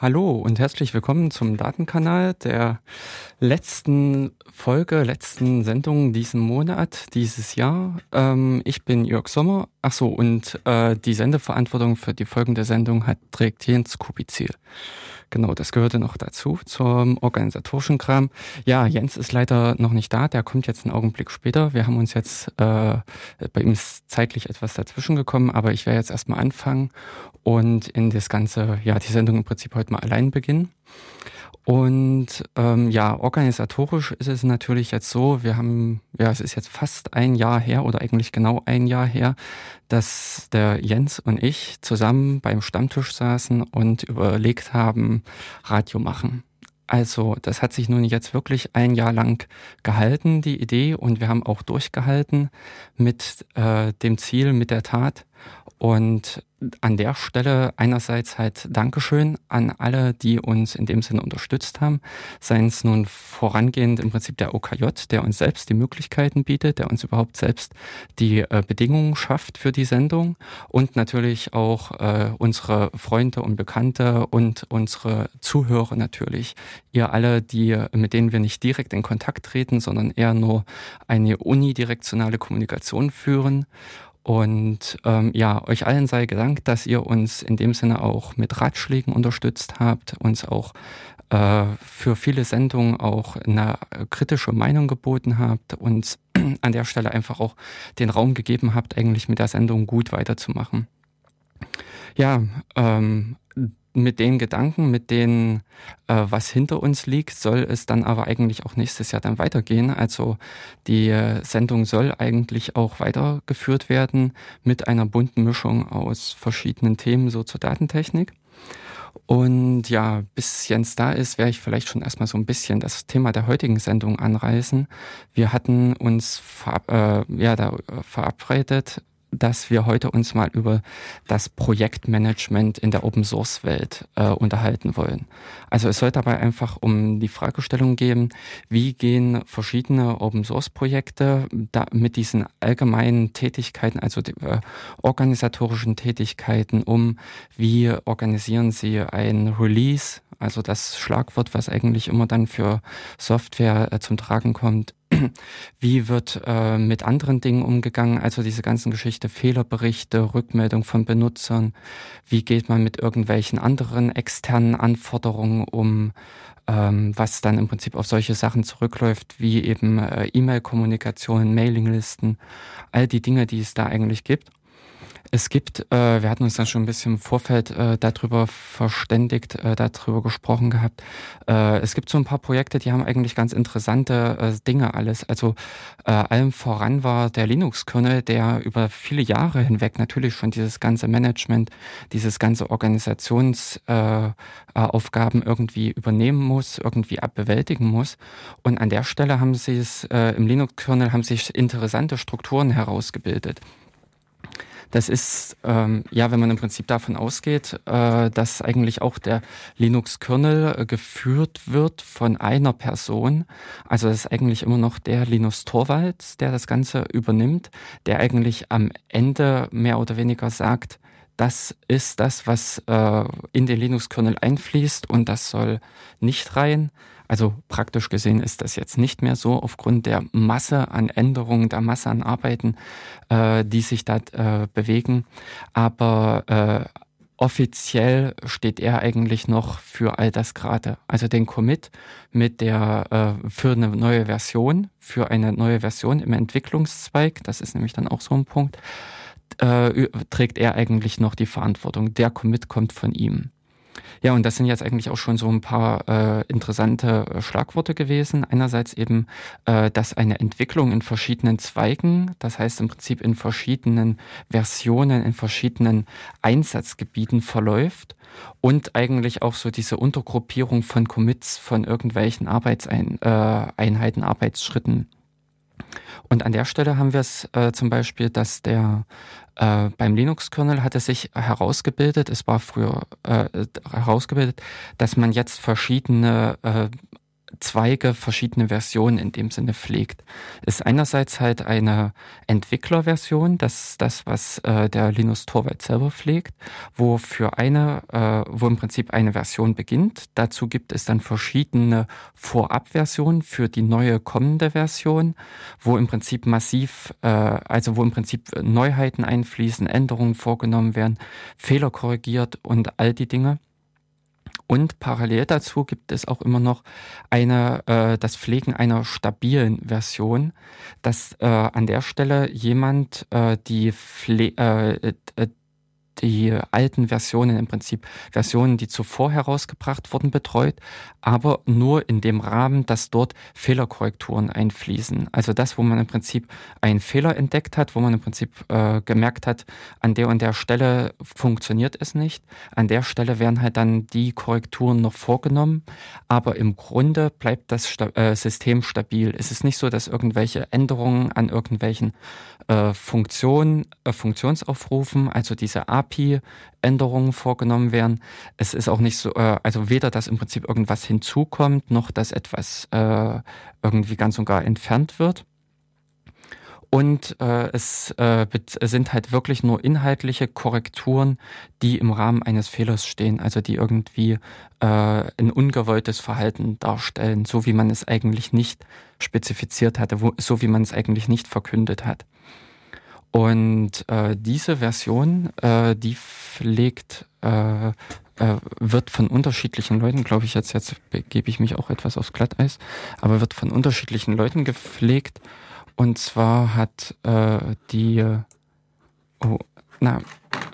Hallo und herzlich willkommen zum Datenkanal der letzten Folge, letzten Sendung diesen Monat, dieses Jahr. Ähm, ich bin Jörg Sommer. Ach so, und äh, die Sendeverantwortung für die folgende Sendung hat trägt Jens Kubizil. Genau, das gehörte noch dazu zum organisatorischen Kram. Ja, Jens ist leider noch nicht da, der kommt jetzt einen Augenblick später. Wir haben uns jetzt, äh, bei ihm ist zeitlich etwas dazwischen gekommen, aber ich werde jetzt erstmal anfangen und in das Ganze, ja, die Sendung im Prinzip heute mal allein beginnen. Und ähm, ja, organisatorisch ist es natürlich jetzt so, wir haben, ja, es ist jetzt fast ein Jahr her oder eigentlich genau ein Jahr her, dass der Jens und ich zusammen beim Stammtisch saßen und überlegt haben, Radio machen. Also das hat sich nun jetzt wirklich ein Jahr lang gehalten, die Idee, und wir haben auch durchgehalten mit äh, dem Ziel, mit der Tat. Und an der Stelle einerseits halt Dankeschön an alle, die uns in dem Sinne unterstützt haben. Seien es nun vorangehend im Prinzip der OKJ, der uns selbst die Möglichkeiten bietet, der uns überhaupt selbst die äh, Bedingungen schafft für die Sendung und natürlich auch äh, unsere Freunde und Bekannte und unsere Zuhörer natürlich. Ihr alle, die, mit denen wir nicht direkt in Kontakt treten, sondern eher nur eine unidirektionale Kommunikation führen und ähm, ja, euch allen sei gedankt, dass ihr uns in dem Sinne auch mit Ratschlägen unterstützt habt, uns auch äh, für viele Sendungen auch eine kritische Meinung geboten habt, uns an der Stelle einfach auch den Raum gegeben habt, eigentlich mit der Sendung gut weiterzumachen. Ja, ähm, mit den Gedanken, mit denen, äh, was hinter uns liegt, soll es dann aber eigentlich auch nächstes Jahr dann weitergehen. Also die äh, Sendung soll eigentlich auch weitergeführt werden mit einer bunten Mischung aus verschiedenen Themen so zur Datentechnik. Und ja, bis Jens da ist, werde ich vielleicht schon erstmal so ein bisschen das Thema der heutigen Sendung anreißen. Wir hatten uns verab äh, ja, da äh, verabredet, dass wir heute uns mal über das Projektmanagement in der Open Source Welt äh, unterhalten wollen. Also es soll dabei einfach um die Fragestellung gehen, wie gehen verschiedene Open Source Projekte da mit diesen allgemeinen Tätigkeiten, also die, äh, organisatorischen Tätigkeiten um, wie organisieren sie ein Release, also das Schlagwort, was eigentlich immer dann für Software äh, zum Tragen kommt, wie wird äh, mit anderen Dingen umgegangen, also diese ganzen Geschichte, Fehlerberichte, Rückmeldung von Benutzern, wie geht man mit irgendwelchen anderen externen Anforderungen um, ähm, was dann im Prinzip auf solche Sachen zurückläuft, wie eben äh, E-Mail-Kommunikation, Mailinglisten, all die Dinge, die es da eigentlich gibt. Es gibt, äh, wir hatten uns dann schon ein bisschen im Vorfeld äh, darüber verständigt, äh, darüber gesprochen gehabt. Äh, es gibt so ein paar Projekte, die haben eigentlich ganz interessante äh, Dinge alles. Also äh, allem voran war der Linux-Kernel, der über viele Jahre hinweg natürlich schon dieses ganze Management, dieses ganze Organisationsaufgaben äh, irgendwie übernehmen muss, irgendwie abbewältigen muss. Und an der Stelle haben sie es äh, im Linux-Kernel haben sich interessante Strukturen herausgebildet. Das ist, ähm, ja, wenn man im Prinzip davon ausgeht, äh, dass eigentlich auch der Linux-Kernel äh, geführt wird von einer Person. Also das ist eigentlich immer noch der Linus Torvalds, der das Ganze übernimmt, der eigentlich am Ende mehr oder weniger sagt, das ist das, was äh, in den Linux-Kernel einfließt und das soll nicht rein. Also praktisch gesehen ist das jetzt nicht mehr so aufgrund der Masse an Änderungen, der Masse an Arbeiten, äh, die sich da äh, bewegen. Aber äh, offiziell steht er eigentlich noch für all das gerade. Also den Commit mit der äh, für eine neue Version, für eine neue Version im Entwicklungszweig, das ist nämlich dann auch so ein Punkt, äh, trägt er eigentlich noch die Verantwortung. Der Commit kommt von ihm. Ja, und das sind jetzt eigentlich auch schon so ein paar äh, interessante äh, Schlagworte gewesen. Einerseits eben, äh, dass eine Entwicklung in verschiedenen Zweigen, das heißt im Prinzip in verschiedenen Versionen, in verschiedenen Einsatzgebieten verläuft und eigentlich auch so diese Untergruppierung von Commits von irgendwelchen Arbeitseinheiten, äh, Arbeitsschritten. Und an der Stelle haben wir es äh, zum Beispiel, dass der äh, beim Linux-Kernel hat es sich herausgebildet, es war früher äh, herausgebildet, dass man jetzt verschiedene äh, Zweige, verschiedene Versionen in dem Sinne pflegt. Ist einerseits halt eine Entwicklerversion, das ist das, was äh, der Linus Torvald selber pflegt, wo für eine, äh, wo im Prinzip eine Version beginnt. Dazu gibt es dann verschiedene Vorabversionen für die neue kommende Version, wo im Prinzip massiv, äh, also wo im Prinzip Neuheiten einfließen, Änderungen vorgenommen werden, Fehler korrigiert und all die Dinge. Und parallel dazu gibt es auch immer noch eine, äh, das Pflegen einer stabilen Version, dass äh, an der Stelle jemand äh, die Pfle äh, äh die alten Versionen im Prinzip, Versionen, die zuvor herausgebracht wurden, betreut, aber nur in dem Rahmen, dass dort Fehlerkorrekturen einfließen. Also das, wo man im Prinzip einen Fehler entdeckt hat, wo man im Prinzip äh, gemerkt hat, an der und der Stelle funktioniert es nicht. An der Stelle werden halt dann die Korrekturen noch vorgenommen, aber im Grunde bleibt das Sta äh, System stabil. Es ist nicht so, dass irgendwelche Änderungen an irgendwelchen äh, Funktionen, äh, Funktionsaufrufen, also diese API, API-Änderungen vorgenommen werden. Es ist auch nicht so, äh, also weder, dass im Prinzip irgendwas hinzukommt, noch dass etwas äh, irgendwie ganz und gar entfernt wird. Und äh, es äh, sind halt wirklich nur inhaltliche Korrekturen, die im Rahmen eines Fehlers stehen, also die irgendwie äh, ein ungewolltes Verhalten darstellen, so wie man es eigentlich nicht spezifiziert hatte, wo, so wie man es eigentlich nicht verkündet hat. Und äh, diese Version, äh, die pflegt, äh, äh, wird von unterschiedlichen Leuten, glaube ich, jetzt, jetzt gebe ich mich auch etwas aufs Glatteis, aber wird von unterschiedlichen Leuten gepflegt. Und zwar hat äh, die, oh, na,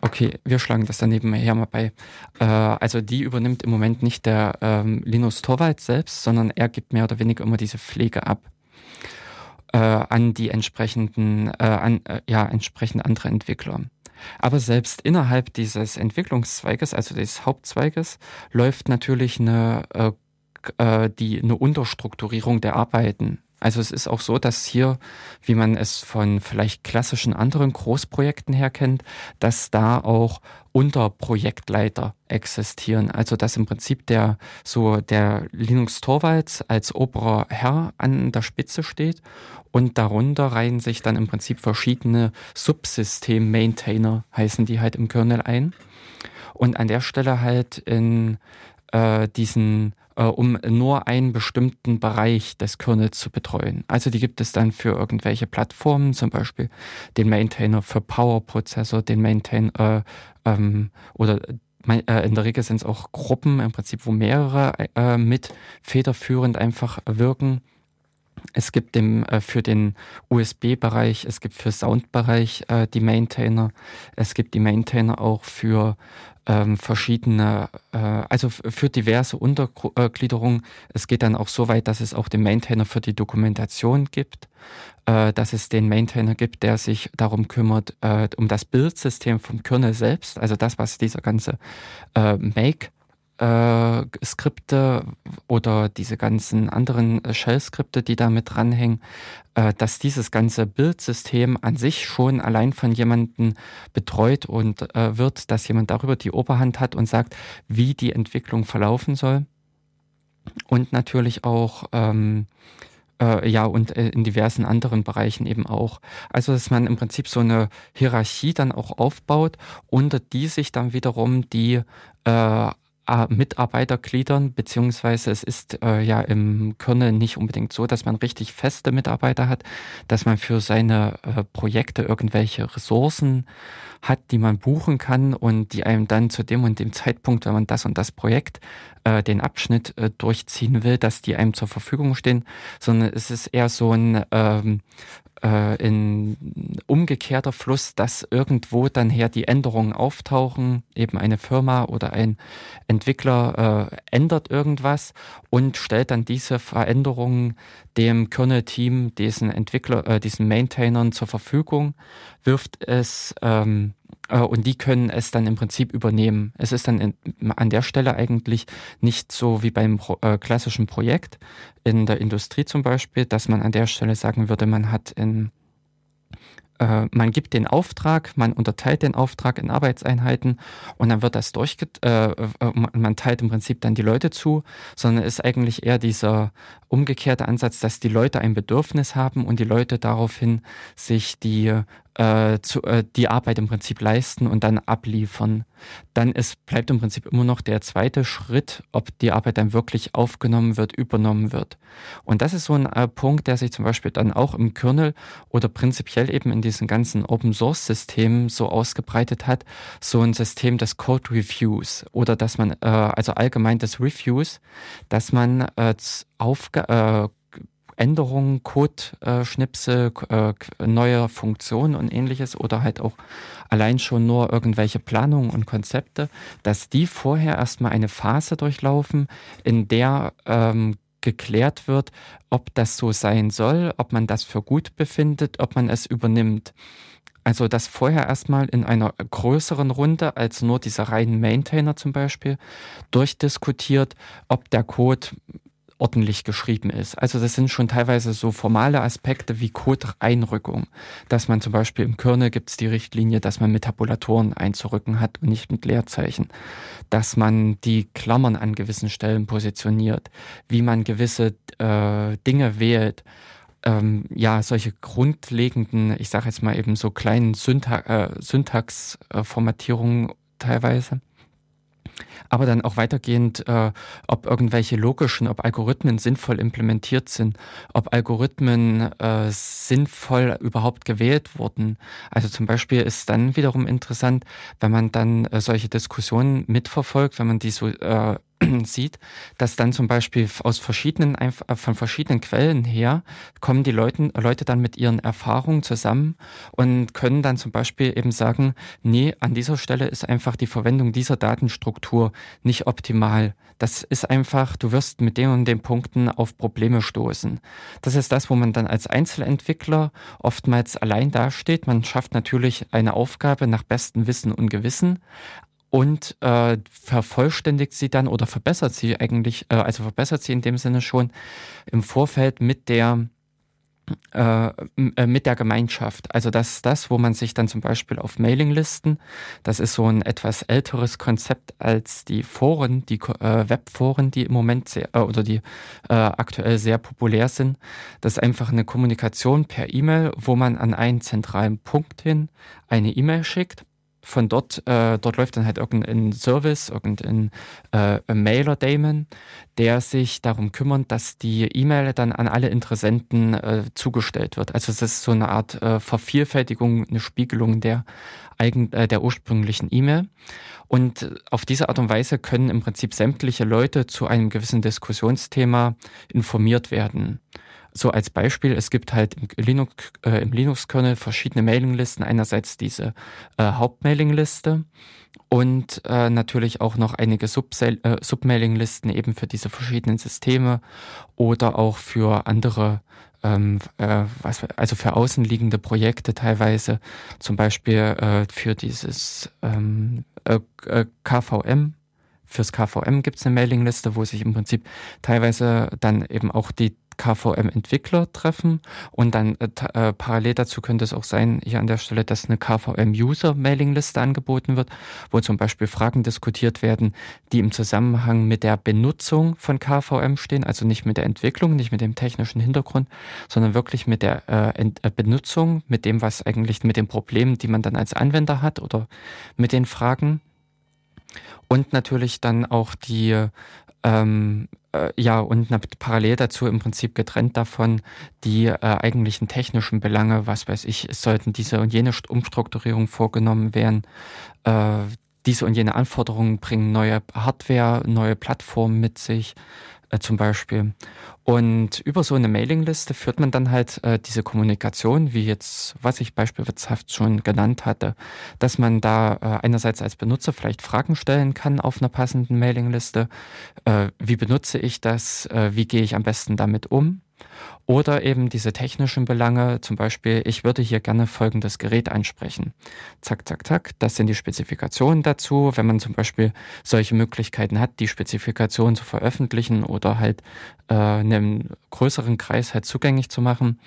okay, wir schlagen das daneben her mal bei. Äh, also die übernimmt im Moment nicht der ähm, Linus Torwald selbst, sondern er gibt mehr oder weniger immer diese Pflege ab äh, an die entsprechenden, äh, an, äh, ja, entsprechend andere Entwickler. Aber selbst innerhalb dieses Entwicklungszweiges, also des Hauptzweiges, läuft natürlich eine, äh, äh, die, eine Unterstrukturierung der Arbeiten. Also es ist auch so, dass hier, wie man es von vielleicht klassischen anderen Großprojekten her kennt, dass da auch Unterprojektleiter existieren. Also dass im Prinzip der so der Linux Torvalds als oberer Herr an der Spitze steht und darunter reihen sich dann im Prinzip verschiedene Subsystem-Maintainer, heißen die halt im Kernel ein. Und an der Stelle halt in äh, diesen äh, um nur einen bestimmten Bereich des Kernels zu betreuen. Also die gibt es dann für irgendwelche Plattformen, zum Beispiel den Maintainer für Power-Prozessor, den Maintainer äh, ähm, oder äh, in der Regel sind es auch Gruppen im Prinzip, wo mehrere äh, mit federführend einfach wirken. Es gibt dem, äh, für den USB-Bereich, es gibt für Sound-Bereich äh, die Maintainer. Es gibt die Maintainer auch für ähm, verschiedene, äh, also für diverse Untergliederungen. Es geht dann auch so weit, dass es auch den Maintainer für die Dokumentation gibt, äh, dass es den Maintainer gibt, der sich darum kümmert, äh, um das Bildsystem vom Kernel selbst, also das, was dieser ganze äh, Make äh, Skripte oder diese ganzen anderen äh, Shell-Skripte, die da mit dranhängen, äh, dass dieses ganze Bildsystem an sich schon allein von jemandem betreut und äh, wird, dass jemand darüber die Oberhand hat und sagt, wie die Entwicklung verlaufen soll. Und natürlich auch ähm, äh, ja, und äh, in diversen anderen Bereichen eben auch. Also, dass man im Prinzip so eine Hierarchie dann auch aufbaut, unter die sich dann wiederum die äh, äh, Mitarbeitergliedern, beziehungsweise es ist äh, ja im Kernel nicht unbedingt so, dass man richtig feste Mitarbeiter hat, dass man für seine äh, Projekte irgendwelche Ressourcen hat, die man buchen kann und die einem dann zu dem und dem Zeitpunkt, wenn man das und das Projekt, äh, den Abschnitt äh, durchziehen will, dass die einem zur Verfügung stehen, sondern es ist eher so ein ähm, äh, in umgekehrter Fluss, dass irgendwo dann her die Änderungen auftauchen, eben eine Firma oder ein Entwickler äh, ändert irgendwas und stellt dann diese Veränderungen dem Kernel-Team, diesen Entwickler, äh, diesen Maintainern zur Verfügung, wirft es ähm, äh, und die können es dann im Prinzip übernehmen. Es ist dann in, an der Stelle eigentlich nicht so wie beim äh, klassischen Projekt in der Industrie zum Beispiel, dass man an der Stelle sagen würde, man hat in äh, man gibt den Auftrag, man unterteilt den Auftrag in Arbeitseinheiten und dann wird das durchge... Äh, äh man teilt im Prinzip dann die Leute zu, sondern ist eigentlich eher dieser umgekehrte Ansatz, dass die Leute ein Bedürfnis haben und die Leute daraufhin sich die äh, zu, äh, die Arbeit im Prinzip leisten und dann abliefern. Dann ist, bleibt im Prinzip immer noch der zweite Schritt, ob die Arbeit dann wirklich aufgenommen wird, übernommen wird. Und das ist so ein äh, Punkt, der sich zum Beispiel dann auch im Kernel oder prinzipiell eben in diesen ganzen Open Source Systemen so ausgebreitet hat. So ein System des Code Reviews oder dass man, äh, also allgemein des Reviews, dass man äh, Aufgaben äh, Änderungen, Code-Schnipsel, äh, neue Funktionen und ähnliches oder halt auch allein schon nur irgendwelche Planungen und Konzepte, dass die vorher erstmal eine Phase durchlaufen, in der ähm, geklärt wird, ob das so sein soll, ob man das für gut befindet, ob man es übernimmt. Also das vorher erstmal in einer größeren Runde als nur dieser reinen Maintainer zum Beispiel durchdiskutiert, ob der Code ordentlich geschrieben ist. Also das sind schon teilweise so formale Aspekte wie Code-Einrückung, dass man zum Beispiel im Kernel gibt es die Richtlinie, dass man mit Tabulatoren einzurücken hat und nicht mit Leerzeichen, dass man die Klammern an gewissen Stellen positioniert, wie man gewisse äh, Dinge wählt, ähm, ja, solche grundlegenden, ich sage jetzt mal eben so kleinen Syntax, äh, Syntax-Formatierungen teilweise aber dann auch weitergehend, äh, ob irgendwelche logischen, ob Algorithmen sinnvoll implementiert sind, ob Algorithmen äh, sinnvoll überhaupt gewählt wurden. Also zum Beispiel ist dann wiederum interessant, wenn man dann äh, solche Diskussionen mitverfolgt, wenn man die so äh, sieht, dass dann zum Beispiel aus verschiedenen, äh, von verschiedenen Quellen her kommen die Leute, Leute dann mit ihren Erfahrungen zusammen und können dann zum Beispiel eben sagen, nee, an dieser Stelle ist einfach die Verwendung dieser Datenstruktur nicht optimal. Das ist einfach, du wirst mit den und den Punkten auf Probleme stoßen. Das ist das, wo man dann als Einzelentwickler oftmals allein dasteht. Man schafft natürlich eine Aufgabe nach bestem Wissen und Gewissen, und äh, vervollständigt sie dann oder verbessert sie eigentlich, äh, also verbessert sie in dem Sinne schon im Vorfeld mit der äh, äh, mit der Gemeinschaft. Also das ist das, wo man sich dann zum Beispiel auf Mailinglisten, das ist so ein etwas älteres Konzept als die Foren, die äh, Webforen, die im Moment sehr, äh, oder die äh, aktuell sehr populär sind. Das ist einfach eine Kommunikation per E-Mail, wo man an einen zentralen Punkt hin eine E-Mail schickt von dort, äh, dort läuft dann halt irgendein Service, irgendein äh, Mailer-Daemon, der sich darum kümmert, dass die E-Mail dann an alle Interessenten äh, zugestellt wird. Also es ist so eine Art äh, Vervielfältigung, eine Spiegelung der, eigen, äh, der ursprünglichen E-Mail. Und auf diese Art und Weise können im Prinzip sämtliche Leute zu einem gewissen Diskussionsthema informiert werden. So als Beispiel, es gibt halt im Linux, äh, im Linux-Kernel verschiedene Mailinglisten. Einerseits diese äh, Hauptmailingliste und äh, natürlich auch noch einige äh, Submailinglisten eben für diese verschiedenen Systeme oder auch für andere ähm, äh, was, also für außenliegende Projekte teilweise, zum Beispiel äh, für dieses ähm, äh, äh KVM, fürs KVM gibt es eine Mailingliste, wo sich im Prinzip teilweise dann eben auch die KVM-Entwickler treffen und dann äh, äh, parallel dazu könnte es auch sein, hier an der Stelle, dass eine KVM-User-Mailingliste angeboten wird, wo zum Beispiel Fragen diskutiert werden, die im Zusammenhang mit der Benutzung von KVM stehen, also nicht mit der Entwicklung, nicht mit dem technischen Hintergrund, sondern wirklich mit der äh, äh Benutzung, mit dem, was eigentlich mit den Problemen, die man dann als Anwender hat oder mit den Fragen. Und natürlich dann auch die ähm, äh, ja, und parallel dazu im Prinzip getrennt davon die äh, eigentlichen technischen Belange, was weiß ich, sollten diese und jene Umstrukturierung vorgenommen werden, äh, diese und jene Anforderungen bringen neue Hardware, neue Plattformen mit sich äh, zum Beispiel. Und über so eine Mailingliste führt man dann halt äh, diese Kommunikation, wie jetzt, was ich beispielsweise schon genannt hatte, dass man da äh, einerseits als Benutzer vielleicht Fragen stellen kann auf einer passenden Mailingliste. Äh, wie benutze ich das? Äh, wie gehe ich am besten damit um? Oder eben diese technischen Belange, zum Beispiel, ich würde hier gerne folgendes Gerät ansprechen. Zack, zack, zack, das sind die Spezifikationen dazu. Wenn man zum Beispiel solche Möglichkeiten hat, die Spezifikationen zu veröffentlichen oder halt äh, einem größeren Kreis halt zugänglich zu machen.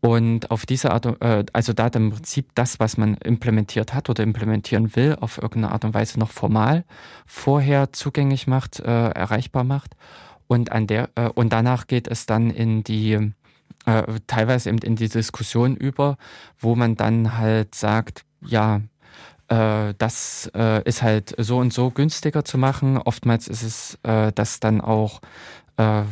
Und auf diese Art, äh, also da im Prinzip das, was man implementiert hat oder implementieren will, auf irgendeine Art und Weise noch formal vorher zugänglich macht, äh, erreichbar macht. Und an der, äh, und danach geht es dann in die, äh, teilweise eben in die Diskussion über, wo man dann halt sagt, ja, äh, das äh, ist halt so und so günstiger zu machen. Oftmals ist es äh, das dann auch äh,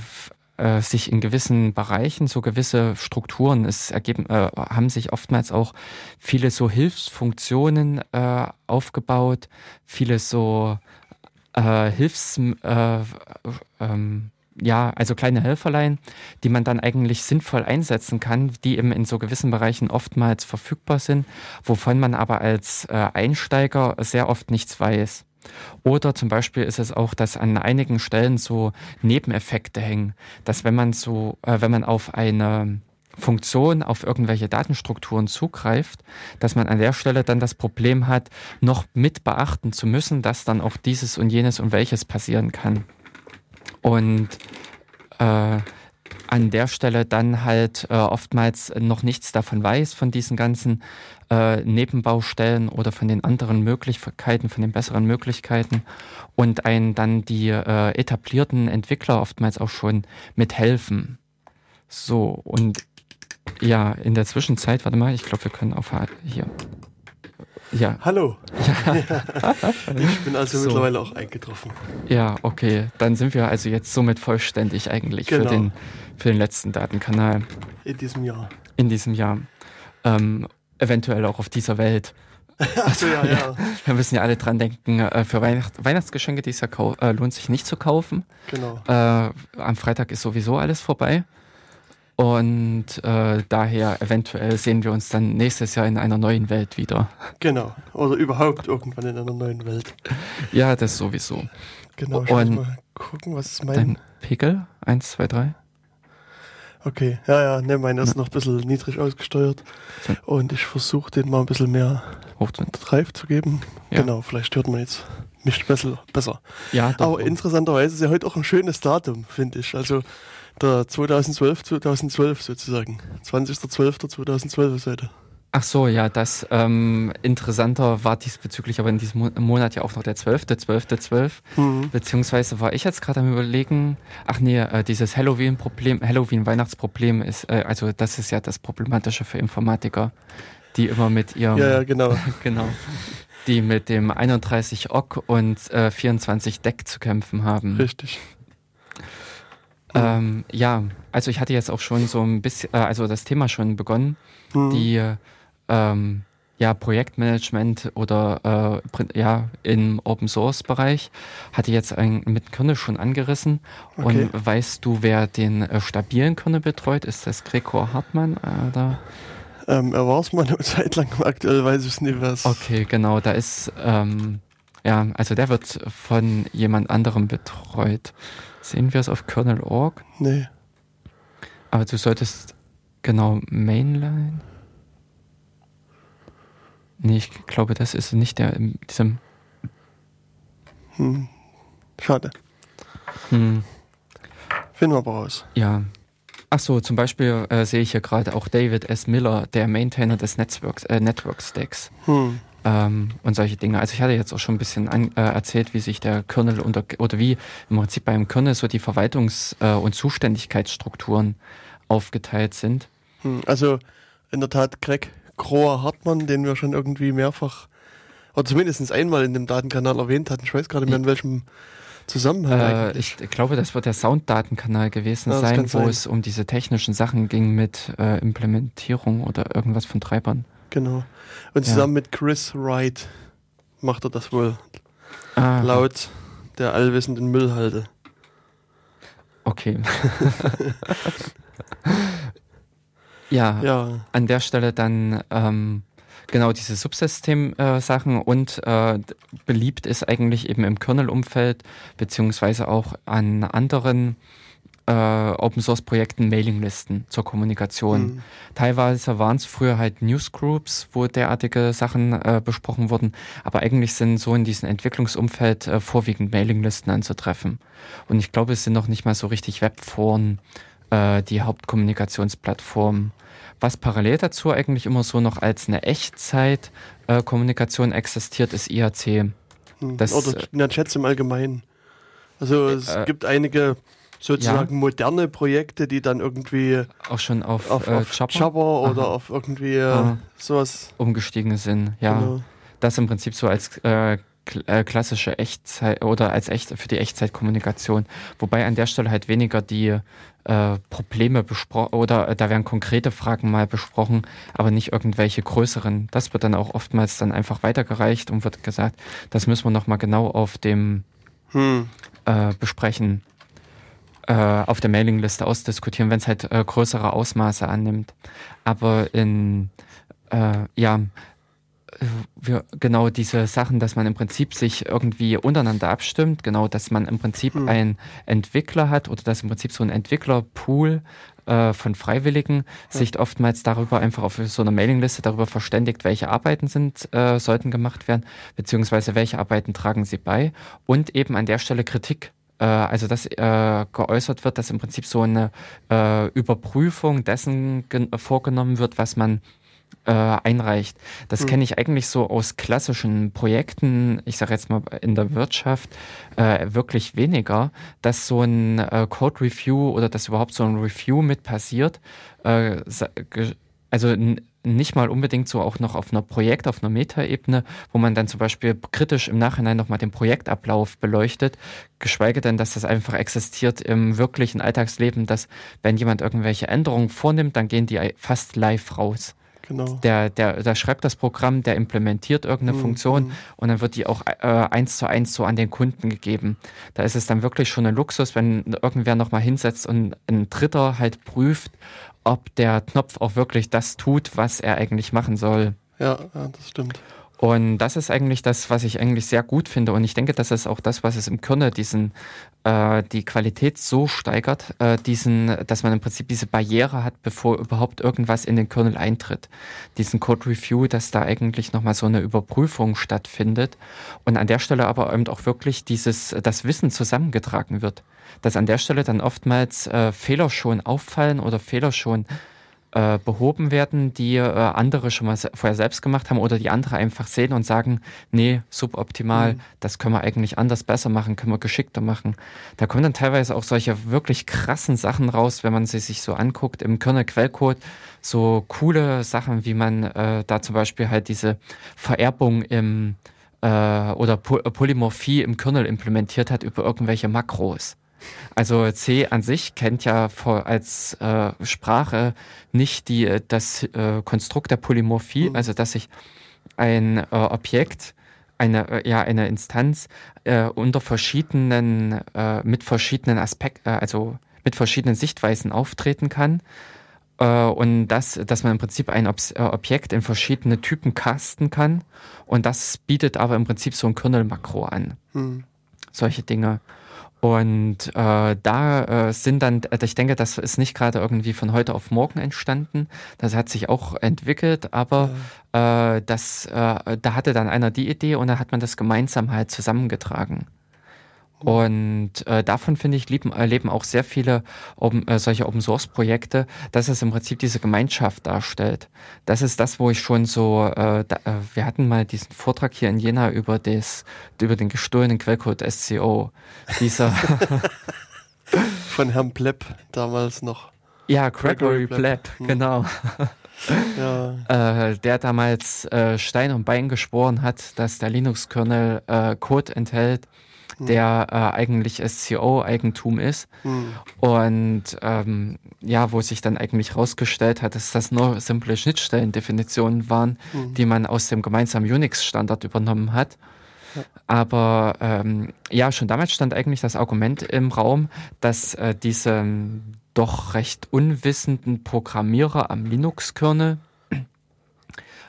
sich in gewissen Bereichen so gewisse Strukturen, es ergeben, äh, haben sich oftmals auch viele so Hilfsfunktionen äh, aufgebaut, viele so äh, Hilfs, äh, ähm, ja, also kleine Helferlein, die man dann eigentlich sinnvoll einsetzen kann, die eben in so gewissen Bereichen oftmals verfügbar sind, wovon man aber als äh, Einsteiger sehr oft nichts weiß. Oder zum Beispiel ist es auch, dass an einigen Stellen so Nebeneffekte hängen, dass wenn man so, äh, wenn man auf eine Funktion auf irgendwelche Datenstrukturen zugreift, dass man an der Stelle dann das Problem hat, noch mit beachten zu müssen, dass dann auch dieses und jenes und welches passieren kann. Und äh, an der Stelle dann halt äh, oftmals noch nichts davon weiß, von diesen ganzen äh, Nebenbaustellen oder von den anderen Möglichkeiten, von den besseren Möglichkeiten und einen dann die äh, etablierten Entwickler oftmals auch schon mithelfen. So, und ja, in der Zwischenzeit, warte mal, ich glaube, wir können auf hier. Ja. Hallo. Ja. ich bin also so. mittlerweile auch eingetroffen. Ja, okay. Dann sind wir also jetzt somit vollständig eigentlich genau. für, den, für den letzten Datenkanal. In diesem Jahr. In diesem Jahr. Ähm, eventuell auch auf dieser Welt. Achso, ja, ja. Wir müssen ja alle dran denken, äh, für Weihnacht Weihnachtsgeschenke dieses Jahr äh, lohnt sich nicht zu kaufen. Genau. Äh, am Freitag ist sowieso alles vorbei. Und äh, daher eventuell sehen wir uns dann nächstes Jahr in einer neuen Welt wieder. Genau. Oder überhaupt irgendwann in einer neuen Welt. Ja, das sowieso. Genau, ich muss mal gucken, was ist mein. Dein Pegel? Eins, zwei, drei. Okay, ja, ja, ne, mein ist ja. noch ein bisschen niedrig ausgesteuert. Und ich versuche den mal ein bisschen mehr Drive zu geben. Ja. Genau, vielleicht hört man jetzt mich besser. besser. Ja, doch. Aber interessanterweise ist ja heute auch ein schönes Datum, finde ich. Also der 2012, 2012 sozusagen. 20.12.2012 ist heute. Ach so, ja, das ähm, interessanter war diesbezüglich aber in diesem Monat ja auch noch der 12., 12., 12. Mhm. Beziehungsweise war ich jetzt gerade am überlegen, ach nee, äh, dieses Halloween-Problem, Halloween-Weihnachtsproblem ist, äh, also das ist ja das Problematische für Informatiker, die immer mit ihrem... Ja, ja genau. genau. Die mit dem 31 Ock und äh, 24 Deck zu kämpfen haben. Richtig. Ähm, ja, also ich hatte jetzt auch schon so ein bisschen, äh, also das Thema schon begonnen, mhm. die ähm, ja, Projektmanagement oder äh, ja, im Open Source Bereich hatte jetzt ein, mit Kernel schon angerissen. Okay. Und weißt du, wer den äh, stabilen Kernel betreut? Ist das Gregor Hartmann? Oder? Ähm, er war es mal eine Zeit lang, aktuell weiß ich es nicht was. Okay, genau, da ist, ähm, ja, also der wird von jemand anderem betreut. Sehen wir es auf kernel.org? Nee. Aber du solltest genau Mainline. Nee, ich glaube, das ist nicht der in diesem. Hm. Schade. Hm. Finden wir aber raus. Ja. Ach so, zum Beispiel äh, sehe ich hier gerade auch David S. Miller, der Maintainer des Netzwerks, äh, Network Stacks. Hm ähm, und solche Dinge. Also ich hatte jetzt auch schon ein bisschen an, äh, erzählt, wie sich der Kernel unter, oder wie im Prinzip beim Kernel so die Verwaltungs- äh, und Zuständigkeitsstrukturen aufgeteilt sind. Hm, also in der Tat Greg Grohr Hartmann, den wir schon irgendwie mehrfach oder zumindest einmal in dem Datenkanal erwähnt hatten. Ich weiß gerade mehr in welchem Zusammenhang. Äh, ich glaube, das wird der Sounddatenkanal gewesen ja, sein, wo sein. es um diese technischen Sachen ging mit äh, Implementierung oder irgendwas von Treibern. Genau. Und zusammen ja. mit Chris Wright macht er das wohl. Ah. Laut der allwissenden Müllhalde. Okay. ja, ja, an der Stelle dann ähm, genau diese Subsystem-Sachen äh, und äh, beliebt ist eigentlich eben im Kernel-Umfeld, beziehungsweise auch an anderen äh, Open Source Projekten Mailinglisten zur Kommunikation. Mhm. Teilweise waren es früher halt Newsgroups, wo derartige Sachen äh, besprochen wurden, aber eigentlich sind so in diesem Entwicklungsumfeld äh, vorwiegend Mailinglisten anzutreffen. Und ich glaube, es sind noch nicht mal so richtig Webforen äh, die Hauptkommunikationsplattform. Was parallel dazu eigentlich immer so noch als eine Echtzeit-Kommunikation äh, existiert, ist IAC. Hm. Das, Oder na, Chats im Allgemeinen. Also es äh, gibt einige sozusagen ja. moderne Projekte, die dann irgendwie auch schon auf, auf, äh, auf Jabber oder auf irgendwie äh, sowas umgestiegen sind. Ja, genau. das im Prinzip so als äh, äh, klassische Echtzeit oder als echt für die Echtzeitkommunikation. Wobei an der Stelle halt weniger die äh, Probleme besprochen oder äh, da werden konkrete Fragen mal besprochen, aber nicht irgendwelche größeren. Das wird dann auch oftmals dann einfach weitergereicht und wird gesagt, das müssen wir nochmal genau auf dem hm. äh, besprechen, äh, auf der Mailingliste ausdiskutieren, wenn es halt äh, größere Ausmaße annimmt. Aber in ja, wir, genau diese Sachen, dass man im Prinzip sich irgendwie untereinander abstimmt, genau, dass man im Prinzip mhm. einen Entwickler hat oder dass im Prinzip so ein Entwicklerpool äh, von Freiwilligen mhm. sich oftmals darüber einfach auf so einer Mailingliste darüber verständigt, welche Arbeiten sind, äh, sollten gemacht werden, beziehungsweise welche Arbeiten tragen sie bei und eben an der Stelle Kritik äh, also dass äh, geäußert wird, dass im Prinzip so eine äh, Überprüfung dessen vorgenommen wird, was man äh, einreicht. Das mhm. kenne ich eigentlich so aus klassischen Projekten, ich sage jetzt mal in der Wirtschaft, äh, wirklich weniger, dass so ein äh, Code Review oder dass überhaupt so ein Review mit passiert. Äh, also nicht mal unbedingt so auch noch auf einer Projekt, auf einer Metaebene, wo man dann zum Beispiel kritisch im Nachhinein nochmal den Projektablauf beleuchtet, geschweige denn, dass das einfach existiert im wirklichen Alltagsleben, dass wenn jemand irgendwelche Änderungen vornimmt, dann gehen die fast live raus. Genau. Der, der, der schreibt das Programm, der implementiert irgendeine mhm. Funktion mhm. und dann wird die auch äh, eins zu eins so an den Kunden gegeben. Da ist es dann wirklich schon ein Luxus, wenn irgendwer nochmal hinsetzt und ein Dritter halt prüft, ob der Knopf auch wirklich das tut, was er eigentlich machen soll. Ja, ja das stimmt. Und das ist eigentlich das, was ich eigentlich sehr gut finde. Und ich denke, das ist auch das, was es im Kernel diesen, äh, die Qualität so steigert, äh, diesen, dass man im Prinzip diese Barriere hat, bevor überhaupt irgendwas in den Kernel eintritt. Diesen Code Review, dass da eigentlich nochmal so eine Überprüfung stattfindet. Und an der Stelle aber eben auch wirklich dieses, das Wissen zusammengetragen wird. Dass an der Stelle dann oftmals äh, Fehler schon auffallen oder Fehler schon äh, behoben werden, die äh, andere schon mal vorher selbst gemacht haben oder die andere einfach sehen und sagen, nee, suboptimal, mhm. das können wir eigentlich anders besser machen, können wir geschickter machen. Da kommen dann teilweise auch solche wirklich krassen Sachen raus, wenn man sie sich so anguckt im Kernel-Quellcode, so coole Sachen, wie man äh, da zum Beispiel halt diese Vererbung im äh, oder Polymorphie im Kernel implementiert hat über irgendwelche Makros. Also C an sich kennt ja als äh, Sprache nicht die, äh, das äh, Konstrukt der Polymorphie, mhm. also dass sich ein äh, Objekt, eine, äh, ja, eine Instanz äh, unter verschiedenen, mit verschiedenen Aspekten, also mit verschiedenen Sichtweisen auftreten kann. und das, dass man im Prinzip ein Ob Objekt in verschiedene Typen casten kann. Und das bietet aber im Prinzip so ein Kernel-Makro an. Mhm. Solche Dinge. Und äh, da äh, sind dann, äh, ich denke, das ist nicht gerade irgendwie von heute auf morgen entstanden. Das hat sich auch entwickelt, aber ja. äh, das, äh, da hatte dann einer die Idee und da hat man das gemeinsam halt zusammengetragen. Und äh, davon finde ich leben, erleben auch sehr viele open, äh, solche Open Source Projekte, dass es im Prinzip diese Gemeinschaft darstellt. Das ist das, wo ich schon so, äh, da, äh, wir hatten mal diesen Vortrag hier in Jena über das, über den gestohlenen Quellcode SCO. Dieser von Herrn Plepp damals noch. Ja, Gregory, Gregory Plepp, Plepp. Hm. genau. ja. äh, der damals äh, Stein und Bein geschworen hat, dass der Linux-Kernel äh, Code enthält. Der äh, eigentlich SCO-Eigentum ist. Mhm. Und ähm, ja, wo sich dann eigentlich rausgestellt hat, dass das nur simple Schnittstellendefinitionen waren, mhm. die man aus dem gemeinsamen Unix-Standard übernommen hat. Aber ähm, ja, schon damals stand eigentlich das Argument im Raum, dass äh, diese doch recht unwissenden Programmierer am Linux-Kernel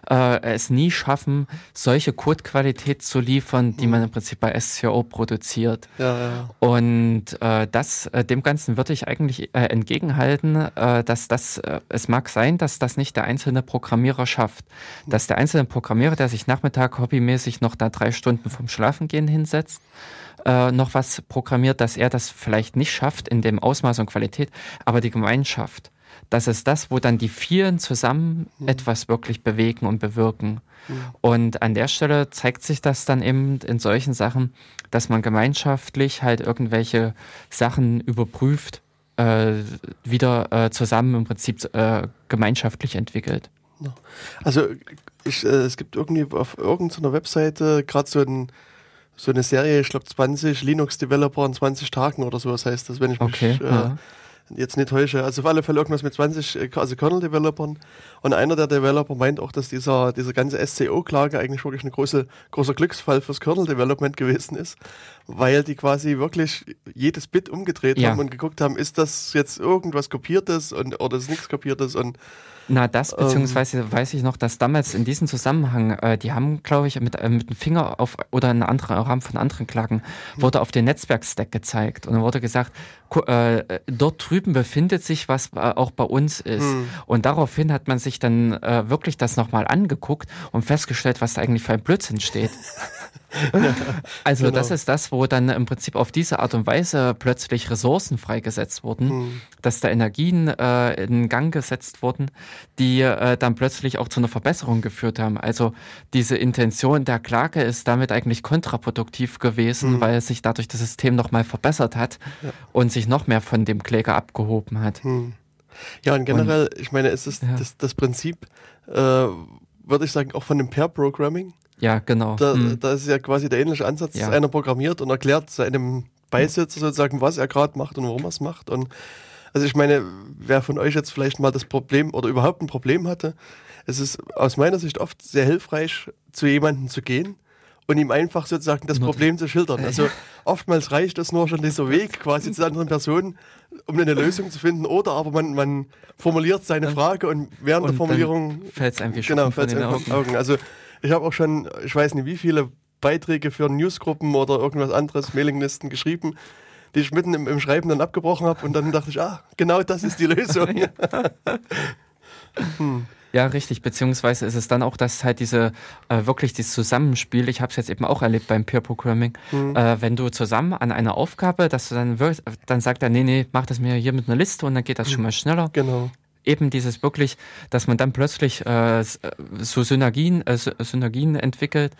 äh, es nie schaffen, solche Codequalität zu liefern, die man im Prinzip bei SCO produziert. Ja, ja. Und äh, das, äh, dem Ganzen würde ich eigentlich äh, entgegenhalten, äh, dass das, äh, es mag sein, dass das nicht der einzelne Programmierer schafft. Dass der einzelne Programmierer, der sich Nachmittag hobbymäßig noch da drei Stunden vom Schlafengehen hinsetzt, noch was programmiert, dass er das vielleicht nicht schafft in dem Ausmaß und Qualität, aber die Gemeinschaft, das ist das, wo dann die vielen zusammen mhm. etwas wirklich bewegen und bewirken. Mhm. Und an der Stelle zeigt sich das dann eben in solchen Sachen, dass man gemeinschaftlich halt irgendwelche Sachen überprüft, äh, wieder äh, zusammen im Prinzip äh, gemeinschaftlich entwickelt. Also ich, äh, es gibt irgendwie auf irgendeiner Webseite gerade so, ein, so eine Serie, ich glaube 20 Linux-Developer in 20 Tagen oder so, was heißt das, wenn ich mich okay, äh, ja jetzt nicht täusche. Also auf alle Fälle irgendwas mit 20 äh, also Kernel-Developern. Und einer der Developer meint auch, dass dieser, diese ganze SCO-Klage eigentlich wirklich ein große, großer Glücksfall fürs Kernel-Development gewesen ist, weil die quasi wirklich jedes Bit umgedreht ja. haben und geguckt haben, ist das jetzt irgendwas Kopiertes und, oder ist nichts Kopiertes und na, das, ähm. beziehungsweise ähm, weiß ich noch, dass damals in diesem Zusammenhang, äh, die haben, glaube ich, mit, äh, mit dem Finger auf oder in anderen, Rahmen von anderen Klagen, wurde auf den Netzwerkstack gezeigt und dann wurde gesagt, äh, dort drüben befindet sich was äh, auch bei uns ist. Mhm. Und daraufhin hat man sich dann äh, wirklich das nochmal angeguckt und festgestellt, was da eigentlich für ein Blödsinn steht. also genau. das ist das, wo dann im Prinzip auf diese Art und Weise plötzlich Ressourcen freigesetzt wurden, mhm. dass da Energien äh, in Gang gesetzt wurden, die äh, dann plötzlich auch zu einer Verbesserung geführt haben. Also diese Intention der Klage ist damit eigentlich kontraproduktiv gewesen, mhm. weil sich dadurch das System nochmal verbessert hat ja. und sich noch mehr von dem Kläger abgehoben hat. Mhm. Ja, und generell, und, ich meine, es ist ja. das, das Prinzip, äh, würde ich sagen, auch von dem Pair-Programming. Ja, genau. Da, mhm. da ist ja quasi der ähnliche Ansatz, ja. einer programmiert und erklärt seinem Beisitzer sozusagen, was er gerade macht und warum er es macht. Und also ich meine, wer von euch jetzt vielleicht mal das Problem oder überhaupt ein Problem hatte, es ist aus meiner Sicht oft sehr hilfreich, zu jemandem zu gehen und ihm einfach sozusagen das Problem zu schildern. Also oftmals reicht es nur schon dieser Weg quasi zu anderen Personen, um eine Lösung zu finden. Oder aber man, man formuliert seine Frage und während und der Formulierung fällt es einfach genau, fällt's in den Augen. Augen. Also ich habe auch schon, ich weiß nicht wie viele Beiträge für Newsgruppen oder irgendwas anderes, Mailinglisten geschrieben, die ich mitten im, im Schreiben dann abgebrochen habe und dann dachte ich, ah, genau das ist die Lösung. hm. Ja, richtig. Beziehungsweise ist es dann auch, dass halt diese äh, wirklich dieses Zusammenspiel, ich habe es jetzt eben auch erlebt beim Peer Programming, mhm. äh, wenn du zusammen an einer Aufgabe, dass du dann wirst, dann sagt er, nee, nee, mach das mir hier mit einer Liste und dann geht das mhm. schon mal schneller. Genau eben dieses wirklich, dass man dann plötzlich äh, so Synergien, äh, Synergien entwickelt,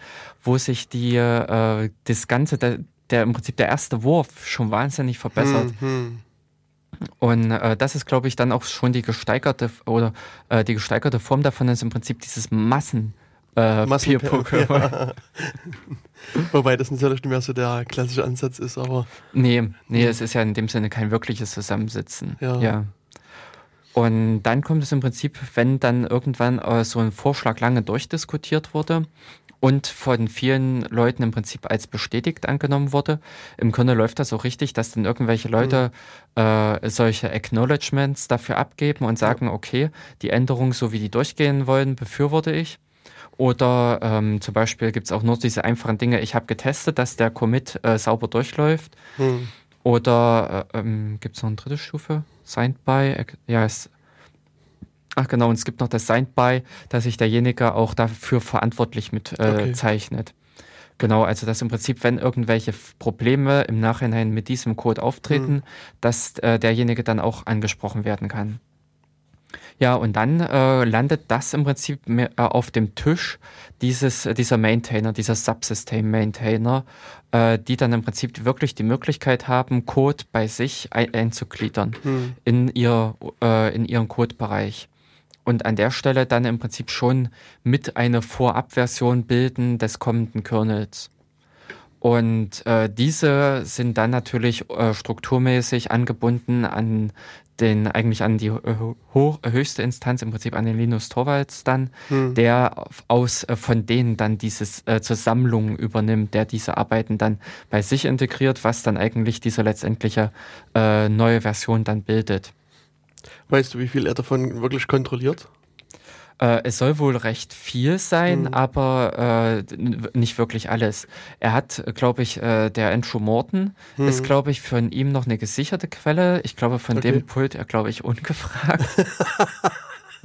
wo sich die äh, das Ganze, der, der im Prinzip der erste Wurf schon wahnsinnig verbessert. Hm, hm. Und äh, das ist, glaube ich, dann auch schon die gesteigerte oder äh, die gesteigerte Form davon ist im Prinzip dieses Massen. Äh, Massen ja. Wobei das natürlich nicht mehr so der klassische Ansatz ist, aber. Nee, nee, es ist ja in dem Sinne kein wirkliches Zusammensitzen. Ja. ja. Und dann kommt es im Prinzip, wenn dann irgendwann äh, so ein Vorschlag lange durchdiskutiert wurde und von vielen Leuten im Prinzip als bestätigt angenommen wurde. Im Grunde läuft das auch richtig, dass dann irgendwelche Leute mhm. äh, solche Acknowledgements dafür abgeben und sagen, okay, die Änderung, so wie die durchgehen wollen, befürworte ich. Oder ähm, zum Beispiel gibt es auch nur diese einfachen Dinge, ich habe getestet, dass der Commit äh, sauber durchläuft. Mhm. Oder äh, ähm, gibt es noch eine dritte Stufe? Signed by, ja, es Ach genau, und es gibt noch das Signed by, dass sich derjenige auch dafür verantwortlich mit äh, okay. zeichnet. Genau, also dass im Prinzip, wenn irgendwelche Probleme im Nachhinein mit diesem Code auftreten, mhm. dass äh, derjenige dann auch angesprochen werden kann. Ja, und dann äh, landet das im Prinzip äh, auf dem Tisch dieses, dieser Maintainer, dieser Subsystem-Maintainer, äh, die dann im Prinzip wirklich die Möglichkeit haben, Code bei sich ein einzugliedern hm. in, ihr, äh, in ihren Codebereich und an der Stelle dann im Prinzip schon mit einer Vorabversion bilden des kommenden Kernels. Und äh, diese sind dann natürlich äh, strukturmäßig angebunden an den eigentlich an die hoch, höchste Instanz, im Prinzip an den Linus Torvalds dann, hm. der aus äh, von denen dann dieses äh, zur Sammlung übernimmt, der diese Arbeiten dann bei sich integriert, was dann eigentlich diese letztendliche äh, neue Version dann bildet. Weißt du, wie viel er davon wirklich kontrolliert? Äh, es soll wohl recht viel sein, mhm. aber äh, nicht wirklich alles. Er hat, glaube ich, äh, der Andrew Morton mhm. ist, glaube ich, von ihm noch eine gesicherte Quelle. Ich glaube, von okay. dem Pult er, glaube ich, ungefragt.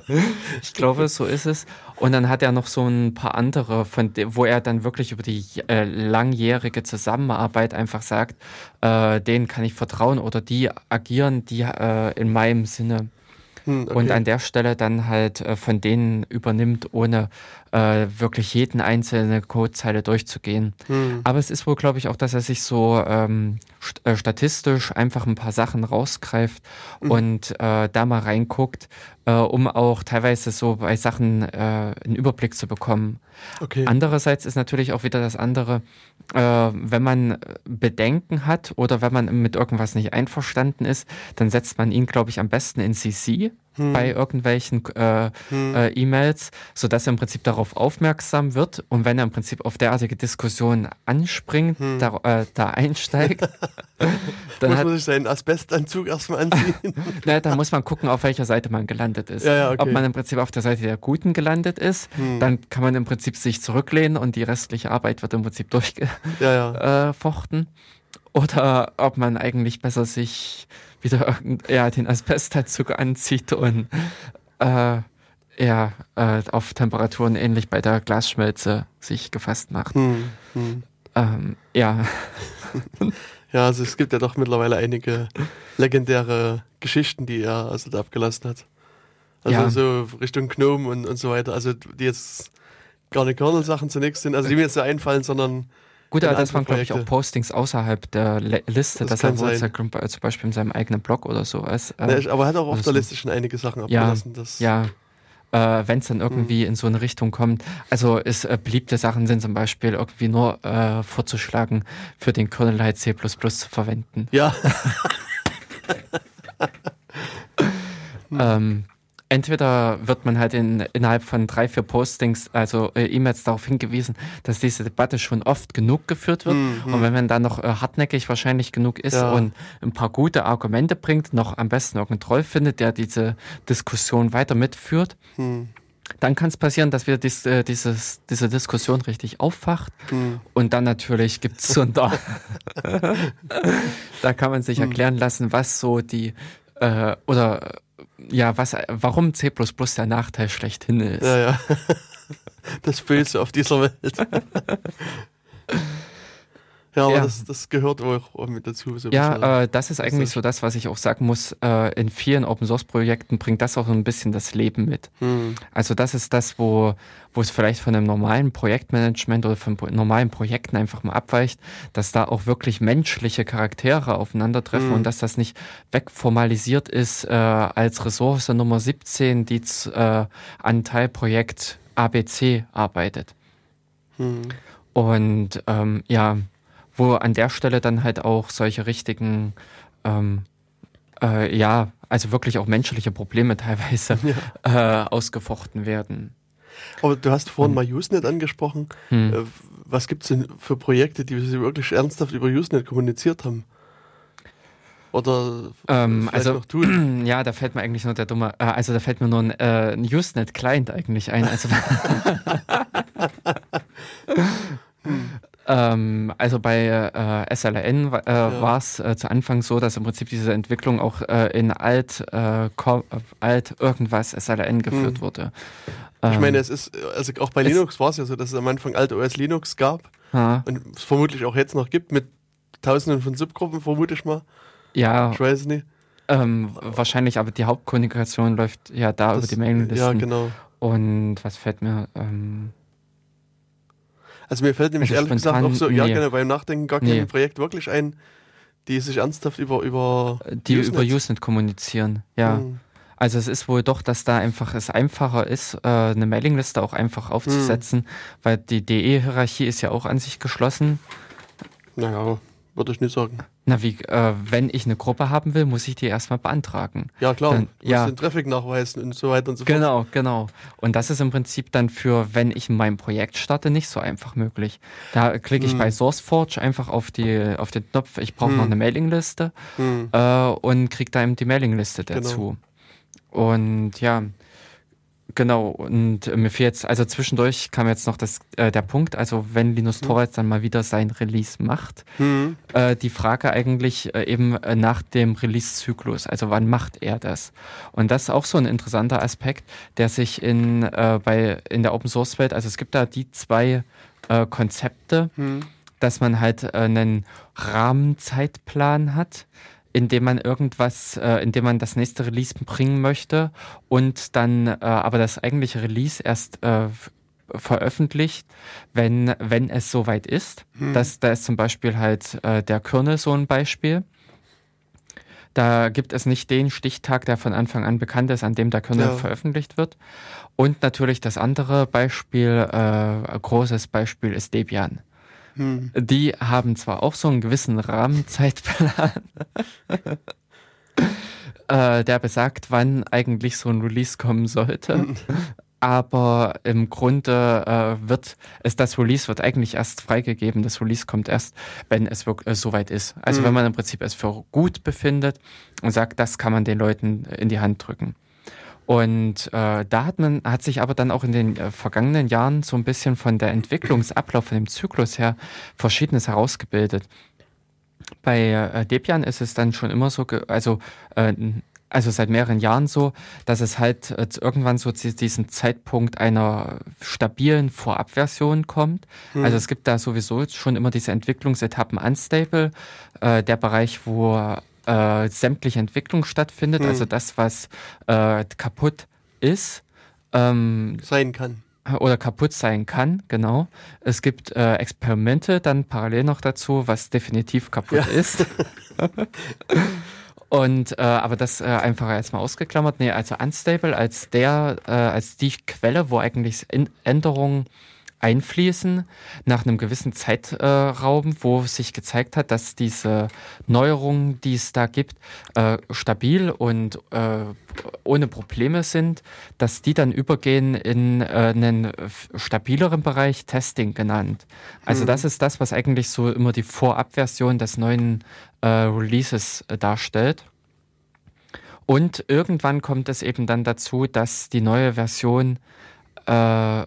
ich glaube, so ist es. Und dann hat er noch so ein paar andere, von wo er dann wirklich über die äh, langjährige Zusammenarbeit einfach sagt, äh, denen kann ich vertrauen oder die agieren, die äh, in meinem Sinne hm, okay. und an der Stelle dann halt äh, von denen übernimmt, ohne äh, wirklich jeden einzelne Codezeile durchzugehen. Hm. Aber es ist wohl, glaube ich, auch, dass er sich so ähm, st äh, statistisch einfach ein paar Sachen rausgreift hm. und äh, da mal reinguckt, äh, um auch teilweise so bei Sachen äh, einen Überblick zu bekommen. Okay. Andererseits ist natürlich auch wieder das andere, äh, wenn man Bedenken hat oder wenn man mit irgendwas nicht einverstanden ist, dann setzt man ihn, glaube ich, am besten in CC hm. bei irgendwelchen äh, hm. äh, E-Mails, sodass er im Prinzip darauf aufmerksam wird und wenn er im Prinzip auf derartige Diskussionen anspringt, hm. da, äh, da, einsteigt, dann muss hat, man sich seinen Asbestanzug erstmal anziehen. naja, dann muss man gucken, auf welcher Seite man gelandet ist. Ja, ja, okay. Ob man im Prinzip auf der Seite der Guten gelandet ist, hm. dann kann man im Prinzip sich zurücklehnen und die restliche Arbeit wird im Prinzip durchgefochten. Ja, äh, oder ob man eigentlich besser sich wieder ja, den Asbestanzug anzieht und äh, ja, äh, auf Temperaturen ähnlich bei der Glasschmelze sich gefasst macht. Hm, hm. Ähm, ja. ja, also es gibt ja doch mittlerweile einige legendäre Geschichten, die er also da abgelassen hat. Also ja. so Richtung Gnome und, und so weiter. Also die jetzt gar nicht Kernel-Sachen zunächst sind, also die mir jetzt so einfallen, sondern Gut, aber das waren, glaube ich, auch Postings außerhalb der Le Liste, das dass er wohl zum Beispiel in seinem eigenen Blog oder sowas. Äh, nee, aber er hat auch auf der Liste schon einige Sachen abgelassen. Ja, ja. Äh, wenn es dann irgendwie mhm. in so eine Richtung kommt. Also es äh, beliebte Sachen sind zum Beispiel irgendwie nur äh, vorzuschlagen, für den Kernel Light C++ zu verwenden. Ja. ähm, entweder wird man halt in, innerhalb von drei, vier Postings, also äh, E-Mails darauf hingewiesen, dass diese Debatte schon oft genug geführt wird. Mhm. Und wenn man dann noch äh, hartnäckig wahrscheinlich genug ist ja. und ein paar gute Argumente bringt, noch am besten irgendeinen Troll findet, der diese Diskussion weiter mitführt, mhm. dann kann es passieren, dass wir dies, äh, dieses, diese Diskussion richtig auffacht. Mhm. Und dann natürlich gibt es so ein da. da kann man sich hm. erklären lassen, was so die äh, oder ja, was, warum C der Nachteil schlechthin ist. Ja, ja. Das Böse auf dieser Welt. Ja, aber ja. Das, das gehört auch mit dazu. So ja, äh, das ist eigentlich so das, was ich auch sagen muss. Äh, in vielen Open-Source-Projekten bringt das auch so ein bisschen das Leben mit. Hm. Also das ist das, wo, wo es vielleicht von einem normalen Projektmanagement oder von normalen Projekten einfach mal abweicht, dass da auch wirklich menschliche Charaktere aufeinandertreffen hm. und dass das nicht wegformalisiert ist äh, als Ressource Nummer 17, die äh, an Teilprojekt ABC arbeitet. Hm. Und ähm, ja, wo an der Stelle dann halt auch solche richtigen, ähm, äh, ja, also wirklich auch menschliche Probleme teilweise ja. äh, ausgefochten werden. Aber du hast vorhin hm. mal Usenet angesprochen. Hm. Äh, was gibt es denn für Projekte, die Sie wirklich ernsthaft über Usenet kommuniziert haben? Oder ähm, also noch tun? ja, da fällt mir eigentlich nur der dumme, äh, also da fällt mir nur ein, äh, ein Usenet Client eigentlich ein. Also hm. Ähm, also bei äh, SLN äh, ja. war es äh, zu Anfang so, dass im Prinzip diese Entwicklung auch äh, in alt, äh, alt irgendwas SLN geführt hm. wurde. Ich meine, ähm, es ist, also auch bei Linux war es ja so, dass es am Anfang alt OS Linux gab ha. und es vermutlich auch jetzt noch gibt mit tausenden von Subgruppen, vermute ich mal. Ja. Ich weiß nicht. Ähm, wahrscheinlich, aber die Hauptkommunikation läuft ja da das, über die Mailinglisten. Ja, genau. Und was fällt mir? Ähm, also mir fällt nämlich also ehrlich gesagt auch so, nee. ja genau, beim Nachdenken gar nee. kein Projekt wirklich ein, die sich ernsthaft über über die Usenet. über Usenet kommunizieren. Ja. Hm. Also es ist wohl doch, dass da einfach es einfacher ist, äh, eine Mailingliste auch einfach aufzusetzen, hm. weil die DE-Hierarchie ist ja auch an sich geschlossen. Naja, würde ich nicht sagen. Na, wie, äh, wenn ich eine Gruppe haben will, muss ich die erstmal beantragen. Ja, klar. Dann, du ja. den Traffic nachweisen und so weiter und so fort. Genau, genau. Und das ist im Prinzip dann für, wenn ich mein Projekt starte, nicht so einfach möglich. Da klicke ich hm. bei SourceForge einfach auf, die, auf den Knopf, ich brauche hm. noch eine Mailingliste hm. äh, und kriege da eben die Mailingliste genau. dazu. Genau. Und ja, Genau, und äh, mir fehlt jetzt, also zwischendurch kam jetzt noch das, äh, der Punkt, also wenn Linus mhm. Torvalds dann mal wieder sein Release macht, mhm. äh, die Frage eigentlich äh, eben äh, nach dem Release-Zyklus, also wann macht er das? Und das ist auch so ein interessanter Aspekt, der sich in, äh, bei, in der Open-Source-Welt, also es gibt da die zwei Konzepte, mhm. dass man halt einen Rahmenzeitplan hat, indem man irgendwas, äh, indem man das nächste Release bringen möchte und dann äh, aber das eigentliche Release erst äh, veröffentlicht, wenn, wenn es soweit ist. Hm. Das, da ist zum Beispiel halt äh, der Kernel so ein Beispiel. Da gibt es nicht den Stichtag, der von Anfang an bekannt ist, an dem der Kernel ja. veröffentlicht wird. Und natürlich das andere Beispiel, äh, großes Beispiel ist Debian. Hm. Die haben zwar auch so einen gewissen Rahmenzeitplan, äh, der besagt, wann eigentlich so ein Release kommen sollte. Hm. Aber im Grunde äh, wird es, das Release wird eigentlich erst freigegeben. Das Release kommt erst, wenn es wirklich äh, soweit ist. Also mhm. wenn man im Prinzip es für gut befindet und sagt, das kann man den Leuten in die Hand drücken. Und äh, da hat man, hat sich aber dann auch in den äh, vergangenen Jahren so ein bisschen von der Entwicklungsablauf, von dem Zyklus her, Verschiedenes herausgebildet. Bei äh, Debian ist es dann schon immer so, also äh, also seit mehreren Jahren so, dass es halt äh, irgendwann so zu diesem Zeitpunkt einer stabilen Vorabversion kommt. Mhm. Also es gibt da sowieso schon immer diese Entwicklungsetappen unstable, äh, der Bereich, wo äh, sämtliche Entwicklung stattfindet, hm. also das, was äh, kaputt ist. Ähm, sein kann. Oder kaputt sein kann, genau. Es gibt äh, Experimente dann parallel noch dazu, was definitiv kaputt ja. ist. Und äh, aber das äh, einfach jetzt mal ausgeklammert. Nee, also unstable als der, äh, als die Quelle, wo eigentlich Änderungen einfließen nach einem gewissen Zeitraum, wo sich gezeigt hat, dass diese Neuerungen, die es da gibt, äh, stabil und äh, ohne Probleme sind, dass die dann übergehen in äh, einen stabileren Bereich, Testing genannt. Also mhm. das ist das, was eigentlich so immer die Vorabversion des neuen Releases darstellt. Und irgendwann kommt es eben dann dazu, dass die neue Version äh,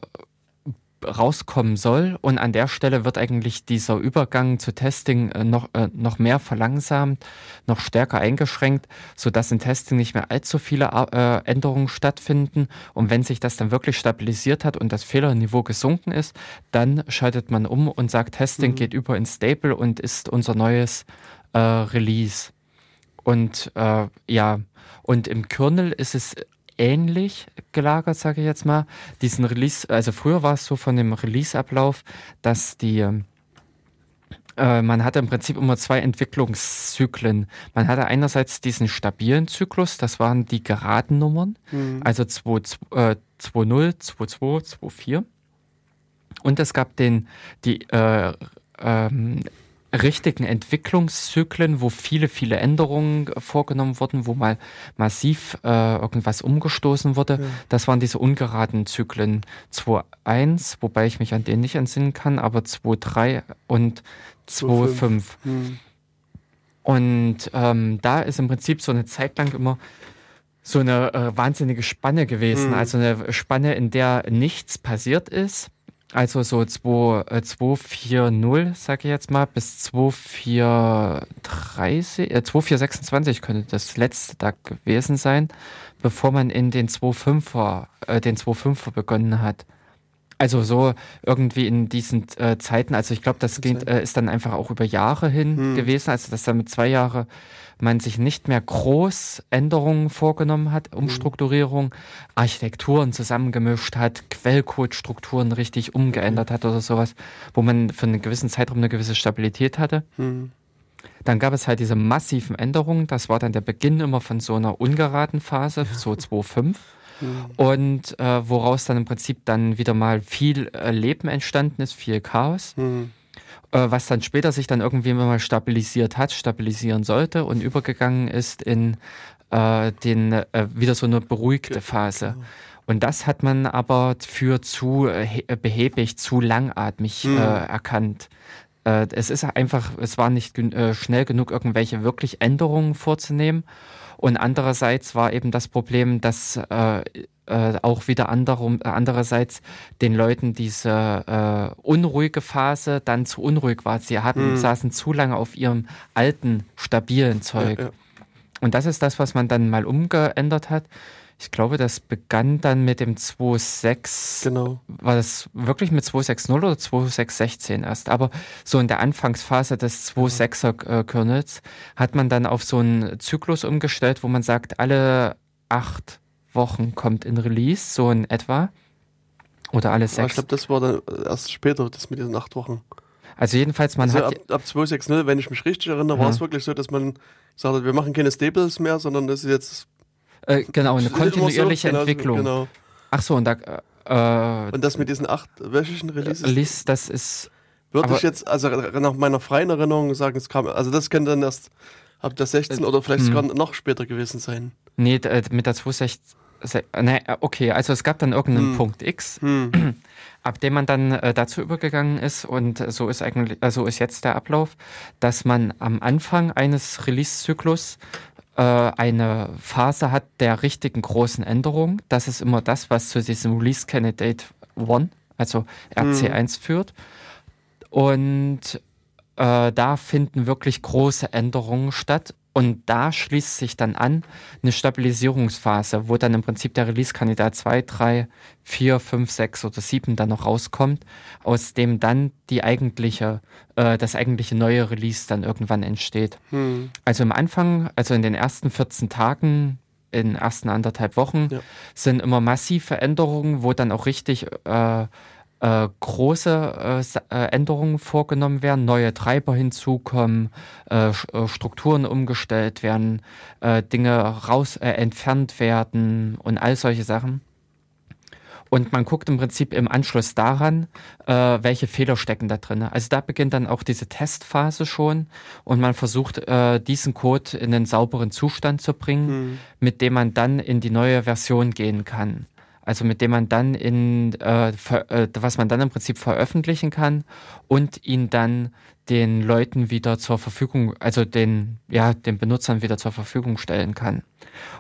rauskommen soll. Und an der Stelle wird eigentlich dieser Übergang zu Testing äh, noch, äh, noch mehr verlangsamt, noch stärker eingeschränkt, sodass in Testing nicht mehr allzu viele äh, Änderungen stattfinden. Und wenn sich das dann wirklich stabilisiert hat und das Fehlerniveau gesunken ist, dann schaltet man um und sagt, Testing mhm. geht über in Stable und ist unser neues äh, Release. Und äh, ja, und im Kernel ist es ähnlich gelagert, sage ich jetzt mal. Diesen Release, also früher war es so von dem Release-Ablauf, dass die äh, man hatte im Prinzip immer zwei Entwicklungszyklen. Man hatte einerseits diesen stabilen Zyklus, das waren die geraden Nummern, mhm. also 2.0, äh, 2.2, 2.4. Und es gab den, die äh, ähm, richtigen Entwicklungszyklen, wo viele, viele Änderungen vorgenommen wurden, wo mal massiv äh, irgendwas umgestoßen wurde. Ja. Das waren diese ungeraden Zyklen 2.1, wobei ich mich an den nicht entsinnen kann, aber 2.3 und 2.5. Hm. Und ähm, da ist im Prinzip so eine Zeit lang immer so eine äh, wahnsinnige Spanne gewesen. Hm. Also eine Spanne, in der nichts passiert ist also so 240, äh, sage ich jetzt mal, bis 2430, äh, 2426 könnte das letzte da gewesen sein, bevor man in den 25er, äh, den 25er begonnen hat. Also so irgendwie in diesen äh, Zeiten, also ich glaube, das geht, äh, ist dann einfach auch über Jahre hin hm. gewesen, also dass damit zwei Jahre man sich nicht mehr groß Änderungen vorgenommen hat, mhm. Umstrukturierung, Architekturen zusammengemischt hat, Quellcode-Strukturen richtig umgeändert hat oder sowas, wo man für einen gewissen Zeitraum eine gewisse Stabilität hatte. Mhm. Dann gab es halt diese massiven Änderungen. Das war dann der Beginn immer von so einer ungeraden Phase, so 2.5. Mhm. Und äh, woraus dann im Prinzip dann wieder mal viel äh, Leben entstanden ist, viel Chaos. Mhm. Äh, was dann später sich dann irgendwie mal stabilisiert hat, stabilisieren sollte und übergegangen ist in äh, den äh, wieder so eine beruhigte Phase. Genau. Und das hat man aber für zu äh, behäbig, zu langatmig mhm. erkannt. es ist einfach, es war nicht schnell genug, irgendwelche wirklich Änderungen vorzunehmen. Und andererseits war eben das Problem, dass äh, äh, auch wieder anderem, äh, andererseits den Leuten diese äh, unruhige Phase dann zu unruhig war. Sie hatten, mhm. saßen zu lange auf ihrem alten, stabilen Zeug. Ja, ja. Und das ist das, was man dann mal umgeändert hat. Ich glaube, das begann dann mit dem 2.6. Genau. War das wirklich mit 2.6.0 oder 2.6.16 erst? Aber so in der Anfangsphase des 2.6er Kernels hat man dann auf so einen Zyklus umgestellt, wo man sagt, alle acht Wochen kommt in Release, so in etwa. Oder alle sechs. ich glaube, das war dann erst später, das mit diesen acht Wochen. Also jedenfalls, man also hat... Ab, ab 2.6.0, wenn ich mich richtig erinnere, war es wirklich so, dass man gesagt hat, wir machen keine Stables mehr, sondern das ist jetzt... Äh, genau, eine kontinuierliche so, genau, Entwicklung. Genau. Ach so, und da... Äh, und das mit diesen achtwöchigen Releases? Release, das ist... Würde ich jetzt, also nach meiner freien Erinnerung sagen, es kam, also das könnte dann erst ab der 16 äh, oder vielleicht sogar hm. noch später gewesen sein. Nee, äh, mit der 2.16 Ne, okay, also es gab dann irgendeinen hm. Punkt X, hm. ab dem man dann äh, dazu übergegangen ist und so ist eigentlich, also ist jetzt der Ablauf, dass man am Anfang eines Release-Zyklus äh, eine Phase hat der richtigen großen Änderung. Das ist immer das, was zu diesem Release Candidate 1, also RC1 hm. führt. Und äh, da finden wirklich große Änderungen statt und da schließt sich dann an eine Stabilisierungsphase, wo dann im Prinzip der Release-Kandidat 2, 3, 4, 5, 6 oder 7 dann noch rauskommt, aus dem dann die eigentliche, äh, das eigentliche neue Release dann irgendwann entsteht. Hm. Also im Anfang, also in den ersten 14 Tagen, in den ersten anderthalb Wochen, ja. sind immer massive Änderungen, wo dann auch richtig äh, äh, große äh, äh, Änderungen vorgenommen werden, neue Treiber hinzukommen, äh, äh Strukturen umgestellt werden, äh, Dinge raus entfernt werden und all solche Sachen. Und man guckt im Prinzip im Anschluss daran, welche Fehler stecken da drin. Also da beginnt dann auch diese Testphase schon und man versucht, diesen Code in einen sauberen Zustand zu bringen, hm. mit dem man dann in die neue Version gehen kann also mit dem man dann in, äh, äh, was man dann im Prinzip veröffentlichen kann und ihn dann den Leuten wieder zur Verfügung, also den, ja, den Benutzern wieder zur Verfügung stellen kann.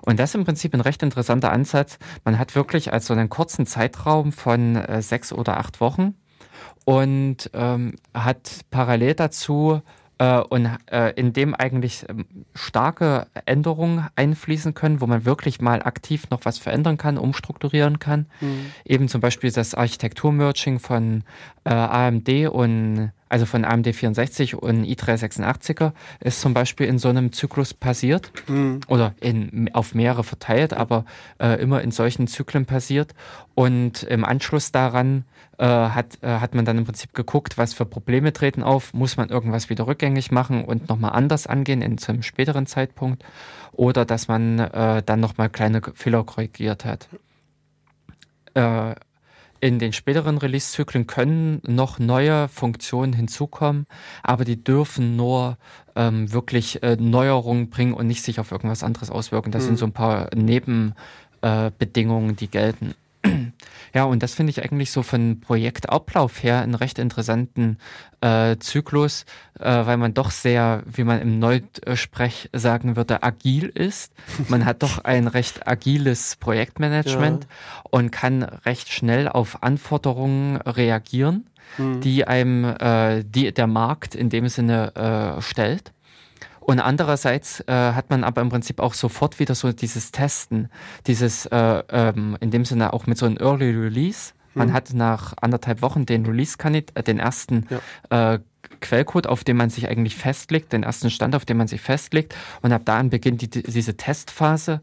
Und das ist im Prinzip ein recht interessanter Ansatz. Man hat wirklich also einen kurzen Zeitraum von äh, sechs oder acht Wochen und ähm, hat parallel dazu und äh, in dem eigentlich ähm, starke Änderungen einfließen können, wo man wirklich mal aktiv noch was verändern kann, umstrukturieren kann. Mhm. Eben zum Beispiel das Architekturmerging von äh, AMD und also von AMD 64 und i386er ist zum Beispiel in so einem Zyklus passiert mhm. oder in, auf mehrere verteilt, aber äh, immer in solchen Zyklen passiert. Und im Anschluss daran äh, hat, äh, hat man dann im Prinzip geguckt, was für Probleme treten auf, muss man irgendwas wieder rückgängig machen und nochmal anders angehen in zu einem späteren Zeitpunkt oder dass man äh, dann nochmal kleine Fehler korrigiert hat. Äh, in den späteren Release-Zyklen können noch neue Funktionen hinzukommen, aber die dürfen nur ähm, wirklich äh, Neuerungen bringen und nicht sich auf irgendwas anderes auswirken. Das mhm. sind so ein paar Nebenbedingungen, äh, die gelten. Ja, und das finde ich eigentlich so von Projektablauf her einen recht interessanten äh, Zyklus, äh, weil man doch sehr, wie man im Neusprech sagen würde, agil ist. Man hat doch ein recht agiles Projektmanagement ja. und kann recht schnell auf Anforderungen reagieren, mhm. die einem äh, die der Markt in dem Sinne äh, stellt. Und andererseits äh, hat man aber im Prinzip auch sofort wieder so dieses Testen, dieses äh, ähm, in dem Sinne auch mit so einem Early Release. Man mhm. hat nach anderthalb Wochen den Release-Kandidat, äh, den ersten ja. äh, Quellcode, auf dem man sich eigentlich festlegt, den ersten Stand, auf dem man sich festlegt. Und ab da an beginnt die, diese Testphase.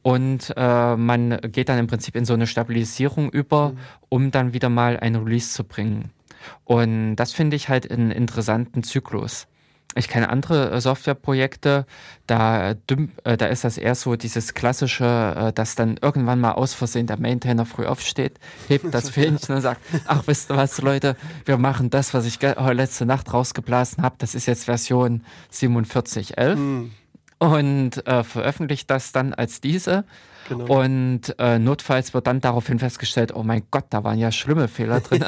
Und äh, man geht dann im Prinzip in so eine Stabilisierung über, mhm. um dann wieder mal ein Release zu bringen. Und das finde ich halt einen interessanten Zyklus. Ich kenne andere äh, Softwareprojekte, da, äh, da ist das eher so dieses klassische, äh, dass dann irgendwann mal aus Versehen der Maintainer früh aufsteht, hebt das Fähnchen und sagt, ach wisst ihr was Leute, wir machen das, was ich letzte Nacht rausgeblasen habe, das ist jetzt Version 4711 hm. und äh, veröffentlicht das dann als diese. Genau. Und äh, notfalls wird dann daraufhin festgestellt, oh mein Gott, da waren ja schlimme Fehler drin.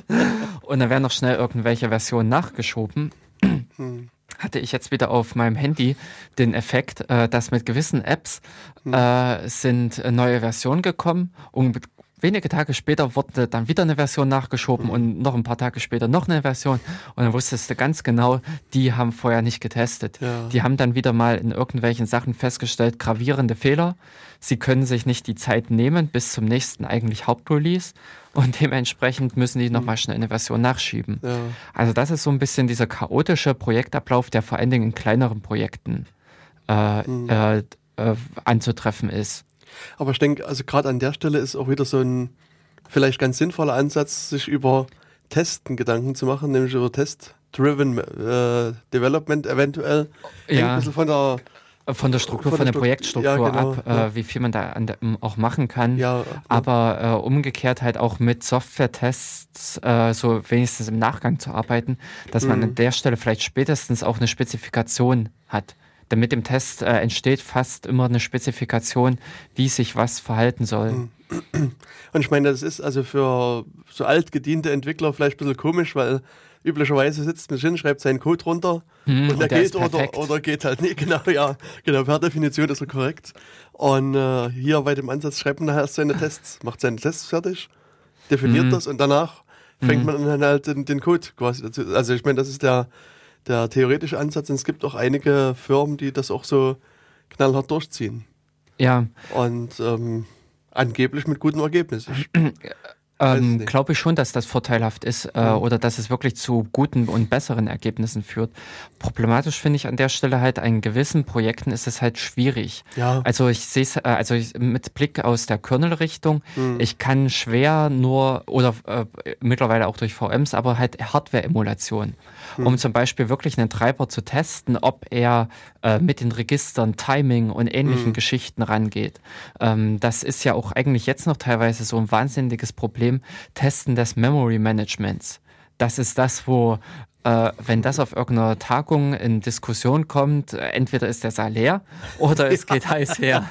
und dann werden noch schnell irgendwelche Versionen nachgeschoben. Hm. hatte ich jetzt wieder auf meinem Handy den Effekt, äh, dass mit gewissen Apps hm. äh, sind neue Versionen gekommen und wenige Tage später wurde dann wieder eine Version nachgeschoben mhm. und noch ein paar Tage später noch eine Version. Und dann wusstest du ganz genau, die haben vorher nicht getestet. Ja. Die haben dann wieder mal in irgendwelchen Sachen festgestellt, gravierende Fehler. Sie können sich nicht die Zeit nehmen bis zum nächsten eigentlich Hauptrelease und dementsprechend müssen die nochmal mhm. schnell eine Version nachschieben. Ja. Also das ist so ein bisschen dieser chaotische Projektablauf, der vor allen Dingen in kleineren Projekten äh, mhm. äh, äh, anzutreffen ist. Aber ich denke, also gerade an der Stelle ist auch wieder so ein vielleicht ganz sinnvoller Ansatz, sich über Testen Gedanken zu machen, nämlich über Test-Driven äh, Development eventuell. Ja. ein bisschen von der von der Struktur, von, von der, der Projektstruktur ja, genau, ab, ja. äh, wie viel man da der, auch machen kann. Ja, Aber äh, umgekehrt halt auch mit Software-Tests äh, so wenigstens im Nachgang zu arbeiten, dass mhm. man an der Stelle vielleicht spätestens auch eine Spezifikation hat. Denn mit dem Test äh, entsteht fast immer eine Spezifikation, wie sich was verhalten soll. Mhm. Und ich meine, das ist also für so altgediente Entwickler vielleicht ein bisschen komisch, weil üblicherweise sitzt man hin, schreibt seinen Code runter hm, und der, geht oder, oder geht halt nicht. Genau, ja, genau, per Definition ist er korrekt. Und äh, hier bei dem Ansatz schreibt man erst seine Tests, macht seine Tests fertig, definiert hm. das und danach fängt hm. man dann halt den, den Code quasi dazu. Also ich meine, das ist der der theoretische Ansatz. Und es gibt auch einige Firmen, die das auch so knallhart durchziehen. Ja. Und ähm, angeblich mit gutem Ergebnis. Ähm, Glaube ich schon, dass das vorteilhaft ist äh, mhm. oder dass es wirklich zu guten und besseren Ergebnissen führt. Problematisch finde ich an der Stelle halt, in gewissen Projekten ist es halt schwierig. Ja. Also ich sehe es, äh, also ich, mit Blick aus der Kernel-Richtung, mhm. ich kann schwer nur oder äh, mittlerweile auch durch VMs, aber halt Hardware-Emulation mhm. um zum Beispiel wirklich einen Treiber zu testen, ob er äh, mit den Registern, Timing und ähnlichen mhm. Geschichten rangeht. Ähm, das ist ja auch eigentlich jetzt noch teilweise so ein wahnsinniges Problem, Testen des Memory Managements. Das ist das, wo äh, wenn das auf irgendeiner Tagung in Diskussion kommt, entweder ist der Saal leer oder es geht heiß her.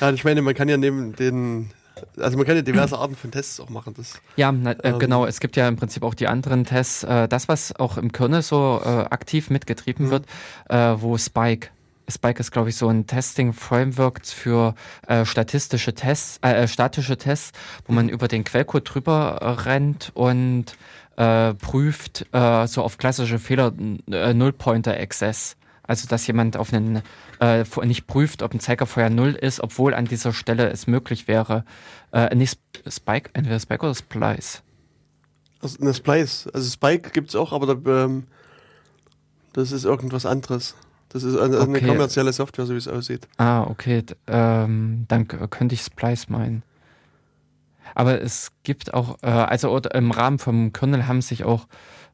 Ja, ich meine, man kann ja neben den also man kann ja diverse Arten von Tests auch machen. Das, ja, na, äh, ähm, genau. Es gibt ja im Prinzip auch die anderen Tests. Äh, das, was auch im Kernel so aktiv mitgetrieben mhm. wird, wo Spike Spike ist, glaube ich, so ein Testing-Framework für äh, statistische Tests, äh, statische Tests, wo man über den Quellcode drüber rennt und prüft so auf klassische Fehler Null-Pointer-Access. Also, dass jemand auf einen, äh, nicht prüft, ob ein Zeiger vorher null ist, obwohl an dieser Stelle es möglich wäre, äh, nicht Spike, entweder Spike oder Splice. Also eine Splice. Also Spike gibt es auch, aber da, ähm, das ist irgendwas anderes. Das ist eine, okay. kommerzielle Software, so wie es aussieht. Ah, okay. Ähm, dann könnte ich Splice meinen. Aber es gibt auch, äh, also im Rahmen vom Kernel haben sich auch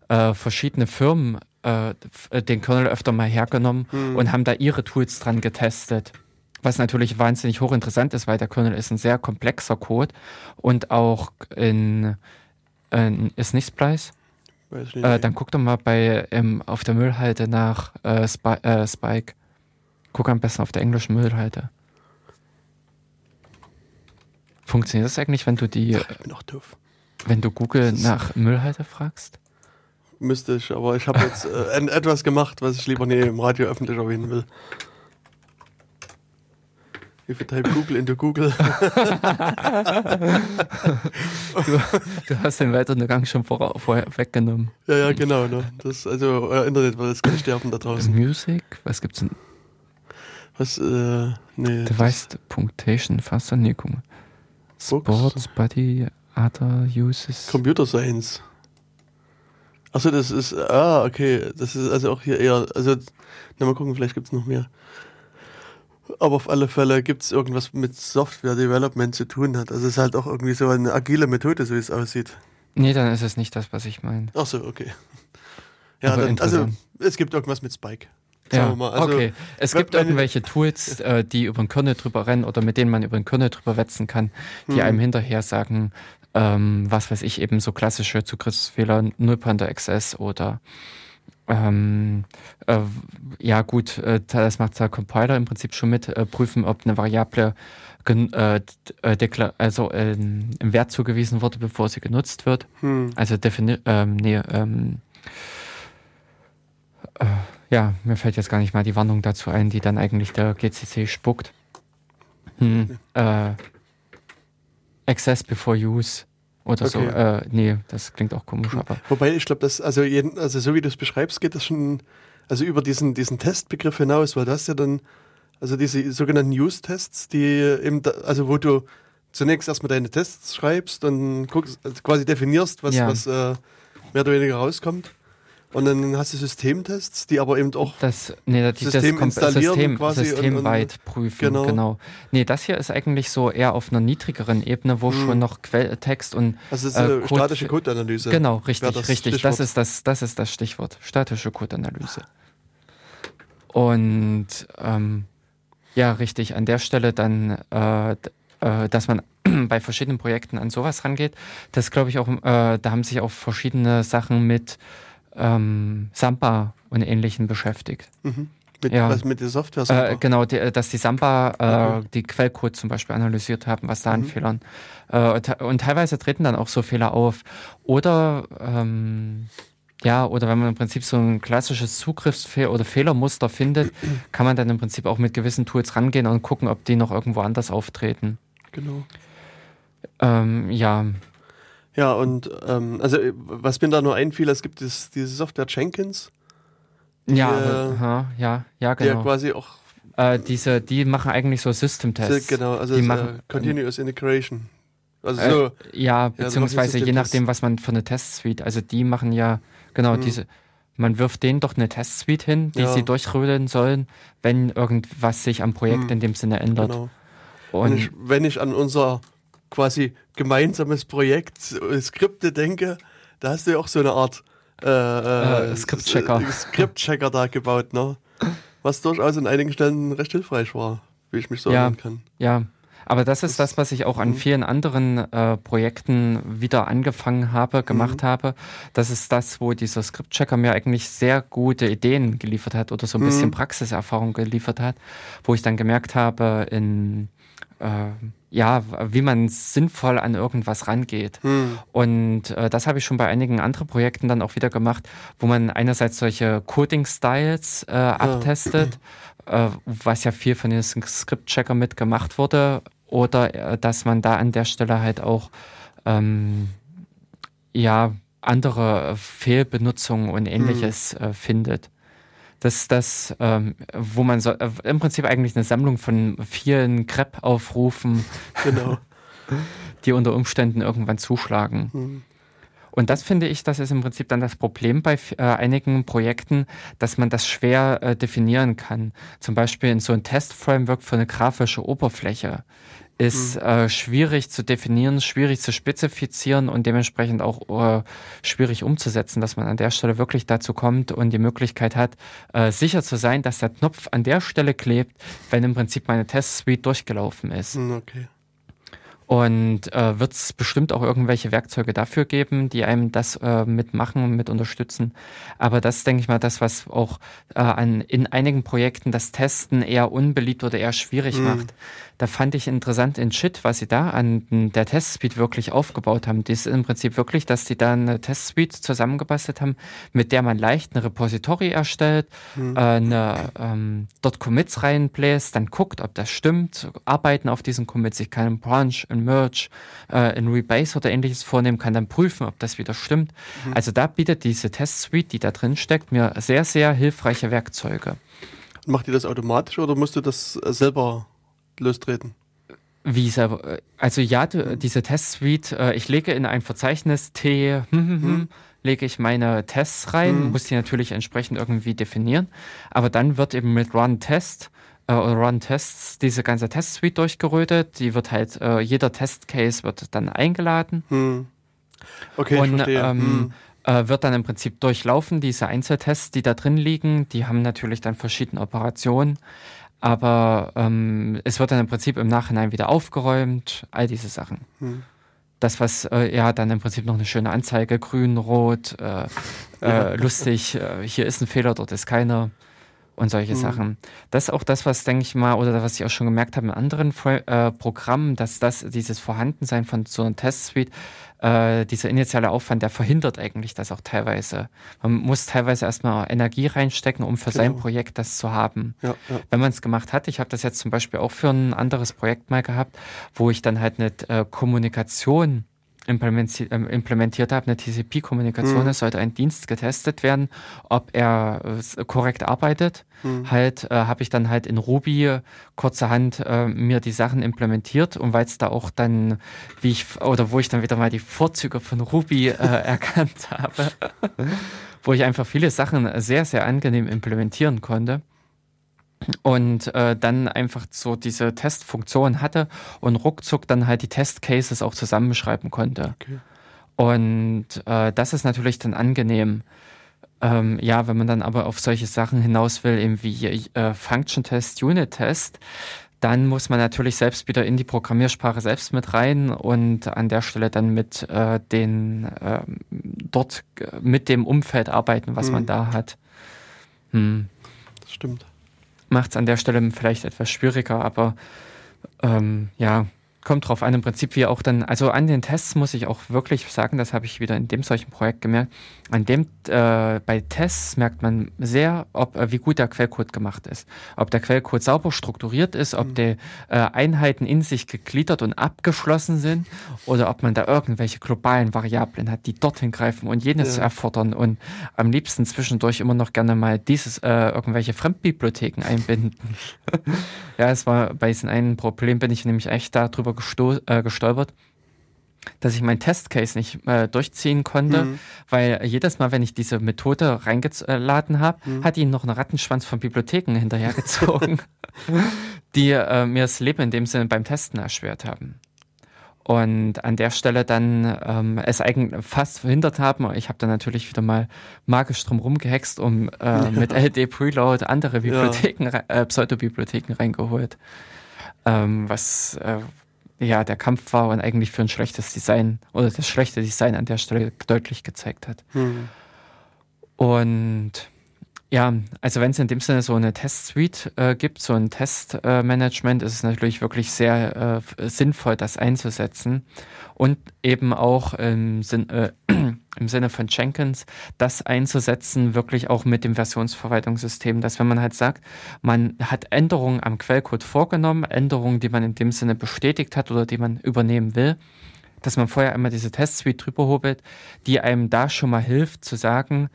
äh, verschiedene Firmen äh, äh, den Kernel öfter mal hergenommen mhm. und haben da ihre Tools dran getestet. Was natürlich wahnsinnig hochinteressant ist, weil der Kernel ist ein sehr komplexer Code und auch in, in ist nicht Splice? Äh, dann guck doch mal bei ähm, auf der Müllhalde nach äh, Spi äh, Spike. Guck am besten auf der englischen Müllhalde. Funktioniert das eigentlich, wenn du die. Ach, ich bin auch doof. Wenn du Google nach Müllhalde fragst? müsste ich, aber ich habe jetzt äh, etwas gemacht, was ich lieber nie im Radio öffentlich erwähnen will. If you type Google into Google. du, du, hast den weiteren Gang schon vor, vorher weggenommen. Ja, ja, genau. Ne? Das, also euer Internet wird jetzt gleich sterben da draußen. Music? Was gibt's denn? Was, äh, nee. Device Punctation, mal. Sports, Body, Other Uses. Computer Science. Achso, das ist, ah, okay. Das ist also auch hier eher, also, na mal gucken, vielleicht gibt es noch mehr. Aber auf alle Fälle gibt es irgendwas mit Software Development zu tun hat. Also es ist halt auch irgendwie so eine agile Methode, so wie es aussieht. Nee, dann ist es nicht das, was ich meine. Achso, okay. Ja, dann, also es gibt irgendwas mit Spike. Ja, also, okay. Es gibt irgendwelche Tools, äh, die über den Kernel drüber rennen oder mit denen man über den Kernel drüber wetzen kann, die hm. einem hinterher sagen, ähm, was weiß ich, eben so klassische Zugriffsfehler, Nullpointer XS oder ähm, äh, ja gut, äh, das macht der Compiler im Prinzip schon mit, äh, prüfen, ob eine Variable äh, äh, also im Wert zugewiesen wurde, bevor sie genutzt wird. Hm. Also defini ähm, nee, ähm, Äh, ja, mir fällt jetzt gar nicht mal die Warnung dazu ein, die dann eigentlich der GCC spuckt. Hm, Access before Use oder okay. so. Äh, nee, das klingt auch komisch, aber. Wobei, ich glaube, das, also, jeden, also so wie du es beschreibst, geht das schon also über diesen, diesen Testbegriff hinaus, weil das ja dann, also diese sogenannten Use-Tests, die eben, da, also wo du zunächst erstmal deine Tests schreibst und guckst, also quasi definierst, was, ja. was äh, mehr oder weniger rauskommt. Und dann hast du Systemtests, die aber eben auch das, nee, die, System das installieren System, quasi systemweit und, und, prüfen. Genau. genau. Nee, das hier ist eigentlich so eher auf einer niedrigeren Ebene, wo hm. schon noch Quelltext und also das ist äh, Code, statische Codeanalyse. Genau, richtig, das richtig. Das ist das, das ist das Stichwort. Statische Codeanalyse. Und ähm, ja, richtig, an der Stelle dann, äh, äh, dass man bei verschiedenen Projekten an sowas rangeht, das glaube ich auch, äh, da haben sich auch verschiedene Sachen mit ähm, Sampa und Ähnlichen beschäftigt. Mhm. Mit, ja. was mit der Software? Äh, genau, die, äh, dass die Samba äh, okay. die Quellcode zum Beispiel analysiert haben, was da mhm. an Fehlern. Äh, und, und, teilweise treten dann auch so Fehler auf. Oder ähm, ja, oder wenn man im Prinzip so ein klassisches Zugriffsfehler oder Fehlermuster findet, kann man dann im Prinzip auch mit gewissen Tools rangehen und gucken, ob die noch irgendwo anders auftreten. Genau. Ähm, ja, ja, und ähm, also was mir da nur einfiel, es gibt dieses, diese Software Jenkins. Die, ja, äh, ja, ja, genau. Die quasi auch. Äh, diese, die machen eigentlich so System-Tests. Genau, also die machen, Continuous Integration. Also äh, so, ja, beziehungsweise ja, je nachdem, was man für eine Testsuite, also die machen ja, genau, hm. diese, man wirft denen doch eine Testsuite hin, die ja. sie durchrödeln sollen, wenn irgendwas sich am Projekt hm. in dem Sinne ändert. Genau. Und wenn ich, wenn ich an unser quasi gemeinsames Projekt, Skripte denke, da hast du ja auch so eine Art äh, äh, Skriptchecker. Skriptchecker da gebaut, ne? Was durchaus in einigen Stellen recht hilfreich war, wie ich mich so ja, erinnern kann. Ja, aber das ist das, was ich auch an mhm. vielen anderen äh, Projekten wieder angefangen habe, gemacht mhm. habe. Das ist das, wo dieser Skriptchecker mir eigentlich sehr gute Ideen geliefert hat oder so ein bisschen mhm. Praxiserfahrung geliefert hat, wo ich dann gemerkt habe, in äh, ja, wie man sinnvoll an irgendwas rangeht. Hm. Und äh, das habe ich schon bei einigen anderen Projekten dann auch wieder gemacht, wo man einerseits solche Coding-Styles äh, abtestet, ja. äh, was ja viel von den Script-Checker mitgemacht wurde, oder äh, dass man da an der Stelle halt auch ähm, ja andere Fehlbenutzungen und ähnliches hm. Äh, findet dass das, ähm, wo man so, äh, im Prinzip eigentlich eine Sammlung von vielen Crepe-Aufrufen, genau. die unter Umständen irgendwann zuschlagen. Mhm. Und das finde ich, das ist im Prinzip dann das Problem bei äh, einigen Projekten, dass man das schwer äh, definieren kann. Zum Beispiel in so ein Test-Framework für eine grafische Oberfläche ist mhm. äh, schwierig zu definieren, schwierig zu spezifizieren und dementsprechend auch äh, schwierig umzusetzen, dass man an der Stelle wirklich dazu kommt und die Möglichkeit hat, äh, sicher zu sein, dass der Knopf an der Stelle klebt, wenn im Prinzip meine Test-Suite durchgelaufen ist. Mhm, okay. Und äh, wird es bestimmt auch irgendwelche Werkzeuge dafür geben, die einem das äh, mitmachen, mit unterstützen. Aber das denke ich mal, das, was auch äh, an, in einigen Projekten das Testen eher unbeliebt oder eher schwierig mhm. macht. Da fand ich interessant in Shit, was sie da an der Testsuite wirklich aufgebaut haben. Das ist im Prinzip wirklich, dass sie da eine Testsuite zusammengebastelt haben, mit der man leicht ein Repository erstellt, mhm. äh, eine, ähm, dort Commits reinbläst, dann guckt, ob das stimmt, arbeiten auf diesen Commits. Ich kann einen Branch, einen Merge, äh, einen Rebase oder ähnliches vornehmen, kann dann prüfen, ob das wieder stimmt. Mhm. Also da bietet diese Testsuite, die da drin steckt, mir sehr, sehr hilfreiche Werkzeuge. Macht ihr das automatisch oder musst du das selber lostreten? Wie selber? Also ja, diese Testsuite, äh, ich lege in ein Verzeichnis T, hm, hm, hm, hm, lege ich meine Tests rein, hm. muss die natürlich entsprechend irgendwie definieren, aber dann wird eben mit Run Test äh, Run Tests diese ganze Testsuite durchgerötet, die wird halt, äh, jeder Testcase wird dann eingeladen. Hm. Okay, und, ähm, äh, wird dann im Prinzip durchlaufen, diese Einzeltests, die da drin liegen, die haben natürlich dann verschiedene Operationen. Aber ähm, es wird dann im Prinzip im Nachhinein wieder aufgeräumt, all diese Sachen. Hm. Das, was äh, ja dann im Prinzip noch eine schöne Anzeige, grün, rot, äh, äh, lustig, äh, hier ist ein Fehler, dort ist keiner. Und solche mhm. Sachen. Das ist auch das, was, denke ich mal, oder was ich auch schon gemerkt habe in anderen äh, Programmen, dass das, dieses Vorhandensein von so einer Testsuite, äh, dieser initiale Aufwand, der verhindert eigentlich das auch teilweise. Man muss teilweise erstmal Energie reinstecken, um für genau. sein Projekt das zu haben. Ja, ja. Wenn man es gemacht hat, ich habe das jetzt zum Beispiel auch für ein anderes Projekt mal gehabt, wo ich dann halt eine äh, Kommunikation implementiert, ähm, implementiert habe, eine TCP-Kommunikation, mhm. es sollte ein Dienst getestet werden, ob er äh, korrekt arbeitet. Mhm. Halt äh, habe ich dann halt in Ruby kurzerhand äh, mir die Sachen implementiert und weil es da auch dann, wie ich, oder wo ich dann wieder mal die Vorzüge von Ruby äh, erkannt habe, wo ich einfach viele Sachen sehr, sehr angenehm implementieren konnte und äh, dann einfach so diese Testfunktion hatte und ruckzuck dann halt die Testcases auch zusammenschreiben konnte. Okay. Und äh, das ist natürlich dann angenehm. Ähm, ja, wenn man dann aber auf solche Sachen hinaus will, eben wie äh, Function Test, Unit Test, dann muss man natürlich selbst wieder in die Programmiersprache selbst mit rein und an der Stelle dann mit äh, den äh, dort mit dem Umfeld arbeiten, was mhm. man da hat. Hm. Das stimmt macht es an der Stelle vielleicht etwas schwieriger, aber ähm, ja, kommt drauf an, im Prinzip wie auch dann, also an den Tests muss ich auch wirklich sagen, das habe ich wieder in dem solchen Projekt gemerkt, an dem, äh, bei Tests merkt man sehr, ob, äh, wie gut der Quellcode gemacht ist. Ob der Quellcode sauber strukturiert ist, ob mhm. die äh, Einheiten in sich gegliedert und abgeschlossen sind oder ob man da irgendwelche globalen Variablen hat, die dorthin greifen und jenes ja. erfordern und am liebsten zwischendurch immer noch gerne mal dieses, äh, irgendwelche Fremdbibliotheken einbinden. ja, es war bei diesem einen Problem bin ich nämlich echt darüber äh, gestolpert, dass ich meinen Testcase nicht äh, durchziehen konnte, mhm. weil jedes Mal, wenn ich diese Methode reingeladen habe, mhm. hat ihn noch einen Rattenschwanz von Bibliotheken hinterhergezogen, die äh, mir das Leben in dem Sinne beim Testen erschwert haben. Und an der Stelle dann ähm, es eigentlich fast verhindert haben. Ich habe dann natürlich wieder mal magisch drum rumgehext, um äh, ja. mit LD Preload andere Bibliotheken, ja. äh, Pseudobibliotheken reingeholt. Ähm, was äh, ja der Kampf war und eigentlich für ein schlechtes Design oder das schlechte Design an der Stelle deutlich gezeigt hat. Mhm. Und ja, also wenn es in dem Sinne so eine Test-Suite äh, gibt, so ein Testmanagement, äh, ist es natürlich wirklich sehr äh, sinnvoll, das einzusetzen. Und eben auch im, Sinn, äh, im Sinne von Jenkins das einzusetzen, wirklich auch mit dem Versionsverwaltungssystem, dass wenn man halt sagt, man hat Änderungen am Quellcode vorgenommen, Änderungen, die man in dem Sinne bestätigt hat oder die man übernehmen will, dass man vorher einmal diese Test-Suite drüber hobelt, die einem da schon mal hilft zu sagen,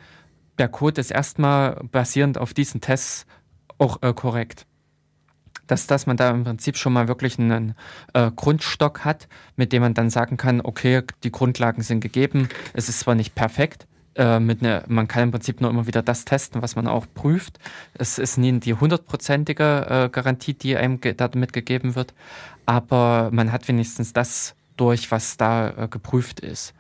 der Code ist erstmal basierend auf diesen Tests auch äh, korrekt. Dass, dass man da im Prinzip schon mal wirklich einen äh, Grundstock hat, mit dem man dann sagen kann, okay, die Grundlagen sind gegeben, es ist zwar nicht perfekt, äh, mit ne, man kann im Prinzip nur immer wieder das testen, was man auch prüft. Es ist nie die hundertprozentige äh, Garantie, die einem ge damit gegeben wird, aber man hat wenigstens das durch, was da äh, geprüft ist.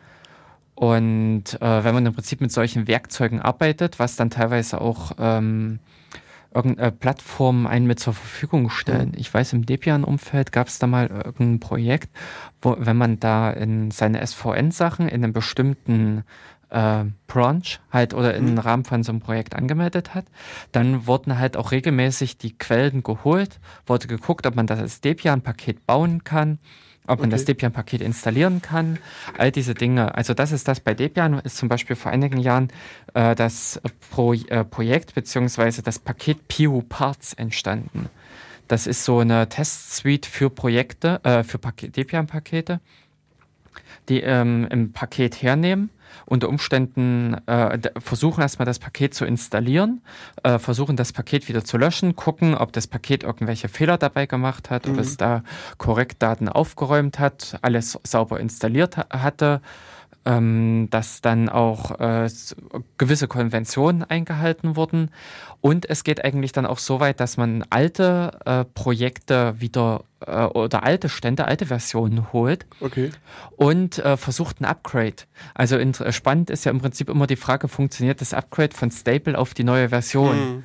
Und äh, wenn man im Prinzip mit solchen Werkzeugen arbeitet, was dann teilweise auch ähm, irgendeine Plattformen einen mit zur Verfügung stellen. Mhm. Ich weiß, im Debian-Umfeld gab es da mal irgendein Projekt, wo, wenn man da in seine SVN-Sachen in einem bestimmten äh, Branch halt oder im mhm. Rahmen von so einem Projekt angemeldet hat, dann wurden halt auch regelmäßig die Quellen geholt, wurde geguckt, ob man das als Debian-Paket bauen kann ob man okay. das Debian-Paket installieren kann, all diese Dinge. Also das ist das bei Debian, ist zum Beispiel vor einigen Jahren äh, das Pro äh, Projekt bzw. das Paket PU Parts entstanden. Das ist so eine Testsuite für Projekte, äh, für Debian-Pakete, die ähm, im Paket hernehmen unter Umständen äh, versuchen erstmal das Paket zu installieren, äh, versuchen das Paket wieder zu löschen, gucken, ob das Paket irgendwelche Fehler dabei gemacht hat, mhm. ob es da korrekt Daten aufgeräumt hat, alles sauber installiert ha hatte ähm, dass dann auch äh, gewisse Konventionen eingehalten wurden. Und es geht eigentlich dann auch so weit, dass man alte äh, Projekte wieder äh, oder alte Stände, alte Versionen holt okay. und äh, versucht ein Upgrade. Also spannend ist ja im Prinzip immer die Frage, funktioniert das Upgrade von Stable auf die neue Version? Mhm.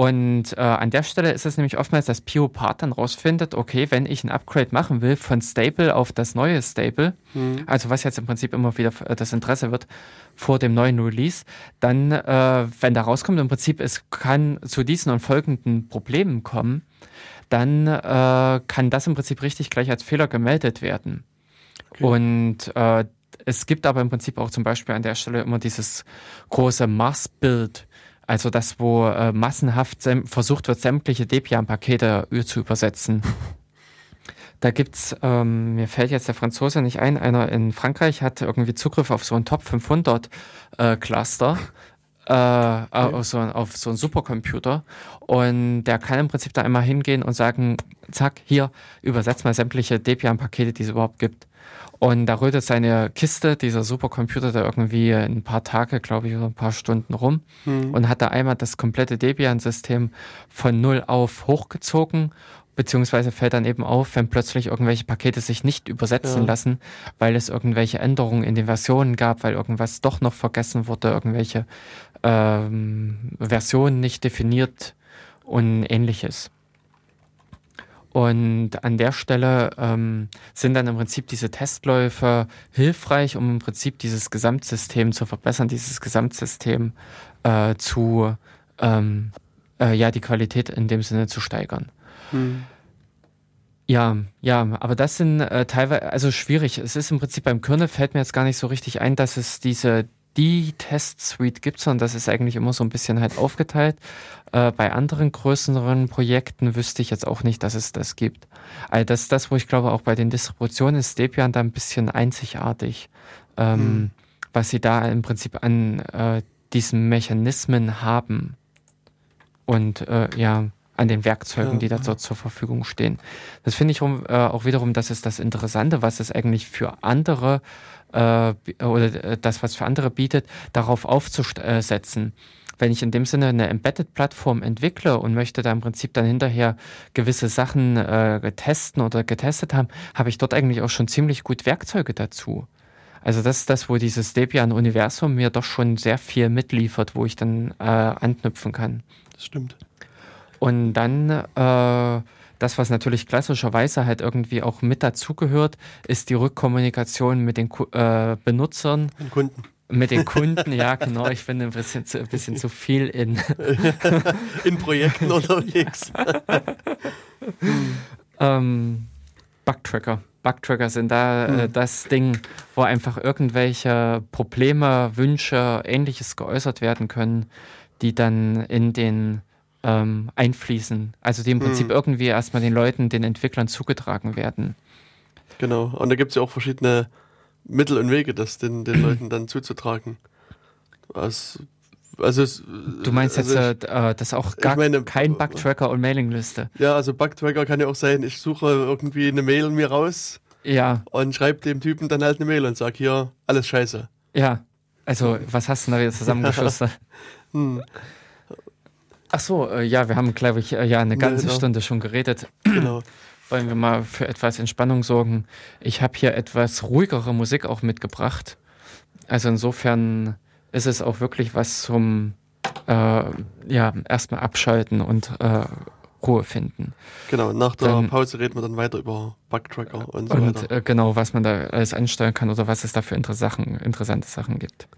Und äh, an der Stelle ist es nämlich oftmals, dass PO-Part dann rausfindet, okay, wenn ich ein Upgrade machen will von Stable auf das neue Stable, mhm. also was jetzt im Prinzip immer wieder äh, das Interesse wird vor dem neuen Release, dann, äh, wenn da rauskommt, im Prinzip, es kann zu diesen und folgenden Problemen kommen, dann äh, kann das im Prinzip richtig gleich als Fehler gemeldet werden. Okay. Und äh, es gibt aber im Prinzip auch zum Beispiel an der Stelle immer dieses große Mars-Bild, also das, wo äh, massenhaft versucht wird, sämtliche Debian-Pakete zu übersetzen. Da gibt's, ähm, mir fällt jetzt der Franzose nicht ein, einer in Frankreich hat irgendwie Zugriff auf so ein Top 500 äh, Cluster, äh, okay. auf, so, auf so einen Supercomputer und der kann im Prinzip da einmal hingehen und sagen, zack, hier, übersetzt mal sämtliche Debian-Pakete, die es überhaupt gibt. Und da rührt seine Kiste, dieser Supercomputer, da irgendwie ein paar Tage, glaube ich, oder ein paar Stunden rum mhm. und hat da einmal das komplette Debian-System von null auf hochgezogen beziehungsweise fällt dann eben auf, wenn plötzlich irgendwelche Pakete sich nicht übersetzen ja. lassen, weil es irgendwelche Änderungen in den Versionen gab, weil irgendwas doch noch vergessen wurde, irgendwelche ähm, Versionen nicht definiert und ähnliches. Und an der Stelle ähm, sind dann im Prinzip diese Testläufe hilfreich, um im Prinzip dieses Gesamtsystem zu verbessern, dieses Gesamtsystem äh, zu, ähm, äh, ja, die Qualität in dem Sinne zu steigern. Hm. Ja, ja, aber das sind äh, teilweise, also schwierig. Es ist im Prinzip beim Kernel fällt mir jetzt gar nicht so richtig ein, dass es diese die Test-Suite gibt, sondern das ist eigentlich immer so ein bisschen halt aufgeteilt. Äh, bei anderen größeren Projekten wüsste ich jetzt auch nicht, dass es das gibt. Also das ist das, wo ich glaube, auch bei den Distributionen ist Debian da ein bisschen einzigartig, ähm, hm. was sie da im Prinzip an äh, diesen Mechanismen haben. Und äh, ja, an den Werkzeugen, ja, die da dort zur Verfügung stehen. Das finde ich äh, auch wiederum, das ist das Interessante, was es eigentlich für andere äh, oder äh, das, was für andere bietet, darauf aufzusetzen. Wenn ich in dem Sinne eine Embedded-Plattform entwickle und möchte da im Prinzip dann hinterher gewisse Sachen äh, testen oder getestet haben, habe ich dort eigentlich auch schon ziemlich gut Werkzeuge dazu. Also das ist das, wo dieses Debian-Universum mir doch schon sehr viel mitliefert, wo ich dann äh, anknüpfen kann. Das stimmt. Und dann äh, das, was natürlich klassischerweise halt irgendwie auch mit dazugehört, ist die Rückkommunikation mit den äh, Benutzern. Den Kunden. Mit den Kunden, ja, genau. Ich bin ein bisschen zu, ein bisschen zu viel in, in Projekten unterwegs. ähm, Bugtracker. Bugtracker sind da äh, hm. das Ding, wo einfach irgendwelche Probleme, Wünsche, ähnliches geäußert werden können, die dann in den ähm, einfließen. Also die im Prinzip hm. irgendwie erstmal den Leuten, den Entwicklern zugetragen werden. Genau. Und da gibt es ja auch verschiedene Mittel und Wege, das den, den Leuten dann zuzutragen. Also, also du meinst also jetzt, ich, äh, das auch gar meine, kein Bugtracker und Mailingliste? Ja, also Bugtracker kann ja auch sein, ich suche irgendwie eine Mail mir raus ja. und schreibe dem Typen dann halt eine Mail und sage hier, alles scheiße. Ja, also was hast du da wieder zusammengeschossen? hm. Ach so, äh, ja, wir haben, glaube ich, äh, ja eine ganze genau. Stunde schon geredet. Genau. Wollen wir mal für etwas Entspannung sorgen? Ich habe hier etwas ruhigere Musik auch mitgebracht. Also insofern ist es auch wirklich was zum äh, ja, erstmal abschalten und äh, Ruhe finden. Genau, nach der dann, Pause reden wir dann weiter über Bugtracker und so und, weiter. Äh, genau, was man da alles ansteuern kann oder was es da für interessante Sachen gibt.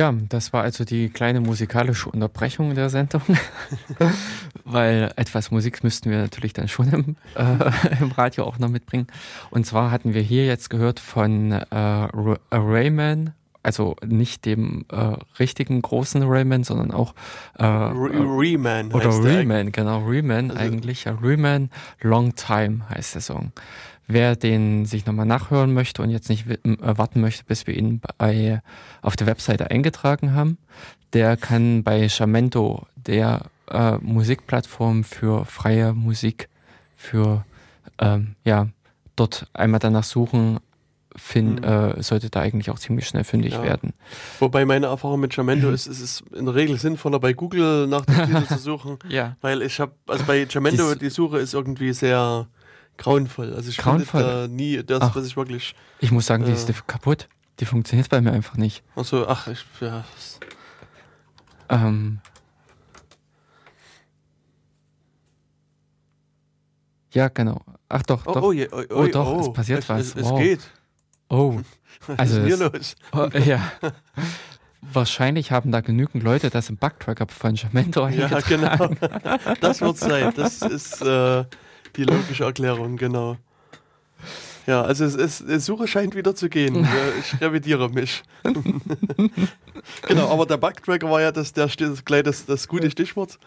Ja, das war also die kleine musikalische Unterbrechung der Sendung, weil etwas Musik müssten wir natürlich dann schon im, äh, im, Radio auch noch mitbringen. Und zwar hatten wir hier jetzt gehört von äh, Rayman, also nicht dem äh, richtigen großen Rayman, sondern auch äh, Rayman oder Rayman, genau Rayman also, eigentlich. Ja, Rayman Long Time heißt der Song. Wer den sich nochmal nachhören möchte und jetzt nicht warten möchte, bis wir ihn bei, auf der Webseite eingetragen haben, der kann bei Jamento, der äh, Musikplattform für freie Musik, für ähm, ja, dort einmal danach suchen, find, mhm. äh, sollte da eigentlich auch ziemlich schnell fündig ja. werden. Wobei meine Erfahrung mit Jamendo mhm. ist, es ist in der Regel sinnvoller, bei Google nach dem Titel zu suchen. Ja. Weil ich habe, also bei Jamendo, die Suche ist irgendwie sehr grauenvoll. Also ich grauenvoll. finde da nie das, ach, was ich wirklich. Ich muss sagen, die ist äh, kaputt. Die funktioniert bei mir einfach nicht. Achso, ach, ich, ja. Ähm. Ja, genau. Ach doch, oh, doch. Oh, je, oh, oh, oh doch, es passiert es, was. Es, es wow. geht. Oh. Also Was ist hier los? Oh, ja. Wahrscheinlich haben da genügend Leute das im Bugtracker von Jamento Ja, genau. Das wird sein. Das ist äh, die logische Erklärung, genau. Ja, also es die Suche scheint wieder zu gehen. Ich revidiere mich. genau, aber der Bugtracker war ja das, der, das, gleich das, das gute Stichwort,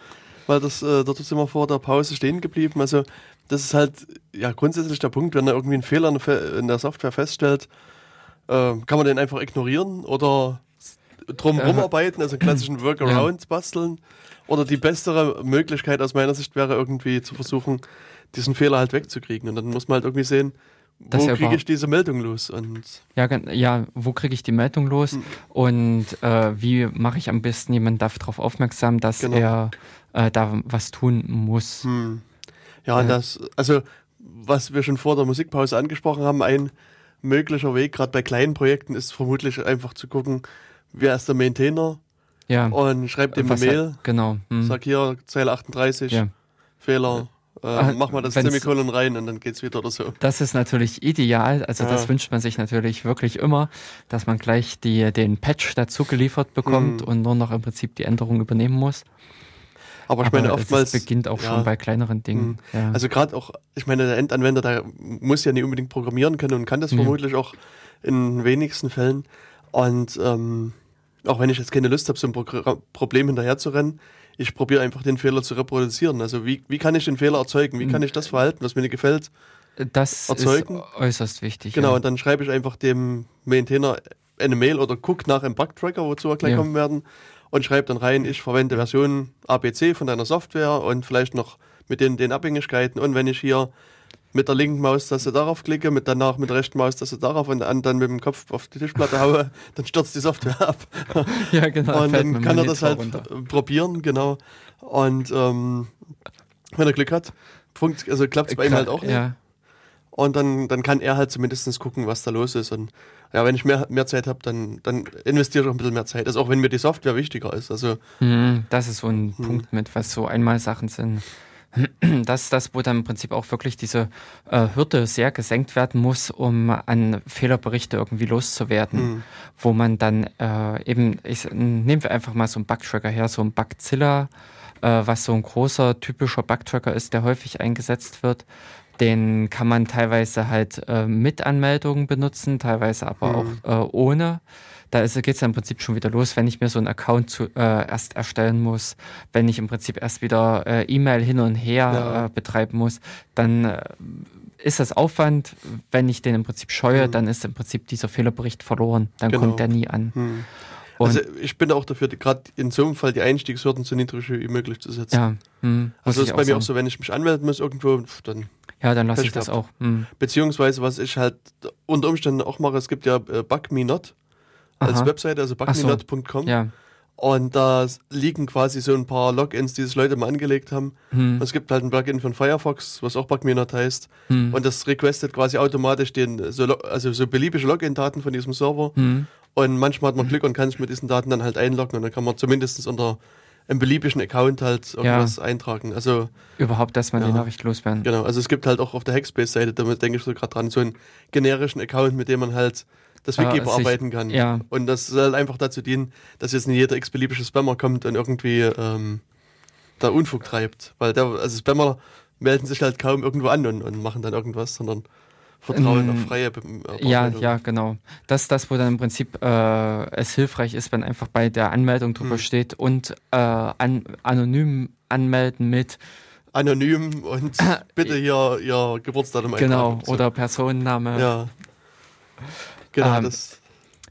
weil das, äh, dort sind wir vor der Pause stehen geblieben. Also das ist halt ja grundsätzlich der Punkt, wenn er irgendwie einen Fehler in der Software feststellt, äh, kann man den einfach ignorieren oder drum rumarbeiten, also einen klassischen Workaround ja. basteln. Oder die bessere Möglichkeit aus meiner Sicht wäre irgendwie zu versuchen, diesen Fehler halt wegzukriegen. Und dann muss man halt irgendwie sehen, wo ja kriege ich diese Meldung los? Und ja, ja, wo kriege ich die Meldung los? Hm. Und äh, wie mache ich am besten jemanden darauf aufmerksam, dass genau. er äh, da was tun muss? Hm. Ja, äh. das, also was wir schon vor der Musikpause angesprochen haben, ein möglicher Weg, gerade bei kleinen Projekten, ist vermutlich einfach zu gucken, wer ist der Maintainer? Ja. Und schreibt ihm eine Mail. Hat, genau. Hm. Sag hier, Zeile 38, ja. Fehler, äh, mach mal das Semikolon rein und dann geht's wieder oder so. Das ist natürlich ideal. Also ja. das wünscht man sich natürlich wirklich immer, dass man gleich die, den Patch dazu geliefert bekommt mhm. und nur noch im Prinzip die Änderung übernehmen muss. Aber ich Aber meine, oftmals. Es beginnt auch ja. schon bei kleineren Dingen. Mhm. Ja. Also gerade auch, ich meine, der Endanwender, der muss ja nicht unbedingt programmieren können und kann das vermutlich auch in wenigsten Fällen. Und ähm, auch wenn ich jetzt keine Lust habe, so ein Pro Problem hinterher zu rennen, ich probiere einfach den Fehler zu reproduzieren. Also wie, wie kann ich den Fehler erzeugen? Wie kann ich das Verhalten, was mir nicht gefällt, das erzeugen? ist äußerst wichtig. Genau, ja. und dann schreibe ich einfach dem Maintainer eine Mail oder guck nach im Bugtracker, wozu wir gleich ja. kommen werden, und schreibe dann rein, ich verwende Version ABC von deiner Software und vielleicht noch mit den, den Abhängigkeiten. Und wenn ich hier mit der linken Maustaste darauf klicke, mit danach mit der rechten Maustaste darauf und dann, dann mit dem Kopf auf die Tischplatte haue, dann stürzt die Software ab. ja, genau. Und dann kann er das halt runter. probieren, genau. Und ähm, wenn er Glück hat, funkt, also klappt es bei ihm halt auch nicht. Ja. Und dann, dann kann er halt zumindest gucken, was da los ist. Und ja, wenn ich mehr, mehr Zeit habe, dann, dann investiere ich auch ein bisschen mehr Zeit. Also auch wenn mir die Software wichtiger ist. Also, hm, das ist so ein hm. Punkt mit, was so einmal Sachen sind. Das ist das, wo dann im Prinzip auch wirklich diese äh, Hürde sehr gesenkt werden muss, um an Fehlerberichte irgendwie loszuwerden. Mhm. Wo man dann äh, eben, ich, nehmen wir einfach mal so einen Bugtracker her, so ein Bugzilla, äh, was so ein großer, typischer Bugtracker ist, der häufig eingesetzt wird. Den kann man teilweise halt äh, mit Anmeldungen benutzen, teilweise aber mhm. auch äh, ohne da geht es ja im Prinzip schon wieder los, wenn ich mir so einen Account zu, äh, erst erstellen muss, wenn ich im Prinzip erst wieder äh, E-Mail hin und her ja. äh, betreiben muss, dann äh, ist das Aufwand. Wenn ich den im Prinzip scheue, mhm. dann ist im Prinzip dieser Fehlerbericht verloren. Dann genau. kommt der nie an. Mhm. also ich bin auch dafür, gerade in so einem Fall die Einstiegshürden so niedrig wie möglich zu setzen. Ja, hm, also das ist bei mir auch so, wenn ich mich anmelden muss irgendwo, dann ja, dann lasse ich das auch. Hm. Beziehungsweise, was ich halt unter Umständen auch mache, es gibt ja äh, Bug Me Not als. Webseite, also bugminot.com. So. Ja. Und da liegen quasi so ein paar Logins, die sich Leute mal angelegt haben. Hm. Es gibt halt ein Plugin von Firefox, was auch Bugminot heißt. Hm. Und das requestet quasi automatisch den, so, also so beliebige Login-Daten von diesem Server. Hm. Und manchmal hat man Glück und kann sich mit diesen Daten dann halt einloggen und dann kann man zumindest unter einem beliebigen Account halt irgendwas ja. eintragen. Also überhaupt, dass man ja, die Nachricht loswerden. Genau, also es gibt halt auch auf der Hackspace-Seite, damit denke ich so gerade dran, so einen generischen Account, mit dem man halt das Wiki äh, bearbeiten kann. Ja. Und das soll einfach dazu dienen, dass jetzt nicht jeder x-beliebige Spammer kommt und irgendwie ähm, da Unfug treibt. Weil der, also Spammer melden sich halt kaum irgendwo an und, und machen dann irgendwas, sondern Vertrauen auf ähm, freie Ja, ja, genau. Das ist das, wo dann im Prinzip äh, es hilfreich ist, wenn einfach bei der Anmeldung drüber hm. steht und äh, an, anonym anmelden mit anonym und bitte hier ihr Geburtsdatum Genau, oder Personenname. Ja. Genau, ähm, das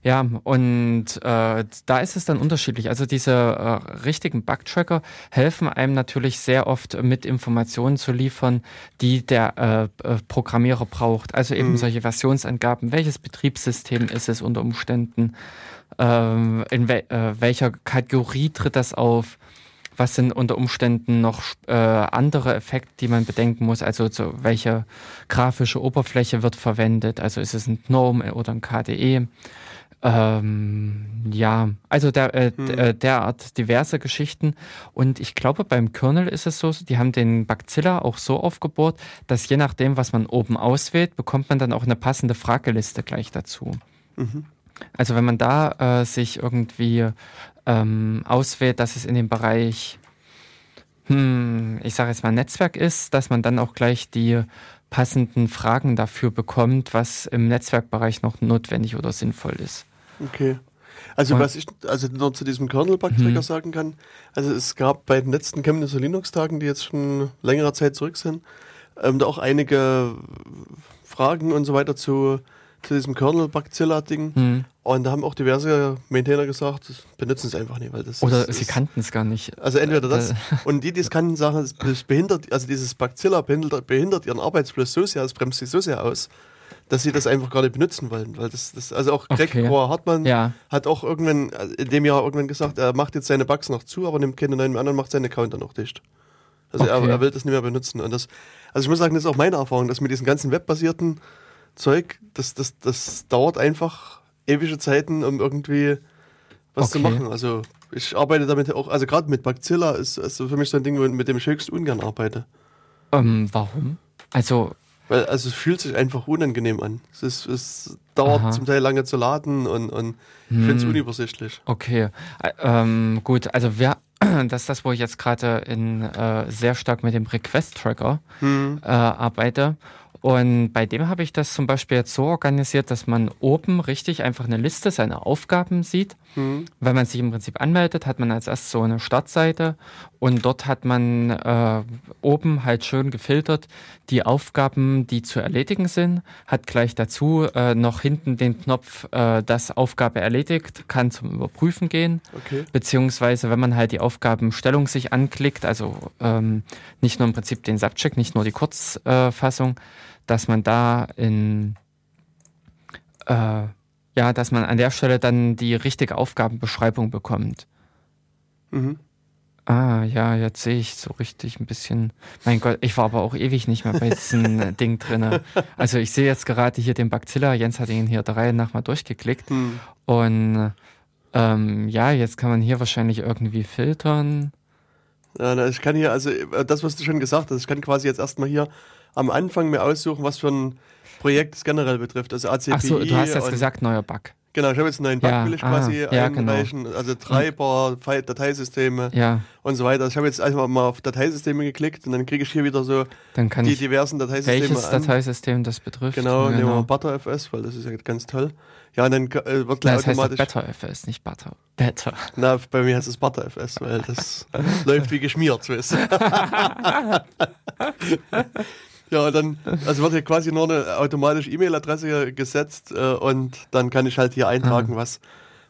ja, und äh, da ist es dann unterschiedlich. Also diese äh, richtigen Bugtracker helfen einem natürlich sehr oft mit Informationen zu liefern, die der äh, äh Programmierer braucht. Also eben mhm. solche Versionsangaben, welches Betriebssystem ist es unter Umständen, ähm, in we äh, welcher Kategorie tritt das auf, was sind unter Umständen noch äh, andere Effekte, die man bedenken muss? Also so, welche grafische Oberfläche wird verwendet? Also ist es ein GNOME oder ein KDE? Ähm, ja, also der, äh, hm. Äh, derart diverse Geschichten. Und ich glaube, beim Kernel ist es so, die haben den Bacilla auch so aufgebohrt, dass je nachdem, was man oben auswählt, bekommt man dann auch eine passende Frageliste gleich dazu. Mhm. Also wenn man da äh, sich irgendwie ähm, auswählt, dass es in dem Bereich, hm, ich sage jetzt mal Netzwerk ist, dass man dann auch gleich die passenden Fragen dafür bekommt, was im Netzwerkbereich noch notwendig oder sinnvoll ist. Okay. Also was ich also nur zu diesem Kernel-Bug-Trigger mhm. sagen kann, also es gab bei den letzten Chemnitzer Linux-Tagen, die jetzt schon längere Zeit zurück sind, ähm, da auch einige Fragen und so weiter zu, zu diesem Kernel-Bugzilla-Ding. Mhm. Und da haben auch diverse Maintainer gesagt, benutzen es einfach nicht, weil das Oder ist, sie kannten es gar nicht. Also entweder das äh, und die, die es kannten, sagen, es behindert, also dieses Bugzilla behindert, behindert ihren Arbeitsfluss so sehr, es bremst sie so sehr aus, dass sie das einfach gar nicht benutzen wollen. Weil das, das also auch Greg okay. Hartmann ja. hat auch irgendwann, in dem Jahr irgendwann gesagt, er macht jetzt seine Bugs noch zu, aber nimmt keine neuen mehr an und macht seinen Account dann noch dicht. Also okay. er, er, will das nicht mehr benutzen. Und das, also ich muss sagen, das ist auch meine Erfahrung, dass mit diesem ganzen webbasierten Zeug, das, das, das dauert einfach ewige Zeiten, um irgendwie was okay. zu machen. Also ich arbeite damit auch, also gerade mit Bacilla ist also für mich so ein Ding, mit dem ich höchst ungern arbeite. Ähm, warum? Also weil, also es fühlt sich einfach unangenehm an. Es, ist, es dauert Aha. zum Teil lange zu laden und, und ich finde es hm. unübersichtlich. Okay, ähm, gut. Also wir, das ist das, wo ich jetzt gerade äh, sehr stark mit dem Request-Tracker hm. äh, arbeite. Und bei dem habe ich das zum Beispiel jetzt so organisiert, dass man oben richtig einfach eine Liste seiner Aufgaben sieht. Mhm. Wenn man sich im Prinzip anmeldet, hat man als erstes so eine Startseite und dort hat man äh, oben halt schön gefiltert die Aufgaben, die zu erledigen sind, hat gleich dazu äh, noch hinten den Knopf, äh, das Aufgabe erledigt, kann zum Überprüfen gehen. Okay. Beziehungsweise, wenn man halt die Aufgabenstellung sich anklickt, also ähm, nicht nur im Prinzip den Subcheck, nicht nur die Kurzfassung, dass man da in äh, ja, dass man an der Stelle dann die richtige Aufgabenbeschreibung bekommt. Mhm. Ah, ja, jetzt sehe ich so richtig ein bisschen. Mein Gott, ich war aber auch ewig nicht mehr bei diesem Ding drin. Also ich sehe jetzt gerade hier den Bacilla. Jens hat ihn hier drei nach mal durchgeklickt. Hm. Und ähm, ja, jetzt kann man hier wahrscheinlich irgendwie filtern. Ja, ich kann hier, also äh, das, was du schon gesagt hast, ich kann quasi jetzt erstmal hier am Anfang mir aussuchen, was für ein Projekt es generell betrifft. Also ACPI. Achso, du hast jetzt gesagt, neuer Bug. Genau, ich habe jetzt einen neuen Bug, ja, will ich quasi ah, ja, genau. einreichen. Genau. Also Treiber, Dateisysteme ja. und so weiter. Ich habe jetzt einfach mal auf Dateisysteme geklickt und dann kriege ich hier wieder so die diversen Dateisysteme. Welches an. Dateisystem das betrifft. Genau, genau. nehmen wir ButterFS, weil das ist ja ganz toll. Ja, und dann äh, wird gleich Na, das automatisch. Heißt BetterFS, nicht Butter. Better. Na, bei mir heißt es ButterFS, weil das läuft wie geschmiert, weißt Ja, dann, also wird hier quasi nur eine automatische E-Mail-Adresse gesetzt äh, und dann kann ich halt hier eintragen, ah. was,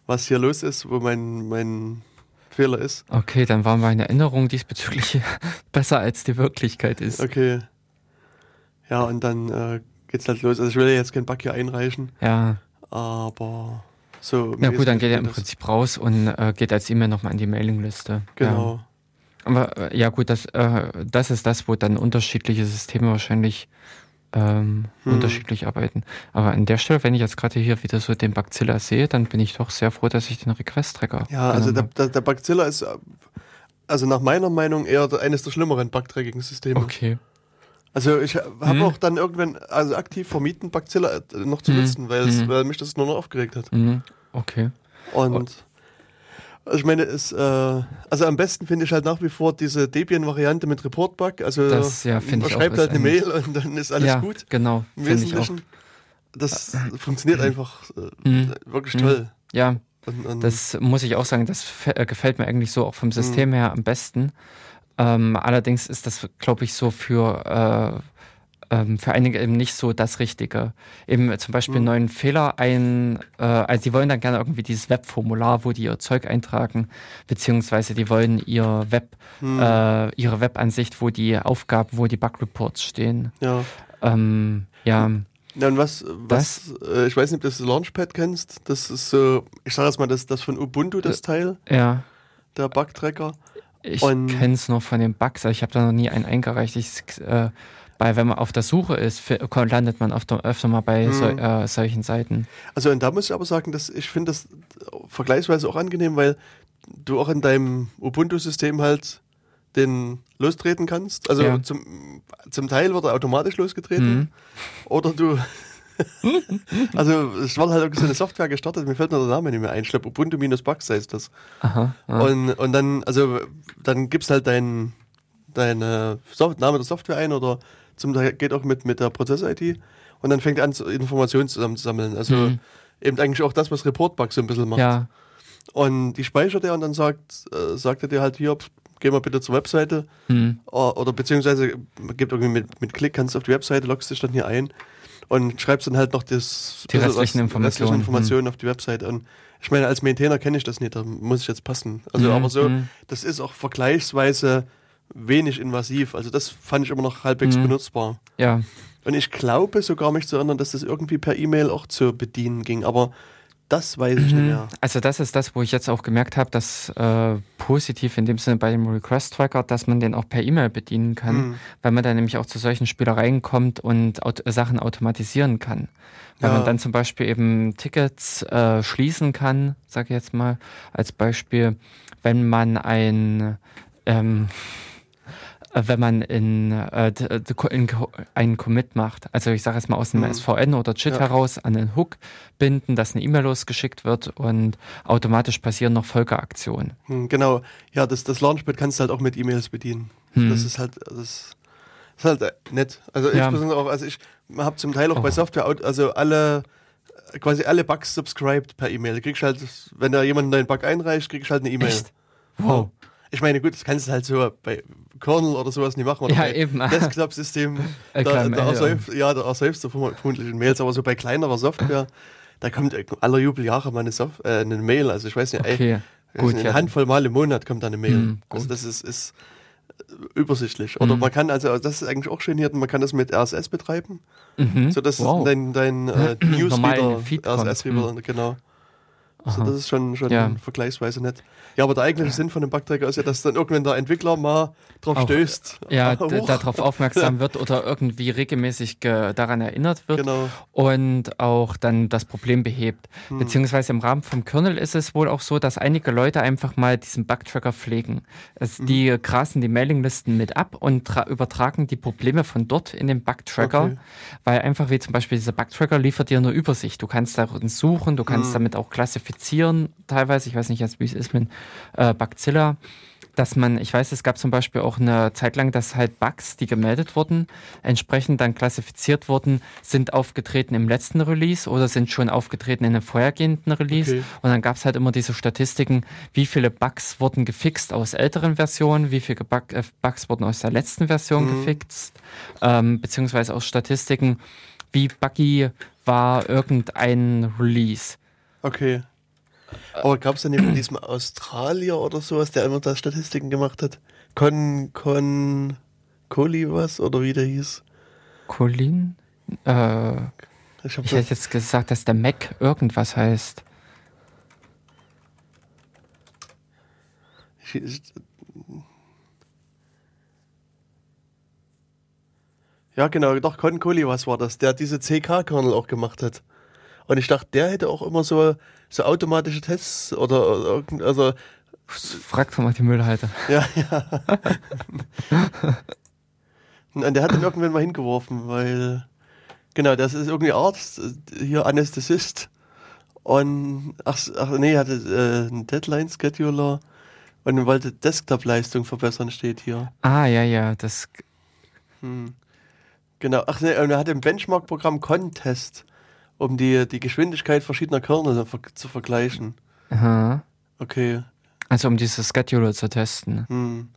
was hier los ist, wo mein, mein Fehler ist. Okay, dann war meine Erinnerung diesbezüglich besser als die Wirklichkeit ist. Okay. Ja, und dann äh, geht's halt los. Also ich will ja jetzt keinen Bug hier einreichen. Ja. Aber so. Ja gut, dann geht er im Prinzip raus und äh, geht als E-Mail nochmal in die Mailingliste. Genau. Ja. Aber äh, ja gut, das, äh, das ist das, wo dann unterschiedliche Systeme wahrscheinlich ähm, hm. unterschiedlich arbeiten. Aber an der Stelle, wenn ich jetzt gerade hier wieder so den Bacilla sehe, dann bin ich doch sehr froh, dass ich den Request-Tracker. Ja, also der, der, der Bacilla ist also nach meiner Meinung eher eines der schlimmeren Bugtracking-Systeme. Okay. Also ich habe hm. auch dann irgendwann also aktiv vermieden, Bacilla äh, noch zu hm. nutzen, weil, es, hm. weil mich das nur noch aufgeregt hat. Hm. Okay. Und also ich meine, es, äh, also am besten finde ich halt nach wie vor diese Debian-Variante mit Report-Bug. Also das, ja, man schreibt halt eine Mail und dann ist alles ja, gut. Genau. Im Wesentlichen. Das funktioniert einfach äh, mhm. wirklich toll. Ja, und, und das muss ich auch sagen, das äh, gefällt mir eigentlich so auch vom System mhm. her am besten. Ähm, allerdings ist das, glaube ich, so für äh, ähm, für einige eben nicht so das Richtige. Eben zum Beispiel mhm. neuen Fehler ein, äh, also die wollen dann gerne irgendwie dieses Webformular, wo die ihr Zeug eintragen, beziehungsweise die wollen ihr Web, mhm. äh, ihre Webansicht, wo die Aufgaben, wo die Bug Reports stehen. Ja. Ähm, ja. Und was, was äh, ich weiß nicht, ob du das Launchpad kennst, das ist so, ich sage jetzt mal, das, das von Ubuntu, das äh, Teil. Ja. Der Bug-Tracker. Ich kenne es nur von den Bugs, aber ich habe da noch nie einen eingereicht. Ich, äh, weil wenn man auf der Suche ist, landet man öfter, öfter mal bei hm. so, äh, solchen Seiten. Also und da muss ich aber sagen, dass ich finde das vergleichsweise auch angenehm, weil du auch in deinem Ubuntu-System halt den lostreten kannst. Also ja. zum, zum Teil wird er automatisch losgetreten. Mhm. Oder du. also es war halt so eine Software gestartet, mir fällt nur der Name nicht mehr ein. Ich glaube Ubuntu-Bugs heißt das. Aha, aha. Und, und dann, also dann gibst halt dein, deine Name der Software ein oder zum geht auch mit, mit der Prozess-IT und dann fängt er an, Informationen zusammenzusammeln. Also mhm. eben eigentlich auch das, was Report-Bug so ein bisschen macht. Ja. Und die speichert er und dann sagt, äh, sagt er dir halt hier, geh mal bitte zur Webseite mhm. oder beziehungsweise gibt irgendwie mit, mit Klick, kannst du auf die Webseite, loggst dich dann hier ein und schreibst dann halt noch das, die restlichen Informationen, restlichen Informationen mhm. auf die Webseite. Und ich meine, als Maintainer kenne ich das nicht, da muss ich jetzt passen. Also mhm. aber so, hm. das ist auch vergleichsweise wenig invasiv. Also das fand ich immer noch halbwegs mhm. benutzbar. Ja. Und ich glaube sogar mich zu erinnern, dass das irgendwie per E-Mail auch zu bedienen ging, aber das weiß ich mhm. nicht mehr. Also das ist das, wo ich jetzt auch gemerkt habe, dass äh, positiv in dem Sinne bei dem Request-Tracker, dass man den auch per E-Mail bedienen kann, mhm. weil man dann nämlich auch zu solchen Spielereien kommt und aut Sachen automatisieren kann. Weil ja. man dann zum Beispiel eben Tickets äh, schließen kann, sage ich jetzt mal als Beispiel, wenn man ein ähm, äh, wenn man in, äh, in einen Commit macht. Also ich sage jetzt mal aus dem mhm. SVN oder JIT ja. heraus an den Hook binden, dass eine E-Mail losgeschickt wird und automatisch passieren noch Folgeaktionen. Mhm, genau. Ja, das, das Launchpad kannst du halt auch mit E-Mails bedienen. Mhm. Das ist halt, das ist halt äh, nett. Also ja. insbesondere auch, also ich habe zum Teil auch oh. bei Software, also alle quasi alle Bugs subscribed per E-Mail. Kriegst halt, wenn da jemand einen neuen Bug einreicht, kriegst halt eine E-Mail. Wow. Ich meine, gut, das kannst du halt so bei Kernel oder sowas nicht machen. Oder ja, eben. Desktop-System, da, da, ja, da ersäufst du vermutlich in Mails, aber so bei kleinerer Software, da kommt aller Jubeljahre mal eine, Soft äh, eine Mail. Also ich weiß nicht, okay. ey, Gut, eine ja. Handvoll Mal im Monat kommt da eine Mail. Mhm, also das ist, ist übersichtlich. Oder mhm. man kann, also das ist eigentlich auch schön hier, man kann das mit RSS betreiben, mhm. sodass wow. dein, dein äh, Newsreader, RSS-Reader, genau. Also das ist schon, schon ja. vergleichsweise nett. Ja, aber der eigentliche Sinn von dem Bugträger ist ja, dass dann irgendwann der Entwickler mal drauf Auch, stößt. Ja, darauf aufmerksam wird oder irgendwie regelmäßig daran erinnert wird genau. und auch dann das Problem behebt. Hm. Beziehungsweise im Rahmen vom Kernel ist es wohl auch so, dass einige Leute einfach mal diesen Bugtracker pflegen. Mhm. Die grasen die Mailinglisten mit ab und übertragen die Probleme von dort in den Bugtracker, okay. weil einfach wie zum Beispiel dieser Bugtracker liefert dir eine Übersicht. Du kannst darin suchen, du kannst mhm. damit auch klassifizieren teilweise. Ich weiß nicht, wie es ist mit äh, Bugzilla, dass man, ich weiß, es gab zum Beispiel auch eine Zeit lang, dass halt Bugs, die gemeldet wurden, entsprechend dann klassifiziert wurden, sind aufgetreten im letzten Release oder sind schon aufgetreten in einem vorhergehenden Release. Okay. Und dann gab es halt immer diese Statistiken, wie viele Bugs wurden gefixt aus älteren Versionen, wie viele Bug, äh, Bugs wurden aus der letzten Version mhm. gefixt, ähm, beziehungsweise aus Statistiken, wie buggy war irgendein Release. Okay. Aber gab es nicht von diesem Australier oder sowas, der immer da Statistiken gemacht hat? Con, Con, Coli was oder wie der hieß? Colin? Äh, ich, ich hätte jetzt gesagt, dass der Mac irgendwas heißt. Ich, ich, ja, genau, doch, Con Coli, was war das? Der diese CK-Kernel auch gemacht hat. Und ich dachte, der hätte auch immer so, so automatische Tests oder, also. Fragt doch mal die Müllhalter. Ja, ja. Und der hat ihn irgendwann mal hingeworfen, weil, genau, das ist irgendwie Arzt, hier Anästhesist. Und, ach, ach nee, hatte äh, einen Deadline-Scheduler und wollte Desktop-Leistung verbessern, steht hier. Ah, ja, ja, das. Hm. Genau, ach nee, und er hat im Benchmark-Programm Contest, um die, die Geschwindigkeit verschiedener Kernel zu vergleichen. Aha. Okay. Also um diese Scheduler zu testen. Hm.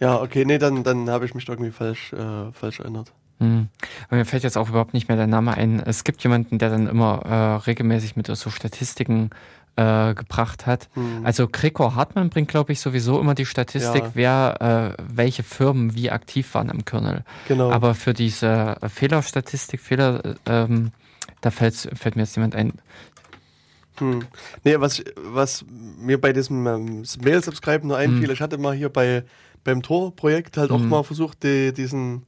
Ja, okay, nee, dann, dann habe ich mich irgendwie falsch, äh, falsch erinnert. Hm. Aber mir fällt jetzt auch überhaupt nicht mehr der Name ein. Es gibt jemanden, der dann immer äh, regelmäßig mit so Statistiken äh, gebracht hat. Hm. Also Gregor Hartmann bringt, glaube ich, sowieso immer die Statistik, ja. wer, äh, welche Firmen wie aktiv waren am Kernel. Genau. Aber für diese Fehlerstatistik, Fehler, ähm, da fällt, fällt mir jetzt jemand ein. Hm. Nee, was, was mir bei diesem ähm, Mail-Subscribe nur einfiel, hm. ich hatte mal hier bei beim Tor-Projekt halt auch hm. mal versucht, die, diesen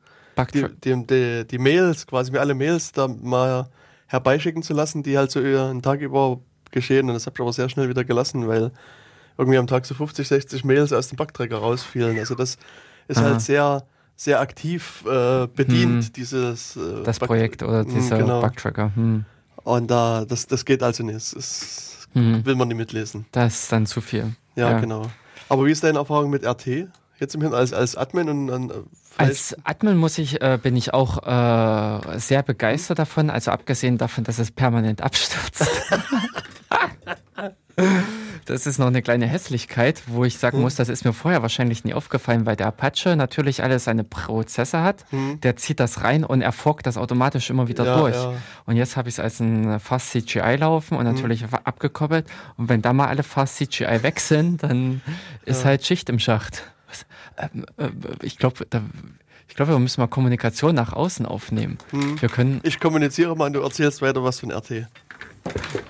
die, die, die, die, Mails, quasi mir alle Mails da mal herbeischicken zu lassen, die halt so einen Tag über geschehen. Und das habe ich aber sehr schnell wieder gelassen, weil irgendwie am Tag so 50, 60 Mails aus dem Backträger rausfielen. Also das ist halt Aha. halt sehr, sehr aktiv äh, bedient, hm. dieses äh, Das Back Projekt oder hm, dieser genau. Backtracker. Hm. Und da, das, das geht also nicht. Das, das hm. will man nicht mitlesen. Das ist dann zu viel. Ja, ja, genau. Aber wie ist deine Erfahrung mit RT? Jetzt im als, als Admin und dann als Admin muss ich, äh, bin ich auch äh, sehr begeistert davon, also abgesehen davon, dass es permanent abstürzt. das ist noch eine kleine Hässlichkeit, wo ich sagen mhm. muss, das ist mir vorher wahrscheinlich nie aufgefallen, weil der Apache natürlich alle seine Prozesse hat. Mhm. Der zieht das rein und er forkt das automatisch immer wieder ja, durch. Ja. Und jetzt habe ich es als ein Fast CGI laufen und mhm. natürlich abgekoppelt. Und wenn da mal alle Fast CGI weg sind, dann ist ja. halt Schicht im Schacht. Ähm, äh, ich glaube, ich glaube, wir müssen mal Kommunikation nach außen aufnehmen. Hm. Wir können. Ich kommuniziere mal und du erzählst weiter was von RT.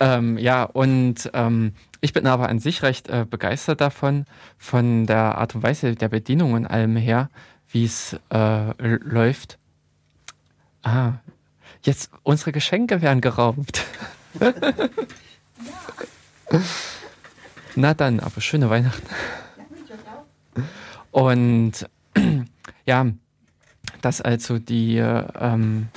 Ähm, ja, und ähm, ich bin aber an sich recht äh, begeistert davon, von der Art und Weise der Bedienung und allem her, wie es äh, läuft. Ah, jetzt unsere Geschenke werden geraubt. ja. Na dann, aber schöne Weihnachten. Und ja, dass also die, ähm,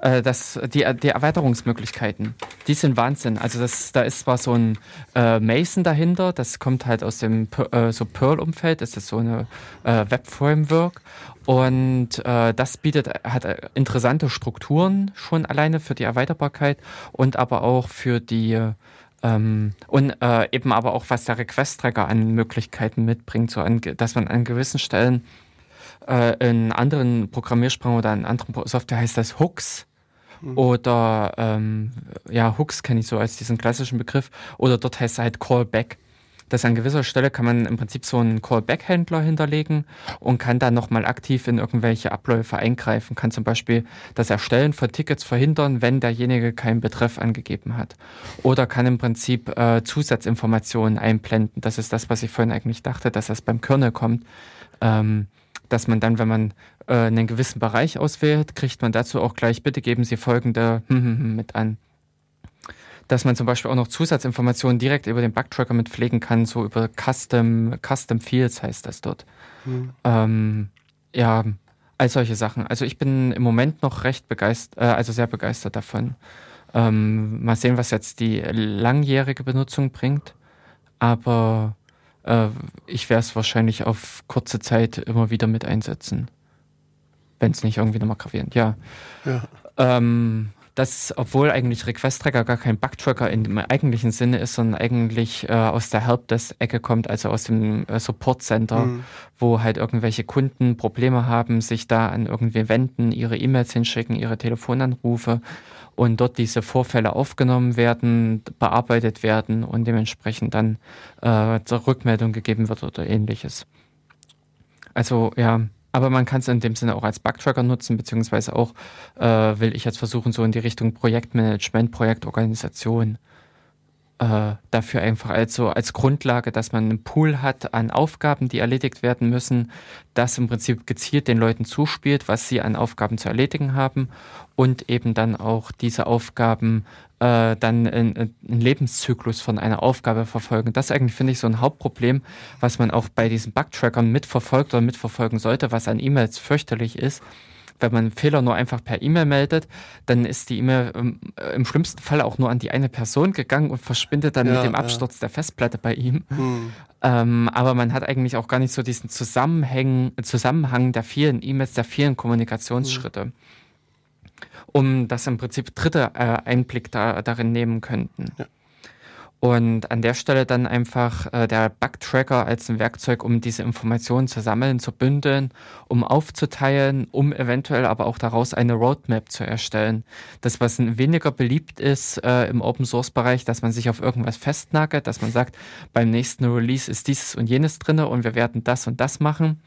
äh, das, die, die Erweiterungsmöglichkeiten, die sind Wahnsinn. Also das, da ist zwar so ein äh, Mason dahinter, das kommt halt aus dem äh, so Perl-Umfeld, das ist so eine äh, Web-Framework und äh, das bietet hat interessante Strukturen schon alleine für die Erweiterbarkeit und aber auch für die ähm, und äh, eben aber auch, was der Request-Tracker an Möglichkeiten mitbringt, so an, dass man an gewissen Stellen äh, in anderen Programmiersprachen oder in anderen Software heißt das Hooks. Mhm. Oder ähm, ja, Hooks kenne ich so als diesen klassischen Begriff. Oder dort heißt es halt Callback dass an gewisser Stelle kann man im Prinzip so einen Callback-Händler hinterlegen und kann dann nochmal aktiv in irgendwelche Abläufe eingreifen, kann zum Beispiel das Erstellen von Tickets verhindern, wenn derjenige keinen Betreff angegeben hat. Oder kann im Prinzip äh, Zusatzinformationen einblenden. Das ist das, was ich vorhin eigentlich dachte, dass das beim Kernel kommt. Ähm, dass man dann, wenn man äh, einen gewissen Bereich auswählt, kriegt man dazu auch gleich, bitte geben Sie folgende mit an dass man zum Beispiel auch noch Zusatzinformationen direkt über den Bugtracker mit pflegen kann, so über Custom, Custom Fields heißt das dort. Mhm. Ähm, ja, all solche Sachen. Also ich bin im Moment noch recht begeistert, äh, also sehr begeistert davon. Ähm, mal sehen, was jetzt die langjährige Benutzung bringt. Aber äh, ich werde es wahrscheinlich auf kurze Zeit immer wieder mit einsetzen. Wenn es nicht irgendwie nochmal gravierend, ja. ja. Ähm, dass, obwohl eigentlich Request Tracker gar kein Bug-Tracker dem eigentlichen Sinne ist, sondern eigentlich äh, aus der Helpdesk-Ecke kommt, also aus dem äh, Support Center, mhm. wo halt irgendwelche Kunden Probleme haben, sich da an irgendwie wenden, ihre E-Mails hinschicken, ihre Telefonanrufe und dort diese Vorfälle aufgenommen werden, bearbeitet werden und dementsprechend dann äh, Rückmeldung gegeben wird oder ähnliches. Also ja, aber man kann es in dem Sinne auch als Bugtracker nutzen, beziehungsweise auch äh, will ich jetzt versuchen, so in die Richtung Projektmanagement, Projektorganisation äh, dafür einfach also als Grundlage, dass man einen Pool hat an Aufgaben, die erledigt werden müssen, das im Prinzip gezielt den Leuten zuspielt, was sie an Aufgaben zu erledigen haben und eben dann auch diese Aufgaben äh, dann einen Lebenszyklus von einer Aufgabe verfolgen. Das eigentlich finde ich so ein Hauptproblem, was man auch bei diesen Bugtrackern mitverfolgt oder mitverfolgen sollte, was an E-Mails fürchterlich ist wenn man einen Fehler nur einfach per E-Mail meldet, dann ist die E-Mail im, äh, im, schlimmsten Fall auch nur an die eine Person gegangen und verschwindet dann ja, mit dem Absturz ja. der Festplatte bei ihm. Hm. Ähm, aber man hat eigentlich auch gar nicht so diesen Zusammenhang, Zusammenhang der vielen E-Mails, der vielen Kommunikationsschritte. Hm. Um das im Prinzip Dritte äh, Einblick da, darin nehmen könnten. Ja. Und an der Stelle dann einfach äh, der Bug-Tracker als ein Werkzeug, um diese Informationen zu sammeln, zu bündeln, um aufzuteilen, um eventuell aber auch daraus eine Roadmap zu erstellen. Das, was weniger beliebt ist äh, im Open-Source-Bereich, dass man sich auf irgendwas festnagelt, dass man sagt, beim nächsten Release ist dieses und jenes drinne und wir werden das und das machen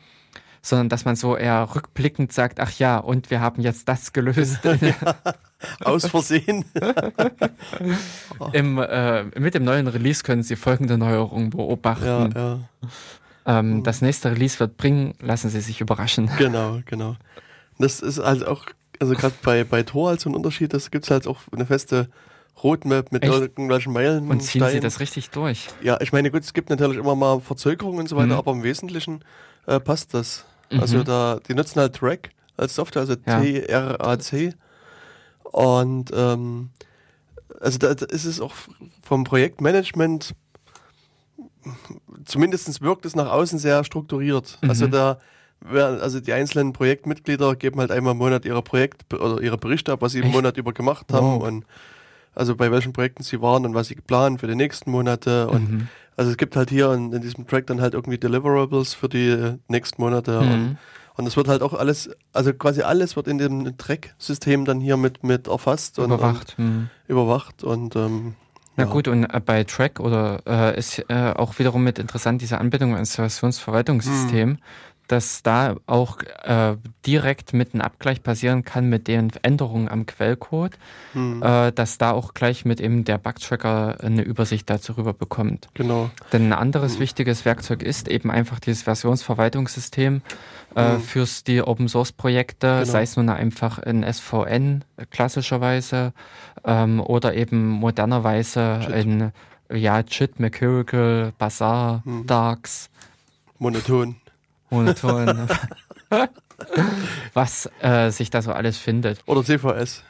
sondern dass man so eher rückblickend sagt, ach ja, und wir haben jetzt das gelöst. Aus Versehen. Im, äh, mit dem neuen Release können Sie folgende Neuerungen beobachten. Ja, ja. Ähm, hm. das nächste Release wird bringen, lassen Sie sich überraschen. Genau, genau. Das ist halt auch, also gerade bei, bei Tor als so ein Unterschied, das gibt es halt auch eine feste Roadmap mit Echt? irgendwelchen Meilen. Und ziehen Sie das richtig durch? Ja, ich meine, gut, es gibt natürlich immer mal Verzögerungen und so weiter, mhm. aber im Wesentlichen äh, passt das. Also mhm. Also da, die nutzen halt Track als Software, also ja. T-R-A-C. Und ähm, also da, da ist es auch vom Projektmanagement, zumindest wirkt es nach außen sehr strukturiert. Mhm. Also da also die einzelnen Projektmitglieder geben halt einmal im Monat ihre Projekt oder ihre Berichte ab, was sie Echt? im Monat über gemacht haben wow. und also bei welchen Projekten sie waren und was sie planen für die nächsten Monate und mhm. also es gibt halt hier in, in, diesem Track dann halt irgendwie Deliverables für die nächsten Monate mhm. und und es wird halt auch alles, also quasi alles wird in dem Track-System dann hier mit, mit erfasst und überwacht. Und, mhm. Überwacht und ähm, na ja. gut, und äh, bei Track oder äh, ist äh, auch wiederum mit interessant diese Anbindung ans Versionsverwaltungssystem. Mhm dass da auch äh, direkt mit einem Abgleich passieren kann mit den Änderungen am Quellcode, hm. äh, dass da auch gleich mit eben der Bugtracker eine Übersicht dazu rüber bekommt. Genau. Denn ein anderes hm. wichtiges Werkzeug ist eben einfach dieses Versionsverwaltungssystem äh, hm. fürs die Open Source Projekte, genau. sei es nun einfach in SVN klassischerweise ähm, oder eben modernerweise Chit. in ja, Chit, Mechanical, Bazaar, hm. Darks. Monoton. Monoton. was äh, sich da so alles findet. Oder CVS.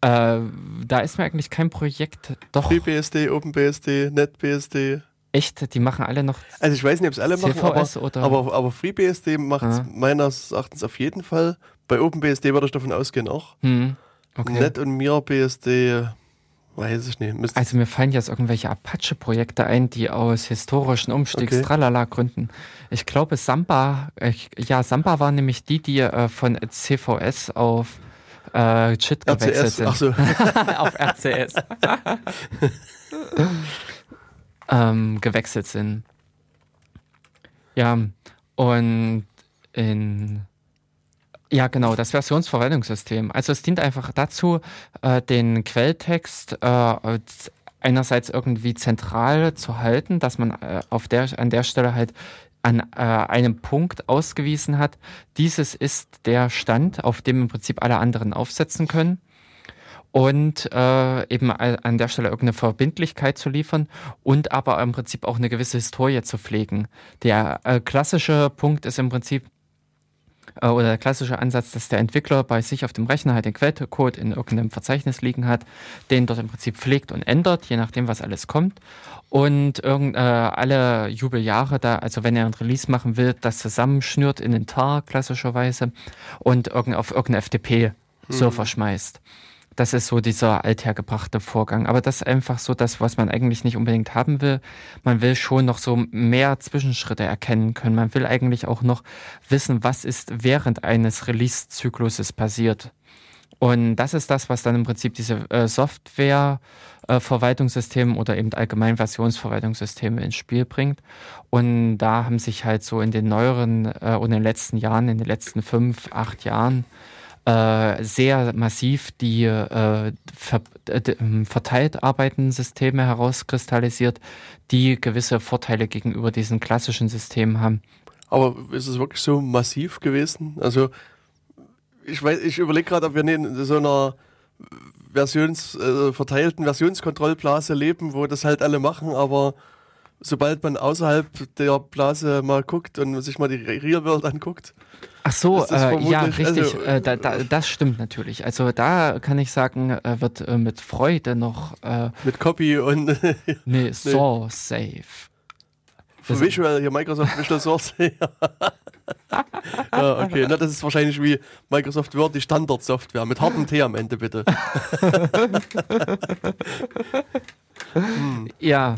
Äh, da ist mir eigentlich kein Projekt. Doch. FreeBSD, OpenBSD, NetBSD. Echt? Die machen alle noch. Also ich weiß nicht, ob es alle CVS machen, aber, oder? aber, aber FreeBSD macht es ja. meines Erachtens auf jeden Fall. Bei OpenBSD würde ich davon ausgehen auch. Hm. Okay. Net und MirBSD Weiß ich nicht. Müsste also mir fallen jetzt irgendwelche Apache-Projekte ein, die aus historischen Umstiegs okay. Ich glaube, Samba, ich, ja, Samba war nämlich die, die äh, von CVS auf äh, Chit gewechselt sind. Ach so. auf RCS. ähm, gewechselt sind. Ja, und in ja, genau, das Versionsverwaltungssystem. Also es dient einfach dazu, äh, den Quelltext äh, einerseits irgendwie zentral zu halten, dass man äh, auf der, an der Stelle halt an äh, einem Punkt ausgewiesen hat, dieses ist der Stand, auf dem im Prinzip alle anderen aufsetzen können und äh, eben an der Stelle irgendeine Verbindlichkeit zu liefern und aber im Prinzip auch eine gewisse Historie zu pflegen. Der äh, klassische Punkt ist im Prinzip, äh, oder der klassische Ansatz, dass der Entwickler bei sich auf dem Rechner halt den Quellcode in irgendeinem Verzeichnis liegen hat, den dort im Prinzip pflegt und ändert, je nachdem, was alles kommt. Und irgend, äh, alle Jubeljahre da, also wenn er ein Release machen will, das zusammenschnürt in den TAR klassischerweise und irgend, auf irgendeine FTP-Server mhm. schmeißt. Das ist so dieser althergebrachte Vorgang. Aber das ist einfach so das, was man eigentlich nicht unbedingt haben will. Man will schon noch so mehr Zwischenschritte erkennen können. Man will eigentlich auch noch wissen, was ist während eines Release-Zykluses passiert. Und das ist das, was dann im Prinzip diese äh, Software äh, Verwaltungssysteme oder eben allgemein Versionsverwaltungssysteme ins Spiel bringt. Und da haben sich halt so in den neueren äh, und in den letzten Jahren, in den letzten fünf, acht Jahren äh, sehr massiv die äh, ver ähm, verteilt arbeitenden Systeme herauskristallisiert, die gewisse Vorteile gegenüber diesen klassischen Systemen haben. Aber ist es wirklich so massiv gewesen? Also ich weiß, ich überlege gerade, ob wir in so einer Versions, äh, verteilten Versionskontrollblase leben, wo das halt alle machen, aber sobald man außerhalb der Blase mal guckt und sich mal die Real World anguckt. Ach so, äh, ja, richtig. Also, äh, da, da, das stimmt natürlich. Also da kann ich sagen, äh, wird äh, mit Freude noch. Äh, mit Copy und. nee, Source Safe. Für Visual, hier Microsoft Visual Source. ja, okay. Na, das ist wahrscheinlich wie Microsoft Word, die Standardsoftware mit hartem T am Ende, bitte. hm. Ja.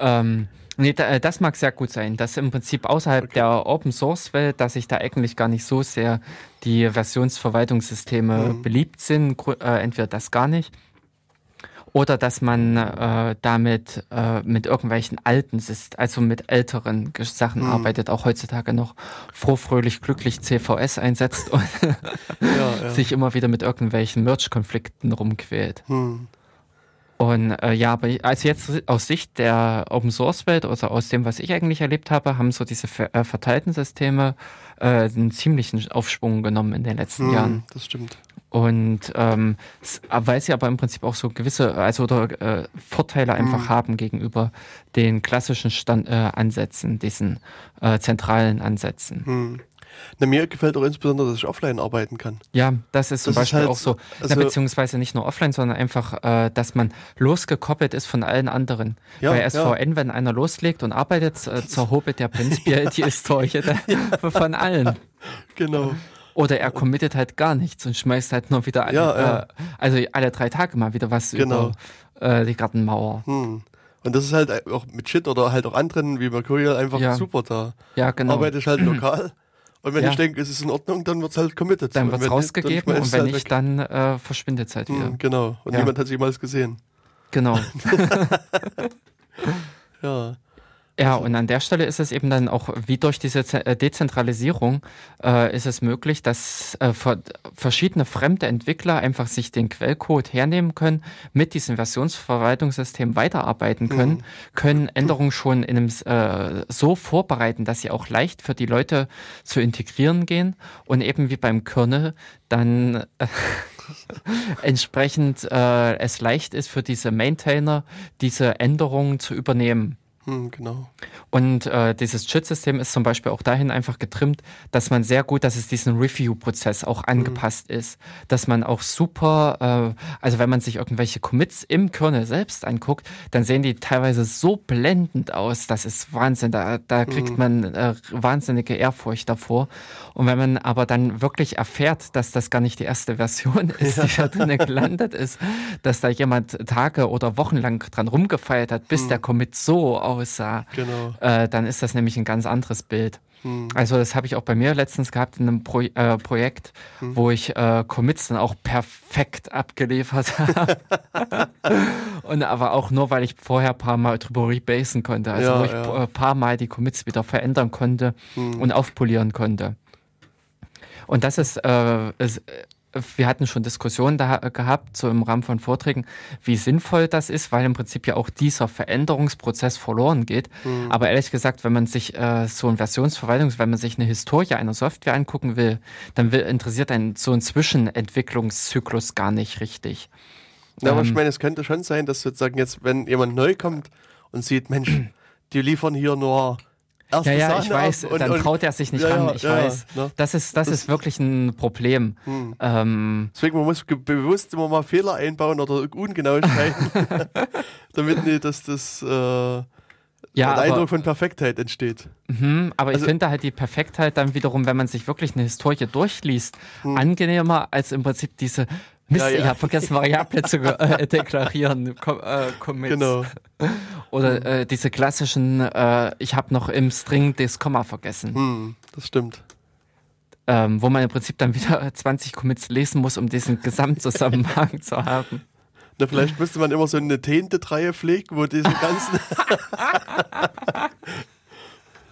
Ähm, nee, äh, das mag sehr gut sein, dass im Prinzip außerhalb okay. der Open Source Welt, dass sich da eigentlich gar nicht so sehr die Versionsverwaltungssysteme mhm. beliebt sind, äh, entweder das gar nicht oder dass man äh, damit äh, mit irgendwelchen alten, also mit älteren Sachen mhm. arbeitet, auch heutzutage noch froh, fröhlich, glücklich CVS einsetzt und ja, ja. sich immer wieder mit irgendwelchen Merch-Konflikten rumquält. Mhm. Und äh, ja, aber also jetzt aus Sicht der Open Source Welt oder aus dem, was ich eigentlich erlebt habe, haben so diese ver äh, verteilten Systeme äh, einen ziemlichen Aufschwung genommen in den letzten hm, Jahren. Das stimmt. Und ähm, weil sie aber im Prinzip auch so gewisse, also oder, äh, Vorteile einfach hm. haben gegenüber den klassischen Stand, äh, Ansätzen, diesen äh, zentralen Ansätzen. Hm. Na, mir gefällt auch insbesondere, dass ich offline arbeiten kann. Ja, das ist zum das Beispiel ist halt, auch so. Also, Na, beziehungsweise nicht nur offline, sondern einfach, äh, dass man losgekoppelt ist von allen anderen. Ja, Bei SVN, ja. wenn einer loslegt und arbeitet, äh, zerhobelt der prinzipiell die Historie von allen. Genau. Oder er committet halt gar nichts und schmeißt halt nur wieder alle, ja. Äh, also alle drei Tage mal wieder was genau. über äh, die Gartenmauer. Hm. Und das ist halt auch mit Shit oder halt auch anderen wie Mercurial einfach ja. super da. Ja, genau. Arbeite ich halt lokal und wenn ja. ich denke, es ist in Ordnung, dann wird es halt committed. Dann wird es rausgegeben und wenn halt nicht, weg. dann äh, verschwindet es halt wieder. Mhm, genau. Und ja. niemand hat sich jemals gesehen. Genau. ja. Ja, und an der Stelle ist es eben dann auch, wie durch diese äh, Dezentralisierung, äh, ist es möglich, dass äh, verschiedene fremde Entwickler einfach sich den Quellcode hernehmen können, mit diesem Versionsverwaltungssystem weiterarbeiten können, mhm. können Änderungen schon in einem, äh, so vorbereiten, dass sie auch leicht für die Leute zu integrieren gehen und eben wie beim Kernel dann äh, entsprechend äh, es leicht ist für diese Maintainer, diese Änderungen zu übernehmen. Hm, genau. Und äh, dieses Chit-System ist zum Beispiel auch dahin einfach getrimmt, dass man sehr gut, dass es diesen Review-Prozess auch hm. angepasst mhm. ist, dass man auch super, äh, also wenn man sich irgendwelche Commits im Kernel selbst anguckt, dann sehen die teilweise so blendend aus, das ist Wahnsinn, da, da kriegt mhm. man äh, wahnsinnige Ehrfurcht davor. Und wenn man aber dann wirklich erfährt, dass das gar nicht die erste Version ist, ja. die da drinnen gelandet ist, dass da jemand Tage oder Wochen lang dran rumgefeiert hat, bis mhm. der Commit so aussah, genau. äh, dann ist das nämlich ein ganz anderes Bild. Hm. Also das habe ich auch bei mir letztens gehabt in einem Pro äh, Projekt, hm. wo ich äh, Commits dann auch perfekt abgeliefert habe. und aber auch nur, weil ich vorher ein paar Mal drüber rebasen konnte. Also ja, wo ich ein ja. paar Mal die Commits wieder verändern konnte hm. und aufpolieren konnte. Und das ist, äh, ist wir hatten schon Diskussionen da gehabt, so im Rahmen von Vorträgen, wie sinnvoll das ist, weil im Prinzip ja auch dieser Veränderungsprozess verloren geht. Mhm. Aber ehrlich gesagt, wenn man sich äh, so ein Versionsverwaltungs, wenn man sich eine Historie einer Software angucken will, dann will, interessiert einen so ein Zwischenentwicklungszyklus gar nicht richtig. Ja, ähm, aber ich ähm, meine, es könnte schon sein, dass sozusagen jetzt, wenn jemand neu kommt und sieht, Mensch, die liefern hier nur erste ja, ja, Sahne ich weiß, und, dann traut er sich nicht ja, ran. Ich ja, weiß. Ne? Das ist, das, das, ist wirklich ein Problem. Hm. Ähm, Deswegen man muss bewusst immer mal Fehler einbauen oder Ungenauigkeiten, damit nicht, dass das äh, ja, der Eindruck von Perfektheit entsteht. Mhm, aber also, ich finde halt die Perfektheit dann wiederum, wenn man sich wirklich eine Historie durchliest, hm. angenehmer als im Prinzip diese Mist, ja, ja. ich habe vergessen, Variable zu äh, deklarieren. Com äh, Commits. Genau. Oder äh, diese klassischen, äh, ich habe noch im String das Komma vergessen. Hm, das stimmt. Ähm, wo man im Prinzip dann wieder 20 Commits lesen muss, um diesen Gesamtzusammenhang zu haben. Na, vielleicht müsste man immer so eine Tente-Reihe pflegen, wo diese ganzen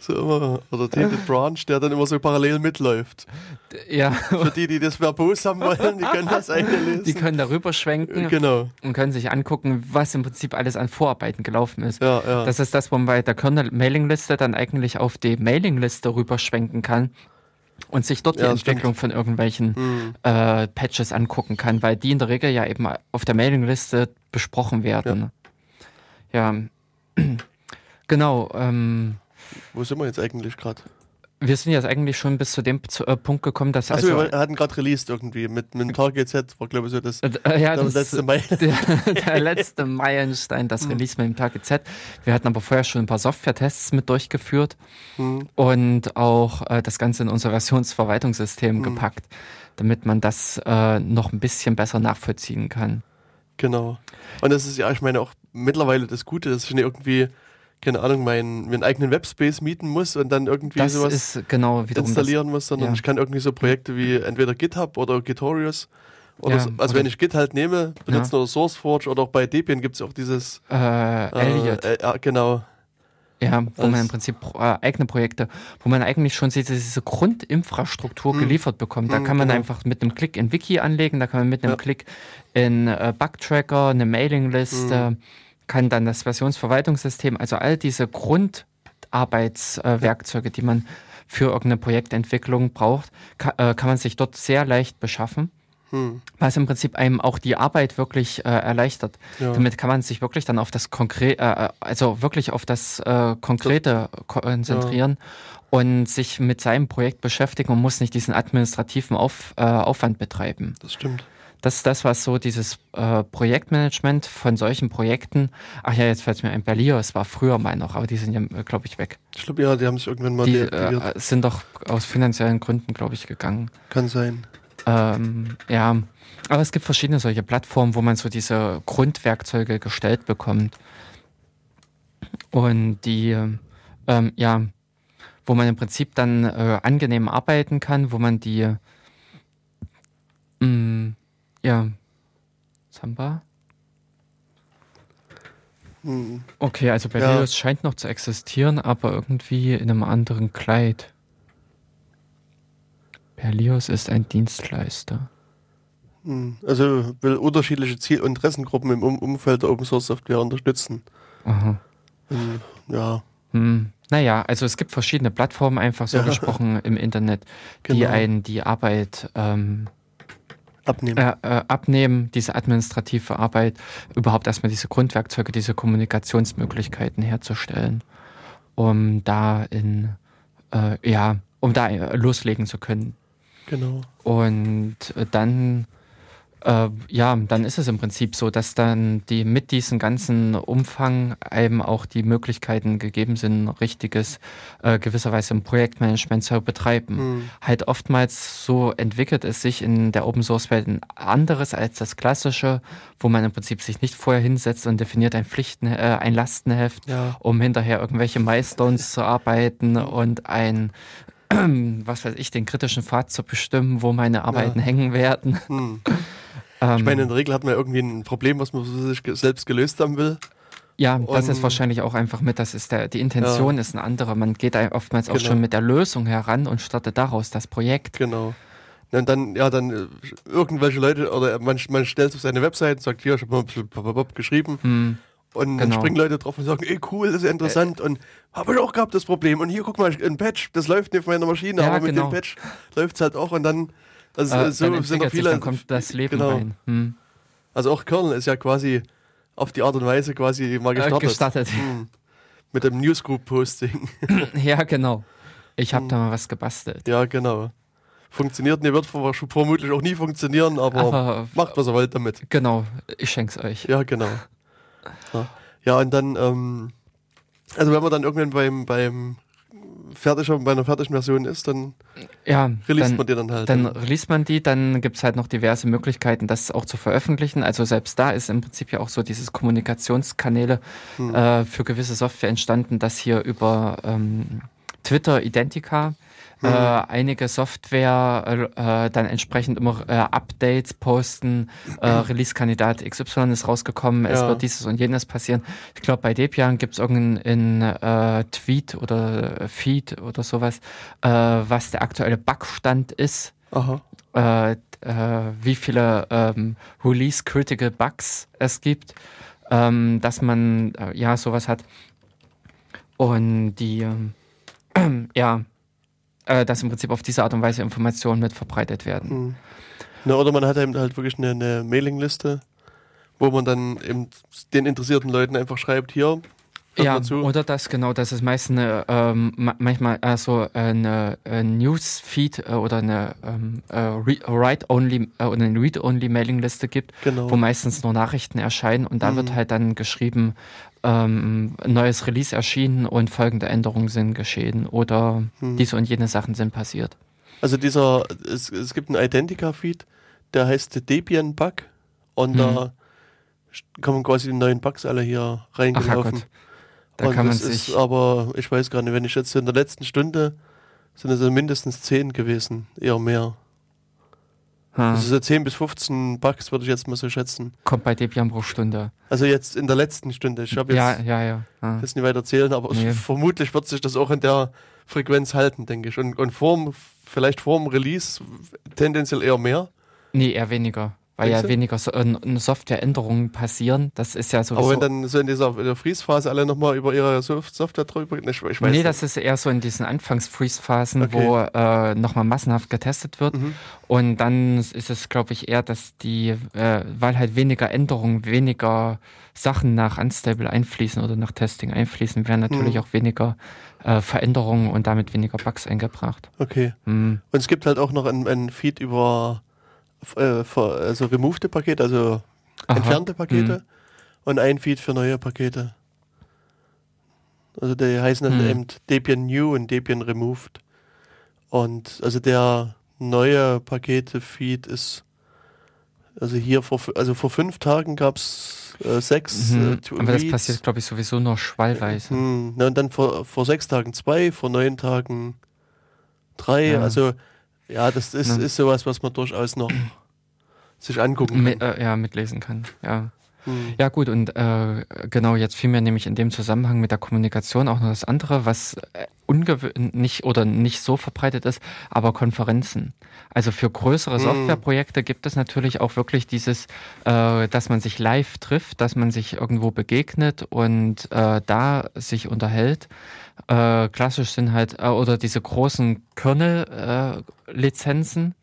So immer, oder David Branch, der dann immer so parallel mitläuft. Ja. Für die, die das verbos haben wollen, die können das einlesen. Die können darüber schwenken genau. und können sich angucken, was im Prinzip alles an Vorarbeiten gelaufen ist. Ja, ja. Das ist das, wo man bei der Kernel-Mailingliste dann eigentlich auf die Mailingliste rüberschwenken kann und sich dort die ja, Entwicklung stimmt. von irgendwelchen mhm. äh, Patches angucken kann, weil die in der Regel ja eben auf der Mailingliste besprochen werden. Ja, ja. genau. Ähm, Wo sind wir jetzt eigentlich gerade? Wir sind jetzt eigentlich schon bis zu dem zu, äh, Punkt gekommen, dass also, also wir hatten gerade released irgendwie mit, mit dem Target Z war glaube ich so das, äh, ja, das letzte Mai. Der, der, letzte Meilenstein, das mhm. Release mit dem Target Z. Wir hatten aber vorher schon ein paar Software-Tests mit durchgeführt mhm. und auch äh, das Ganze in unser Versionsverwaltungssystem mhm. gepackt, damit man das äh, noch ein bisschen besser nachvollziehen kann. Genau. Und das ist ja, ich meine auch mittlerweile das Gute, dass ich irgendwie keine Ahnung, meinen, meinen eigenen Webspace mieten muss und dann irgendwie das sowas genau installieren muss, sondern ja. ich kann irgendwie so Projekte wie entweder GitHub oder Gitorious oder ja, so, also oder wenn ich Git halt nehme, benutzen ja. oder SourceForge oder auch bei Debian gibt es auch dieses äh, Elliot. Äh, äh, genau. Ja, wo man im Prinzip äh, eigene Projekte, wo man eigentlich schon diese, diese Grundinfrastruktur mhm. geliefert bekommt. Da mhm, kann man genau. einfach mit einem Klick in Wiki anlegen, da kann man mit einem Klick in äh, Bugtracker, eine Mailingliste, mhm kann dann das Versionsverwaltungssystem, also all diese Grundarbeitswerkzeuge, die man für irgendeine Projektentwicklung braucht, kann, äh, kann man sich dort sehr leicht beschaffen. Hm. Was im Prinzip einem auch die Arbeit wirklich äh, erleichtert. Ja. Damit kann man sich wirklich dann auf das konkrete, äh, also wirklich auf das äh, Konkrete konzentrieren ja. und sich mit seinem Projekt beschäftigen und muss nicht diesen administrativen Auf, äh, Aufwand betreiben. Das stimmt. Das ist das, was so dieses äh, Projektmanagement von solchen Projekten, ach ja, jetzt fällt es mir ein, Berlio, es war früher mal noch, aber die sind ja, äh, glaube ich, weg. Ich glaube, ja, die haben sich irgendwann mal Die äh, sind doch aus finanziellen Gründen, glaube ich, gegangen. Kann sein. Ähm, ja, aber es gibt verschiedene solche Plattformen, wo man so diese Grundwerkzeuge gestellt bekommt. Und die, ähm, ja, wo man im Prinzip dann äh, angenehm arbeiten kann, wo man die mh, mm, ja. Samba? Hm. Okay, also Berlioz ja. scheint noch zu existieren, aber irgendwie in einem anderen Kleid. Berlioz ist ein Dienstleister. Hm. Also will unterschiedliche Ziel- und Interessengruppen im Umfeld der Open Source Software unterstützen. Aha. Und, ja. Hm. Naja, also es gibt verschiedene Plattformen einfach so ja. gesprochen im Internet, die genau. einen die Arbeit ähm, abnehmen. Äh, äh, abnehmen, diese administrative Arbeit, überhaupt erstmal diese Grundwerkzeuge, diese Kommunikationsmöglichkeiten herzustellen, um da in, äh, ja, um da loslegen zu können. Genau. Und äh, dann äh, ja, dann ist es im Prinzip so, dass dann die mit diesem ganzen Umfang einem auch die Möglichkeiten gegeben sind, richtiges äh, gewisserweise im Projektmanagement zu betreiben. Mhm. Halt oftmals so entwickelt es sich in der Open Source Welt ein anderes als das klassische, wo man im Prinzip sich nicht vorher hinsetzt und definiert ein Pflichten, äh, ein Lastenheft, ja. um hinterher irgendwelche Milestones zu arbeiten und ein was weiß ich, den kritischen Pfad zu bestimmen, wo meine Arbeiten ja. hängen werden. Hm. Ähm, ich meine, in der Regel hat man ja irgendwie ein Problem, was man sich selbst gelöst haben will. Ja, das ist wahrscheinlich auch einfach mit, das ist der, die Intention ja. ist eine andere. Man geht oftmals genau. auch schon mit der Lösung heran und startet daraus das Projekt. Genau. Und dann, ja, dann äh, irgendwelche Leute, oder man, man stellt es auf seine Website und sagt, hier, ich habe mal geschrieben. Hm. Und genau. dann springen Leute drauf und sagen, ey cool, das ist ja interessant äh, und habe ich auch gehabt das Problem. Und hier guck mal, ein Patch, das läuft nicht auf meiner Maschine, ja, aber mit genau. dem Patch läuft es halt auch und dann also äh, so sind noch viele. Dann kommt das Leben genau. rein. Hm. Also auch Kernel ist ja quasi auf die Art und Weise quasi mal gestartet. Äh, gestartet. Hm. Mit dem Newsgroup-Posting. ja, genau. Ich habe hm. da mal was gebastelt. Ja, genau. Funktioniert nicht, wird vermutlich auch nie funktionieren, aber, aber macht was ihr wollt damit. Genau, ich schenk's euch. Ja, genau. Ja, ja und dann, ähm, also wenn man dann irgendwann beim, beim fertig, bei einer fertigen Version ist, dann ja, release man die dann halt. Dann release man die, dann gibt es halt noch diverse Möglichkeiten, das auch zu veröffentlichen. Also selbst da ist im Prinzip ja auch so dieses Kommunikationskanäle hm. äh, für gewisse Software entstanden, dass hier über ähm, Twitter Identica äh, mhm. einige Software äh, äh, dann entsprechend immer äh, Updates posten. Äh, Release-Kandidat XY ist rausgekommen, ja. es wird dieses und jenes passieren. Ich glaube, bei Debian gibt es irgendeinen äh, Tweet oder Feed oder sowas, äh, was der aktuelle Bugstand ist. Äh, äh, wie viele ähm, Release-Critical Bugs es gibt, ähm, dass man äh, ja sowas hat. Und die, ähm, ja, äh, dass im Prinzip auf diese Art und Weise Informationen mit verbreitet werden. Mhm. Na, oder man hat eben halt wirklich eine, eine Mailingliste, wo man dann eben den interessierten Leuten einfach schreibt, hier, ja, oder das genau, das ist meist eine, ähm, manchmal also eine, eine Newsfeed äh, oder eine ähm, äh, Write-only äh, oder eine Read-only-Mailingliste gibt, genau. wo meistens nur Nachrichten erscheinen und da mhm. wird halt dann geschrieben, ähm, neues Release erschienen und folgende Änderungen sind geschehen oder hm. diese und jene Sachen sind passiert. Also dieser, es, es gibt einen Identica-Feed, der heißt Debian Bug und hm. da kommen quasi die neuen Bugs alle hier reingelaufen. Da und kann man sich ist aber, ich weiß gar nicht, wenn ich jetzt in der letzten Stunde sind es mindestens zehn gewesen, eher mehr. Ha. Also so 10 bis 15 Bugs würde ich jetzt mal so schätzen. Kommt bei Debian pro Stunde. Also jetzt in der letzten Stunde. Ich habe jetzt ja, ja, ja. Das nicht weiter erzählen, aber nee. vermutlich wird sich das auch in der Frequenz halten, denke ich. Und, und vorm, vielleicht vorm Release tendenziell eher mehr. Nee, eher weniger weil ja weniger so, äh, Softwareänderungen passieren. Das ist ja so. Aber wenn dann so in dieser in Freeze-Phase alle nochmal über ihre Software drüber, ich, ich weiß Nee, das ist eher so in diesen Anfangs-Freeze-Phasen, okay. wo äh, nochmal massenhaft getestet wird. Mhm. Und dann ist es, glaube ich, eher, dass die, äh, weil halt weniger Änderungen, weniger Sachen nach Unstable einfließen oder nach Testing einfließen, werden natürlich mhm. auch weniger äh, Veränderungen und damit weniger Bugs eingebracht. Okay. Mhm. Und es gibt halt auch noch ein Feed über äh, also removed Pakete, also Aha. entfernte Pakete mhm. und ein Feed für neue Pakete. Also die heißen dann mhm. eben Debian New und Debian Removed. Und also der neue Pakete-Feed ist, also hier vor, also vor fünf Tagen gab es äh, sechs. Mhm. Äh, Aber das passiert, glaube ich, sowieso noch schwallweise. Mhm. und dann vor, vor sechs Tagen zwei, vor neun Tagen drei. Ja. Also ja, das ist, ne? ist sowas, was man durchaus noch sich angucken kann. Mit, äh, ja, mitlesen kann, ja. Hm. Ja gut, und äh, genau, jetzt fiel mir nämlich in dem Zusammenhang mit der Kommunikation auch noch das andere, was äh, ungewöhnlich oder nicht so verbreitet ist, aber Konferenzen. Also für größere hm. Softwareprojekte gibt es natürlich auch wirklich dieses, äh, dass man sich live trifft, dass man sich irgendwo begegnet und äh, da sich unterhält. Äh, klassisch sind halt, äh, oder diese großen Kernel-Lizenzen,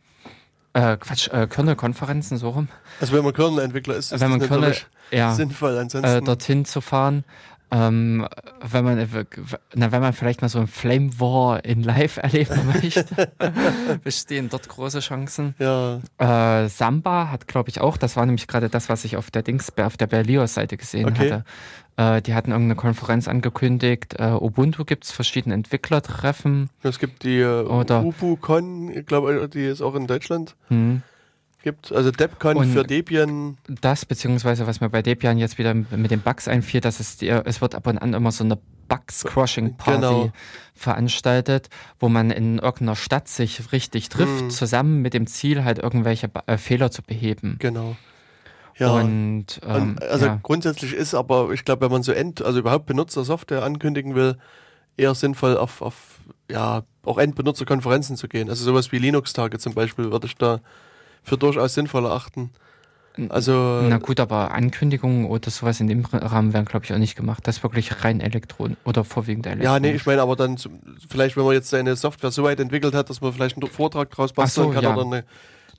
äh, Quatsch, äh, Kernel-Konferenzen, so rum. Also wenn man Kernel-Entwickler ist, ist wenn man Kernel, ja, sinnvoll, ansonsten. Äh, dorthin zu fahren. Ähm, wenn man na, wenn man vielleicht mal so ein Flame War in Live erleben möchte, bestehen dort große Chancen. Ja. Äh, Samba hat, glaube ich, auch, das war nämlich gerade das, was ich auf der Dings, auf der Berlioz-Seite gesehen okay. hatte. Äh, die hatten irgendeine Konferenz angekündigt. Äh, Ubuntu gibt es verschiedene Entwicklertreffen. Es gibt die äh, UbuCon, ich glaube, die ist auch in Deutschland. Hm. Gibt, also DebCon für Debian. Das, beziehungsweise was mir bei Debian jetzt wieder mit den Bugs einfiel, dass es, die, es wird ab und an immer so eine Bug-Squashing-Party genau. veranstaltet, wo man in irgendeiner Stadt sich richtig trifft, hm. zusammen mit dem Ziel, halt irgendwelche äh, Fehler zu beheben. Genau. Ja. Und, ähm, und also ja. grundsätzlich ist aber, ich glaube, wenn man so End, also überhaupt Benutzersoftware ankündigen will, eher sinnvoll auf, auf ja, auch Endbenutzerkonferenzen zu gehen. Also sowas wie Linux-Tage zum Beispiel würde ich da für durchaus sinnvoll erachten. Also, Na gut, aber Ankündigungen oder sowas in dem Rahmen werden, glaube ich, auch nicht gemacht. Das ist wirklich rein Elektron oder vorwiegend Elektron. Ja, nee, ich meine aber dann vielleicht, wenn man jetzt seine Software so weit entwickelt hat, dass man vielleicht einen Vortrag draus basteln so, kann ja. oder eine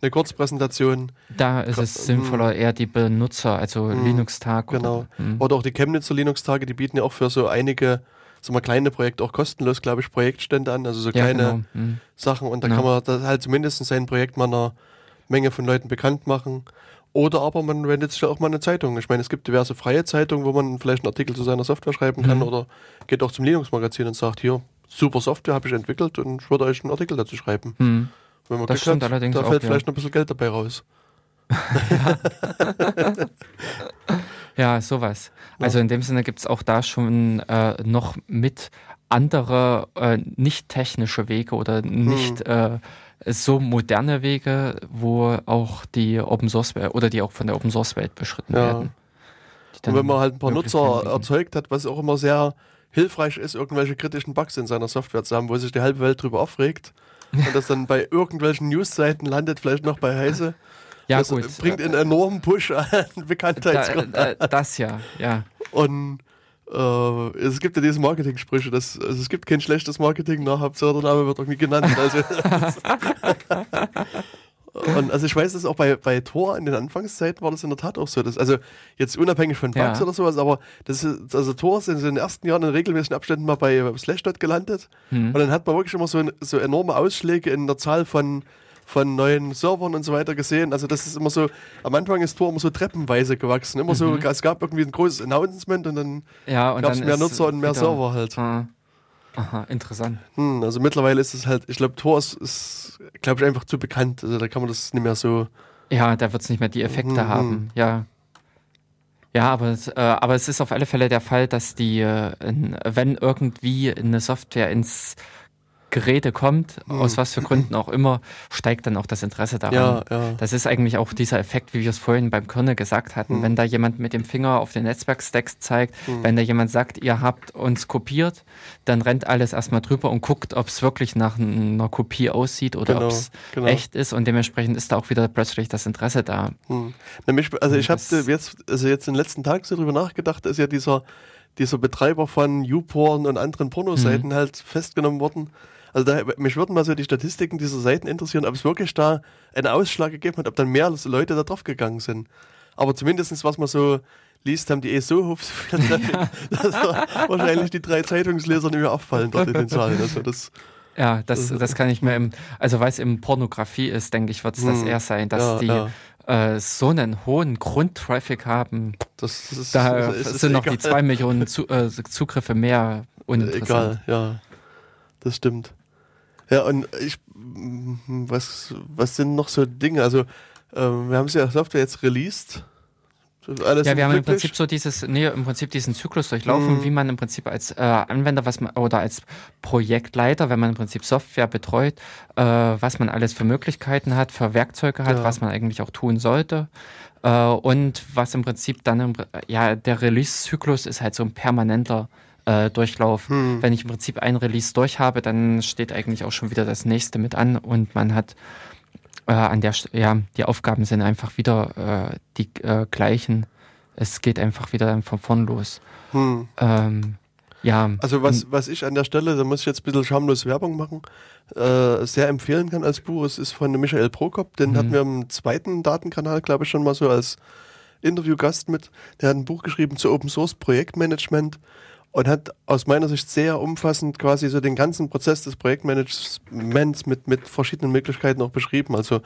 eine Kurzpräsentation. Da ist es sinnvoller, eher die Benutzer, also mhm. Linux-Tag. Genau. Oder, mhm. oder auch die Chemnitzer Linux-Tage, die bieten ja auch für so einige so mal kleine Projekte auch kostenlos, glaube ich, Projektstände an, also so kleine ja, genau. mhm. Sachen. Und da ja. kann man das halt zumindest sein Projekt mal einer Menge von Leuten bekannt machen. Oder aber man wendet sich auch mal eine Zeitung. Ich meine, es gibt diverse freie Zeitungen, wo man vielleicht einen Artikel zu seiner Software schreiben kann mhm. oder geht auch zum Linux-Magazin und sagt, hier, super Software habe ich entwickelt und ich würde euch einen Artikel dazu schreiben. Mhm. Wenn man das stimmt hat, allerdings da fällt auch, vielleicht ja. noch ein bisschen Geld dabei raus. ja. sowas. Also in dem Sinne gibt es auch da schon äh, noch mit andere äh, nicht technische Wege oder nicht hm. äh, so moderne Wege, wo auch die Open Source oder die auch von der Open Source Welt beschritten ja. werden. Und wenn man halt ein paar Nutzer erzeugt hat, was auch immer sehr hilfreich ist, irgendwelche kritischen Bugs in seiner Software zu haben, wo sich die halbe Welt drüber aufregt und das dann bei irgendwelchen Newsseiten landet, vielleicht noch bei Heise. Ja, das gut. bringt einen enormen Push an Bekanntheitsgrad. Da, da, das ja, ja. Und äh, es gibt ja diese Marketing-Sprüche, also es gibt kein schlechtes Marketing, nach Hauptsache der Name wird irgendwie genannt. Also, Und also ich weiß, dass auch bei, bei Tor in den Anfangszeiten war das in der Tat auch so. Dass, also jetzt unabhängig von Bugs ja. oder sowas, aber das ist, also Tor ist in den ersten Jahren in regelmäßigen Abständen mal bei Slashdot gelandet. Hm. Und dann hat man wirklich immer so, so enorme Ausschläge in der Zahl von, von neuen Servern und so weiter gesehen. Also das ist immer so, am Anfang ist Tor immer so treppenweise gewachsen. Immer mhm. so, es gab irgendwie ein großes Announcement und dann ja, gab es mehr Nutzer und mehr Server halt. Hm. Aha, interessant. Hm, also mittlerweile ist es halt, ich glaube, Tor ist, ist glaube ich, einfach zu bekannt. Also da kann man das nicht mehr so. Ja, da wird es nicht mehr die Effekte hm, haben, hm. ja. Ja, aber es, äh, aber es ist auf alle Fälle der Fall, dass die, äh, in, wenn irgendwie eine Software ins Geräte kommt, mhm. aus was für Gründen auch immer, steigt dann auch das Interesse daran. Ja, ja. Das ist eigentlich auch dieser Effekt, wie wir es vorhin beim Kernel gesagt hatten. Mhm. Wenn da jemand mit dem Finger auf den Netzwerkstacks zeigt, mhm. wenn da jemand sagt, ihr habt uns kopiert, dann rennt alles erstmal drüber und guckt, ob es wirklich nach einer Kopie aussieht oder genau, ob es genau. echt ist und dementsprechend ist da auch wieder plötzlich das Interesse da. Mhm. Nämlich, also ich habe jetzt, also jetzt in den letzten Tagen so drüber nachgedacht, ist ja dieser dieser Betreiber von YouPorn und anderen Pornoseiten mhm. halt festgenommen worden also da, mich würden mal so die Statistiken dieser Seiten interessieren, ob es wirklich da einen Ausschlag gegeben hat, ob dann mehr Leute da drauf gegangen sind. Aber zumindestens was man so liest, haben die eh so viel Traffic, dass wahrscheinlich die drei Zeitungsleser nicht mehr auffallen dort in den Zahlen. Also das, ja, das, das kann ich mir im, also weil es eben Pornografie ist, denke ich, wird es das hm. eher sein, dass ja, die ja. Äh, so einen hohen Grundtraffic haben. Das, das ist, da das ist sind noch die zwei Millionen Zu, äh, Zugriffe mehr uninteressant. Egal, ja. Das stimmt. Ja, und ich, was, was sind noch so Dinge? Also, ähm, wir haben es ja Software jetzt released. Alles ja, wir haben im Prinzip so dieses, nee, im Prinzip diesen Zyklus durchlaufen, mhm. wie man im Prinzip als äh, Anwender was man, oder als Projektleiter, wenn man im Prinzip Software betreut, äh, was man alles für Möglichkeiten hat, für Werkzeuge hat, ja. was man eigentlich auch tun sollte. Äh, und was im Prinzip dann, im, ja, der Release-Zyklus ist halt so ein permanenter äh, Durchlauf. Hm. Wenn ich im Prinzip ein Release durch habe, dann steht eigentlich auch schon wieder das nächste mit an und man hat äh, an der, ja, die Aufgaben sind einfach wieder äh, die äh, gleichen. Es geht einfach wieder dann von vorn los. Hm. Ähm, ja. Also was, was ich an der Stelle, da muss ich jetzt ein bisschen schamlos Werbung machen, äh, sehr empfehlen kann als Buch, es ist von Michael Prokop, den mhm. hatten wir im zweiten Datenkanal, glaube ich, schon mal so als Interviewgast mit. Der hat ein Buch geschrieben zu Open Source Projektmanagement und hat aus meiner Sicht sehr umfassend quasi so den ganzen Prozess des Projektmanagements mit, mit verschiedenen Möglichkeiten auch beschrieben. Also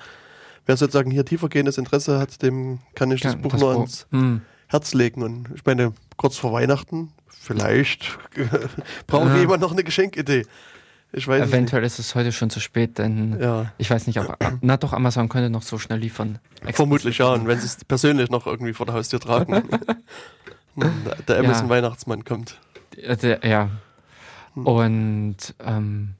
wer sozusagen hier tiefergehendes Interesse hat, dem kann ich das ja, Buch das nur ans hm. Herz legen. Und ich meine, kurz vor Weihnachten, vielleicht braucht ja. jemand noch eine Geschenkidee. Ich weiß Eventuell nicht. ist es heute schon zu spät, denn ja. ich weiß nicht, ob na doch Amazon könnte noch so schnell liefern. Vermutlich ja, und wenn sie es persönlich noch irgendwie vor der Haustür tragen. der Amazon Weihnachtsmann kommt. Der, ja. Hm. Und ähm,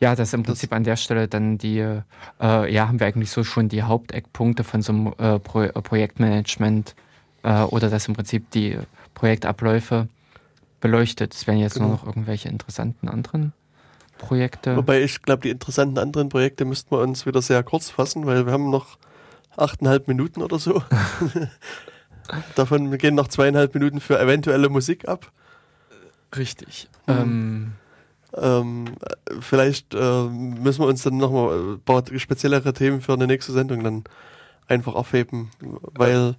ja, das ist im Prinzip das an der Stelle dann die, äh, ja, haben wir eigentlich so schon die Haupteckpunkte von so einem äh, Pro äh, Projektmanagement äh, oder das im Prinzip die Projektabläufe beleuchtet. Es werden jetzt genau. nur noch irgendwelche interessanten anderen Projekte. Wobei ich glaube, die interessanten anderen Projekte müssten wir uns wieder sehr kurz fassen, weil wir haben noch achteinhalb Minuten oder so. Davon gehen noch zweieinhalb Minuten für eventuelle Musik ab. Richtig. Mhm. Ähm, ähm, vielleicht äh, müssen wir uns dann nochmal ein paar speziellere Themen für eine nächste Sendung dann einfach aufheben, weil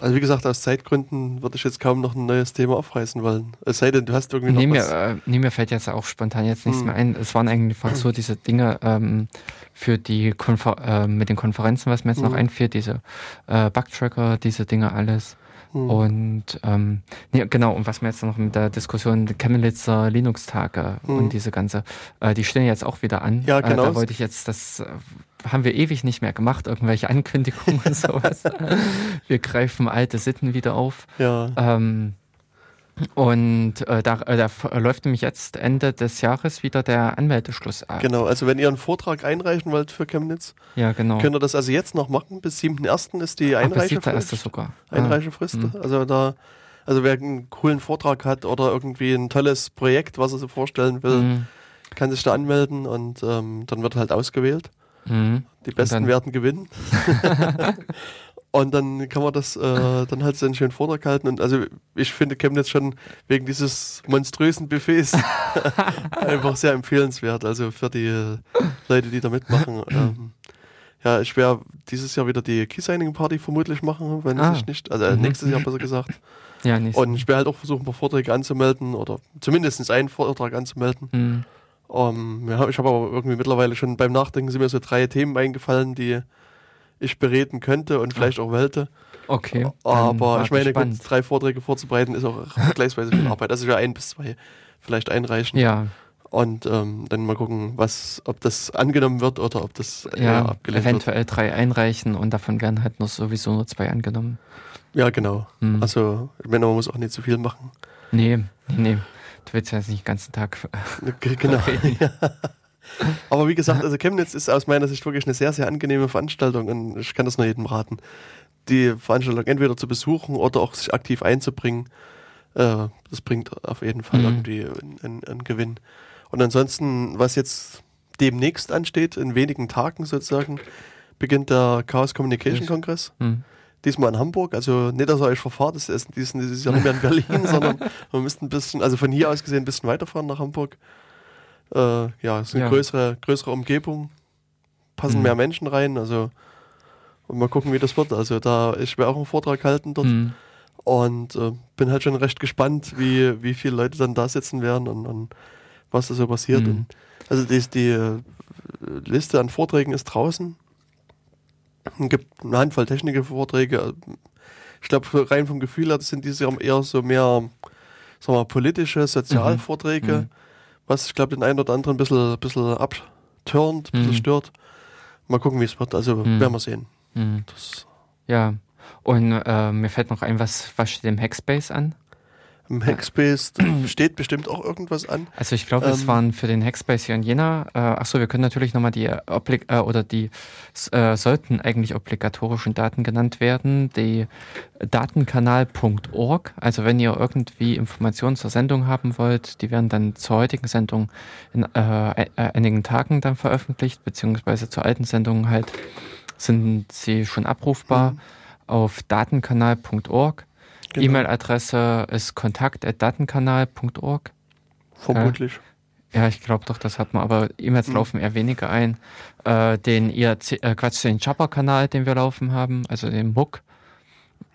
also wie gesagt, aus Zeitgründen würde ich jetzt kaum noch ein neues Thema aufreißen wollen. Es sei denn, du hast irgendwie noch nee, was... Mir, äh, nee, mir fällt jetzt auch spontan jetzt nichts hm. mehr ein. Es waren eigentlich so diese Dinge ähm, für die Konfer äh, mit den Konferenzen, was mir jetzt hm. noch einfällt, diese äh, Bugtracker, diese Dinge alles. Hm. Und ähm, nee, genau, und was mir jetzt noch mit der Diskussion Chemnitzer Linux-Tage hm. und diese ganze, äh, die stehen jetzt auch wieder an. Ja, genau. Äh, da wollte ich jetzt das äh, haben wir ewig nicht mehr gemacht, irgendwelche Ankündigungen und sowas. wir greifen alte Sitten wieder auf. Ja. Ähm, Und äh, da, äh, da, läuft nämlich jetzt Ende des Jahres wieder der Anmeldeschluss ab. Genau, also wenn ihr einen Vortrag einreichen wollt für Chemnitz, ja, genau. könnt ihr das also jetzt noch machen. Bis 7.1. ist die Einreichefrist. Ach, sogar. Einreichefrist. Ah. Also da, also wer einen coolen Vortrag hat oder irgendwie ein tolles Projekt, was er sich vorstellen will, mhm. kann sich da anmelden und ähm, dann wird halt ausgewählt. Mhm. Die Besten werden gewinnen. Und dann kann man das äh, dann halt so einen schönen Vortrag halten. Und also ich finde Chemnitz schon wegen dieses monströsen Buffets einfach sehr empfehlenswert. Also für die Leute, die da mitmachen. Ähm, ja, ich werde dieses Jahr wieder die Key Signing Party vermutlich machen, wenn ah. ich nicht, also mhm. nächstes Jahr besser gesagt. Ja, nicht. Und ich werde halt auch versuchen, ein paar Vorträge anzumelden oder zumindest einen Vortrag anzumelden. Mhm. Um, ja, ich habe aber irgendwie mittlerweile schon beim Nachdenken sind mir so drei Themen eingefallen, die ich bereden könnte und vielleicht auch wollte. Okay. Aber ich meine, gut, drei Vorträge vorzubereiten ist auch vergleichsweise viel Arbeit. Also ich werde ein bis zwei vielleicht einreichen. Ja. Und ähm, dann mal gucken, was, ob das angenommen wird oder ob das ja, abgelehnt eventuell wird. drei einreichen und davon werden halt nur sowieso nur zwei angenommen. Ja, genau. Hm. Also, ich meine, man muss auch nicht zu viel machen. Nee, nee, nee. Du willst ja jetzt nicht den ganzen Tag. Genau. ja. Aber wie gesagt, also Chemnitz ist aus meiner Sicht wirklich eine sehr, sehr angenehme Veranstaltung und ich kann das nur jedem raten, die Veranstaltung entweder zu besuchen oder auch sich aktiv einzubringen. Äh, das bringt auf jeden Fall mhm. irgendwie einen, einen Gewinn. Und ansonsten, was jetzt demnächst ansteht, in wenigen Tagen sozusagen, beginnt der Chaos Communication Kongress. Mhm. Diesmal in Hamburg, also nicht, dass ihr euch verfahrt, das ist, ja nicht mehr in Berlin, sondern wir müssten ein bisschen, also von hier aus gesehen ein bisschen weiterfahren nach Hamburg. Äh, ja, es ist eine ja. größere, größere Umgebung, passen mhm. mehr Menschen rein, also und mal gucken, wie das wird. Also da, ich werde auch einen Vortrag halten dort mhm. und äh, bin halt schon recht gespannt, wie, wie viele Leute dann da sitzen werden und, und was da so passiert. Mhm. Und, also die, die äh, Liste an Vorträgen ist draußen. Es gibt eine Handvoll Techniker-Vorträge. Ich glaube, rein vom Gefühl her, sind diese eher so mehr sagen wir, politische Sozialvorträge. Mhm. mhm was ich glaube den einen oder anderen ein bisschen, bisschen abturnt, ein bisschen mhm. stört. Mal gucken, wie es wird. Also mhm. werden wir sehen. Mhm. ja, und äh, mir fällt noch ein, was, was steht im Hackspace an? Im Hackspace steht bestimmt auch irgendwas an. Also ich glaube, es ähm, waren für den Hackspace hier in Jena. Äh, achso, wir können natürlich nochmal die Oblig äh, oder die äh, sollten eigentlich obligatorischen Daten genannt werden. Die Datenkanal.org. Also wenn ihr irgendwie Informationen zur Sendung haben wollt, die werden dann zur heutigen Sendung in äh, äh, einigen Tagen dann veröffentlicht, beziehungsweise zur alten Sendung halt sind sie schon abrufbar mhm. auf datenkanal.org. Genau. E-Mail-Adresse ist kontakt.datenkanal.org. Vermutlich. Ja, ich glaube doch, das hat man, aber E-Mails mhm. laufen eher weniger ein. Äh, den IRC, äh, Quatsch, den Jabber-Kanal, den wir laufen haben, also den MOOC,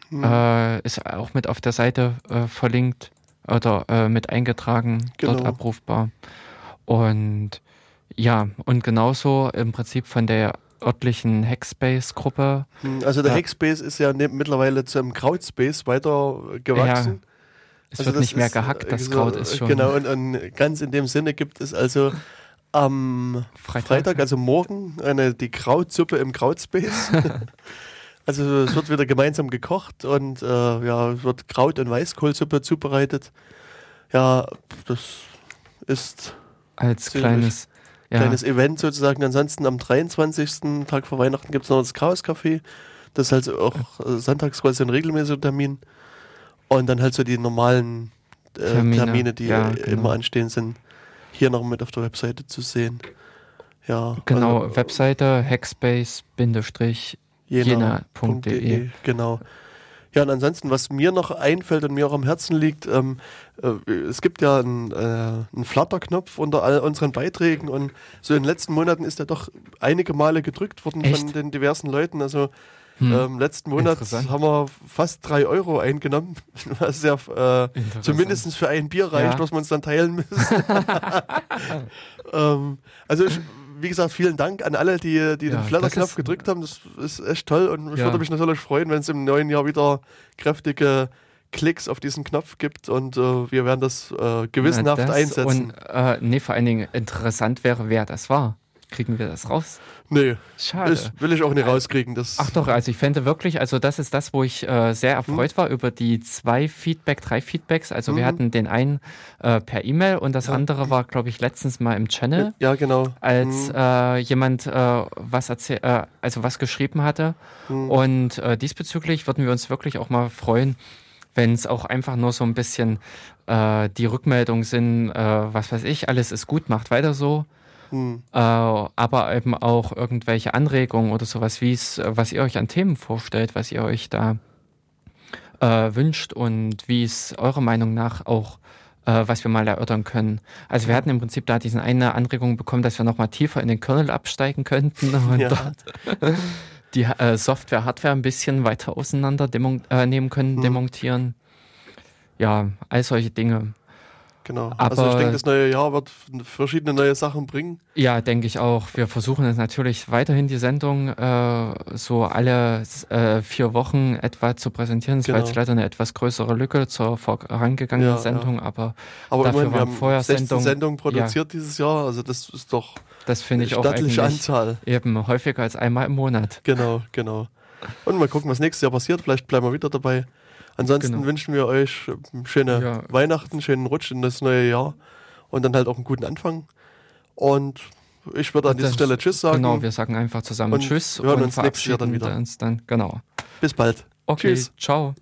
mhm. äh, ist auch mit auf der Seite äh, verlinkt oder äh, mit eingetragen, genau. dort abrufbar. Und ja, und genauso im Prinzip von der örtlichen Hackspace-Gruppe. Hm, also der ja. Hackspace ist ja ne, mittlerweile zum Krautspace weiter gewachsen. Ja, es also wird nicht mehr gehackt, das so, Kraut ist schon. Genau, und, und, ganz in dem Sinne gibt es also am Freitag, Freitag also morgen, eine, die Krautsuppe im Krautspace. also es wird wieder gemeinsam gekocht und äh, ja, es wird Kraut- und Weißkohlsuppe zubereitet. Ja, das ist als kleines ja. kleines Event sozusagen. Ansonsten am 23. Tag vor Weihnachten gibt es noch das Chaos Café. Das ist halt so auch äh, sonntags quasi ein regelmäßiger Termin. Und dann halt so die normalen äh, Termine. Termine. die ja, genau. immer anstehen sind, hier noch mit auf der Webseite zu sehen. Ja, genau, also, Webseite hackspace-jena.de. Genau. Ja, und ansonsten, was mir noch einfällt und mir auch am Herzen liegt, ähm, äh, es gibt ja einen, äh, einen Flutter-Knopf unter all unseren Beiträgen und so in den letzten Monaten ist er doch einige Male gedrückt worden Echt? von den diversen Leuten. Also hm. Ähm, letzten Monat haben wir fast drei Euro eingenommen, was ja äh, zumindest für ein Bier reicht, ja. was wir uns dann teilen müssen. ähm, also ich, wie gesagt, vielen Dank an alle, die, die ja, den Flatterknopf gedrückt haben. Das ist echt toll und ich ja. würde mich natürlich freuen, wenn es im neuen Jahr wieder kräftige Klicks auf diesen Knopf gibt und äh, wir werden das äh, gewissenhaft das einsetzen. Und äh, nee, vor allen Dingen interessant wäre, wer das war. Kriegen wir das raus? Nee. Schade. Das will ich auch nicht rauskriegen. Das Ach doch, also ich fände wirklich, also das ist das, wo ich äh, sehr erfreut hm. war über die zwei Feedback, drei Feedbacks. Also hm. wir hatten den einen äh, per E-Mail und das ja. andere war, glaube ich, letztens mal im Channel. Ja, genau. Als hm. äh, jemand äh, was erzähl äh, also was geschrieben hatte. Hm. Und äh, diesbezüglich würden wir uns wirklich auch mal freuen, wenn es auch einfach nur so ein bisschen die Rückmeldung sind, was weiß ich, alles ist gut, macht weiter so. Hm. Äh, aber eben auch irgendwelche Anregungen oder sowas, wie es, was ihr euch an Themen vorstellt, was ihr euch da äh, wünscht und wie es eurer Meinung nach auch äh, was wir mal erörtern können. Also wir hatten im Prinzip da diese eine Anregung bekommen, dass wir nochmal tiefer in den Kernel absteigen könnten und ja. dort die äh, Software, Hardware ein bisschen weiter auseinander äh, nehmen können, hm. demontieren. Ja, all solche Dinge. Genau. Aber, also ich denke, das neue Jahr wird verschiedene neue Sachen bringen. Ja, denke ich auch. Wir versuchen es natürlich weiterhin die Sendung äh, so alle äh, vier Wochen etwa zu präsentieren. Es genau. war jetzt leider eine etwas größere Lücke zur vorangegangenen ja, Sendung, ja. aber, aber dafür immerhin, wir haben vorher 16 Sendung, Sendungen produziert ja. dieses Jahr. Also das ist doch das finde ich auch Anzahl. eben häufiger als einmal im Monat. Genau, genau. Und mal gucken, was nächstes Jahr passiert. Vielleicht bleiben wir wieder dabei. Ansonsten genau. wünschen wir euch schöne ja. Weihnachten, schönen Rutsch in das neue Jahr und dann halt auch einen guten Anfang. Und ich würde an dieser Stelle Tschüss sagen. Genau, wir sagen einfach zusammen und Tschüss wir hören uns nächstes Jahr dann wieder. Uns dann, genau. Bis bald. Okay, Tschüss. ciao.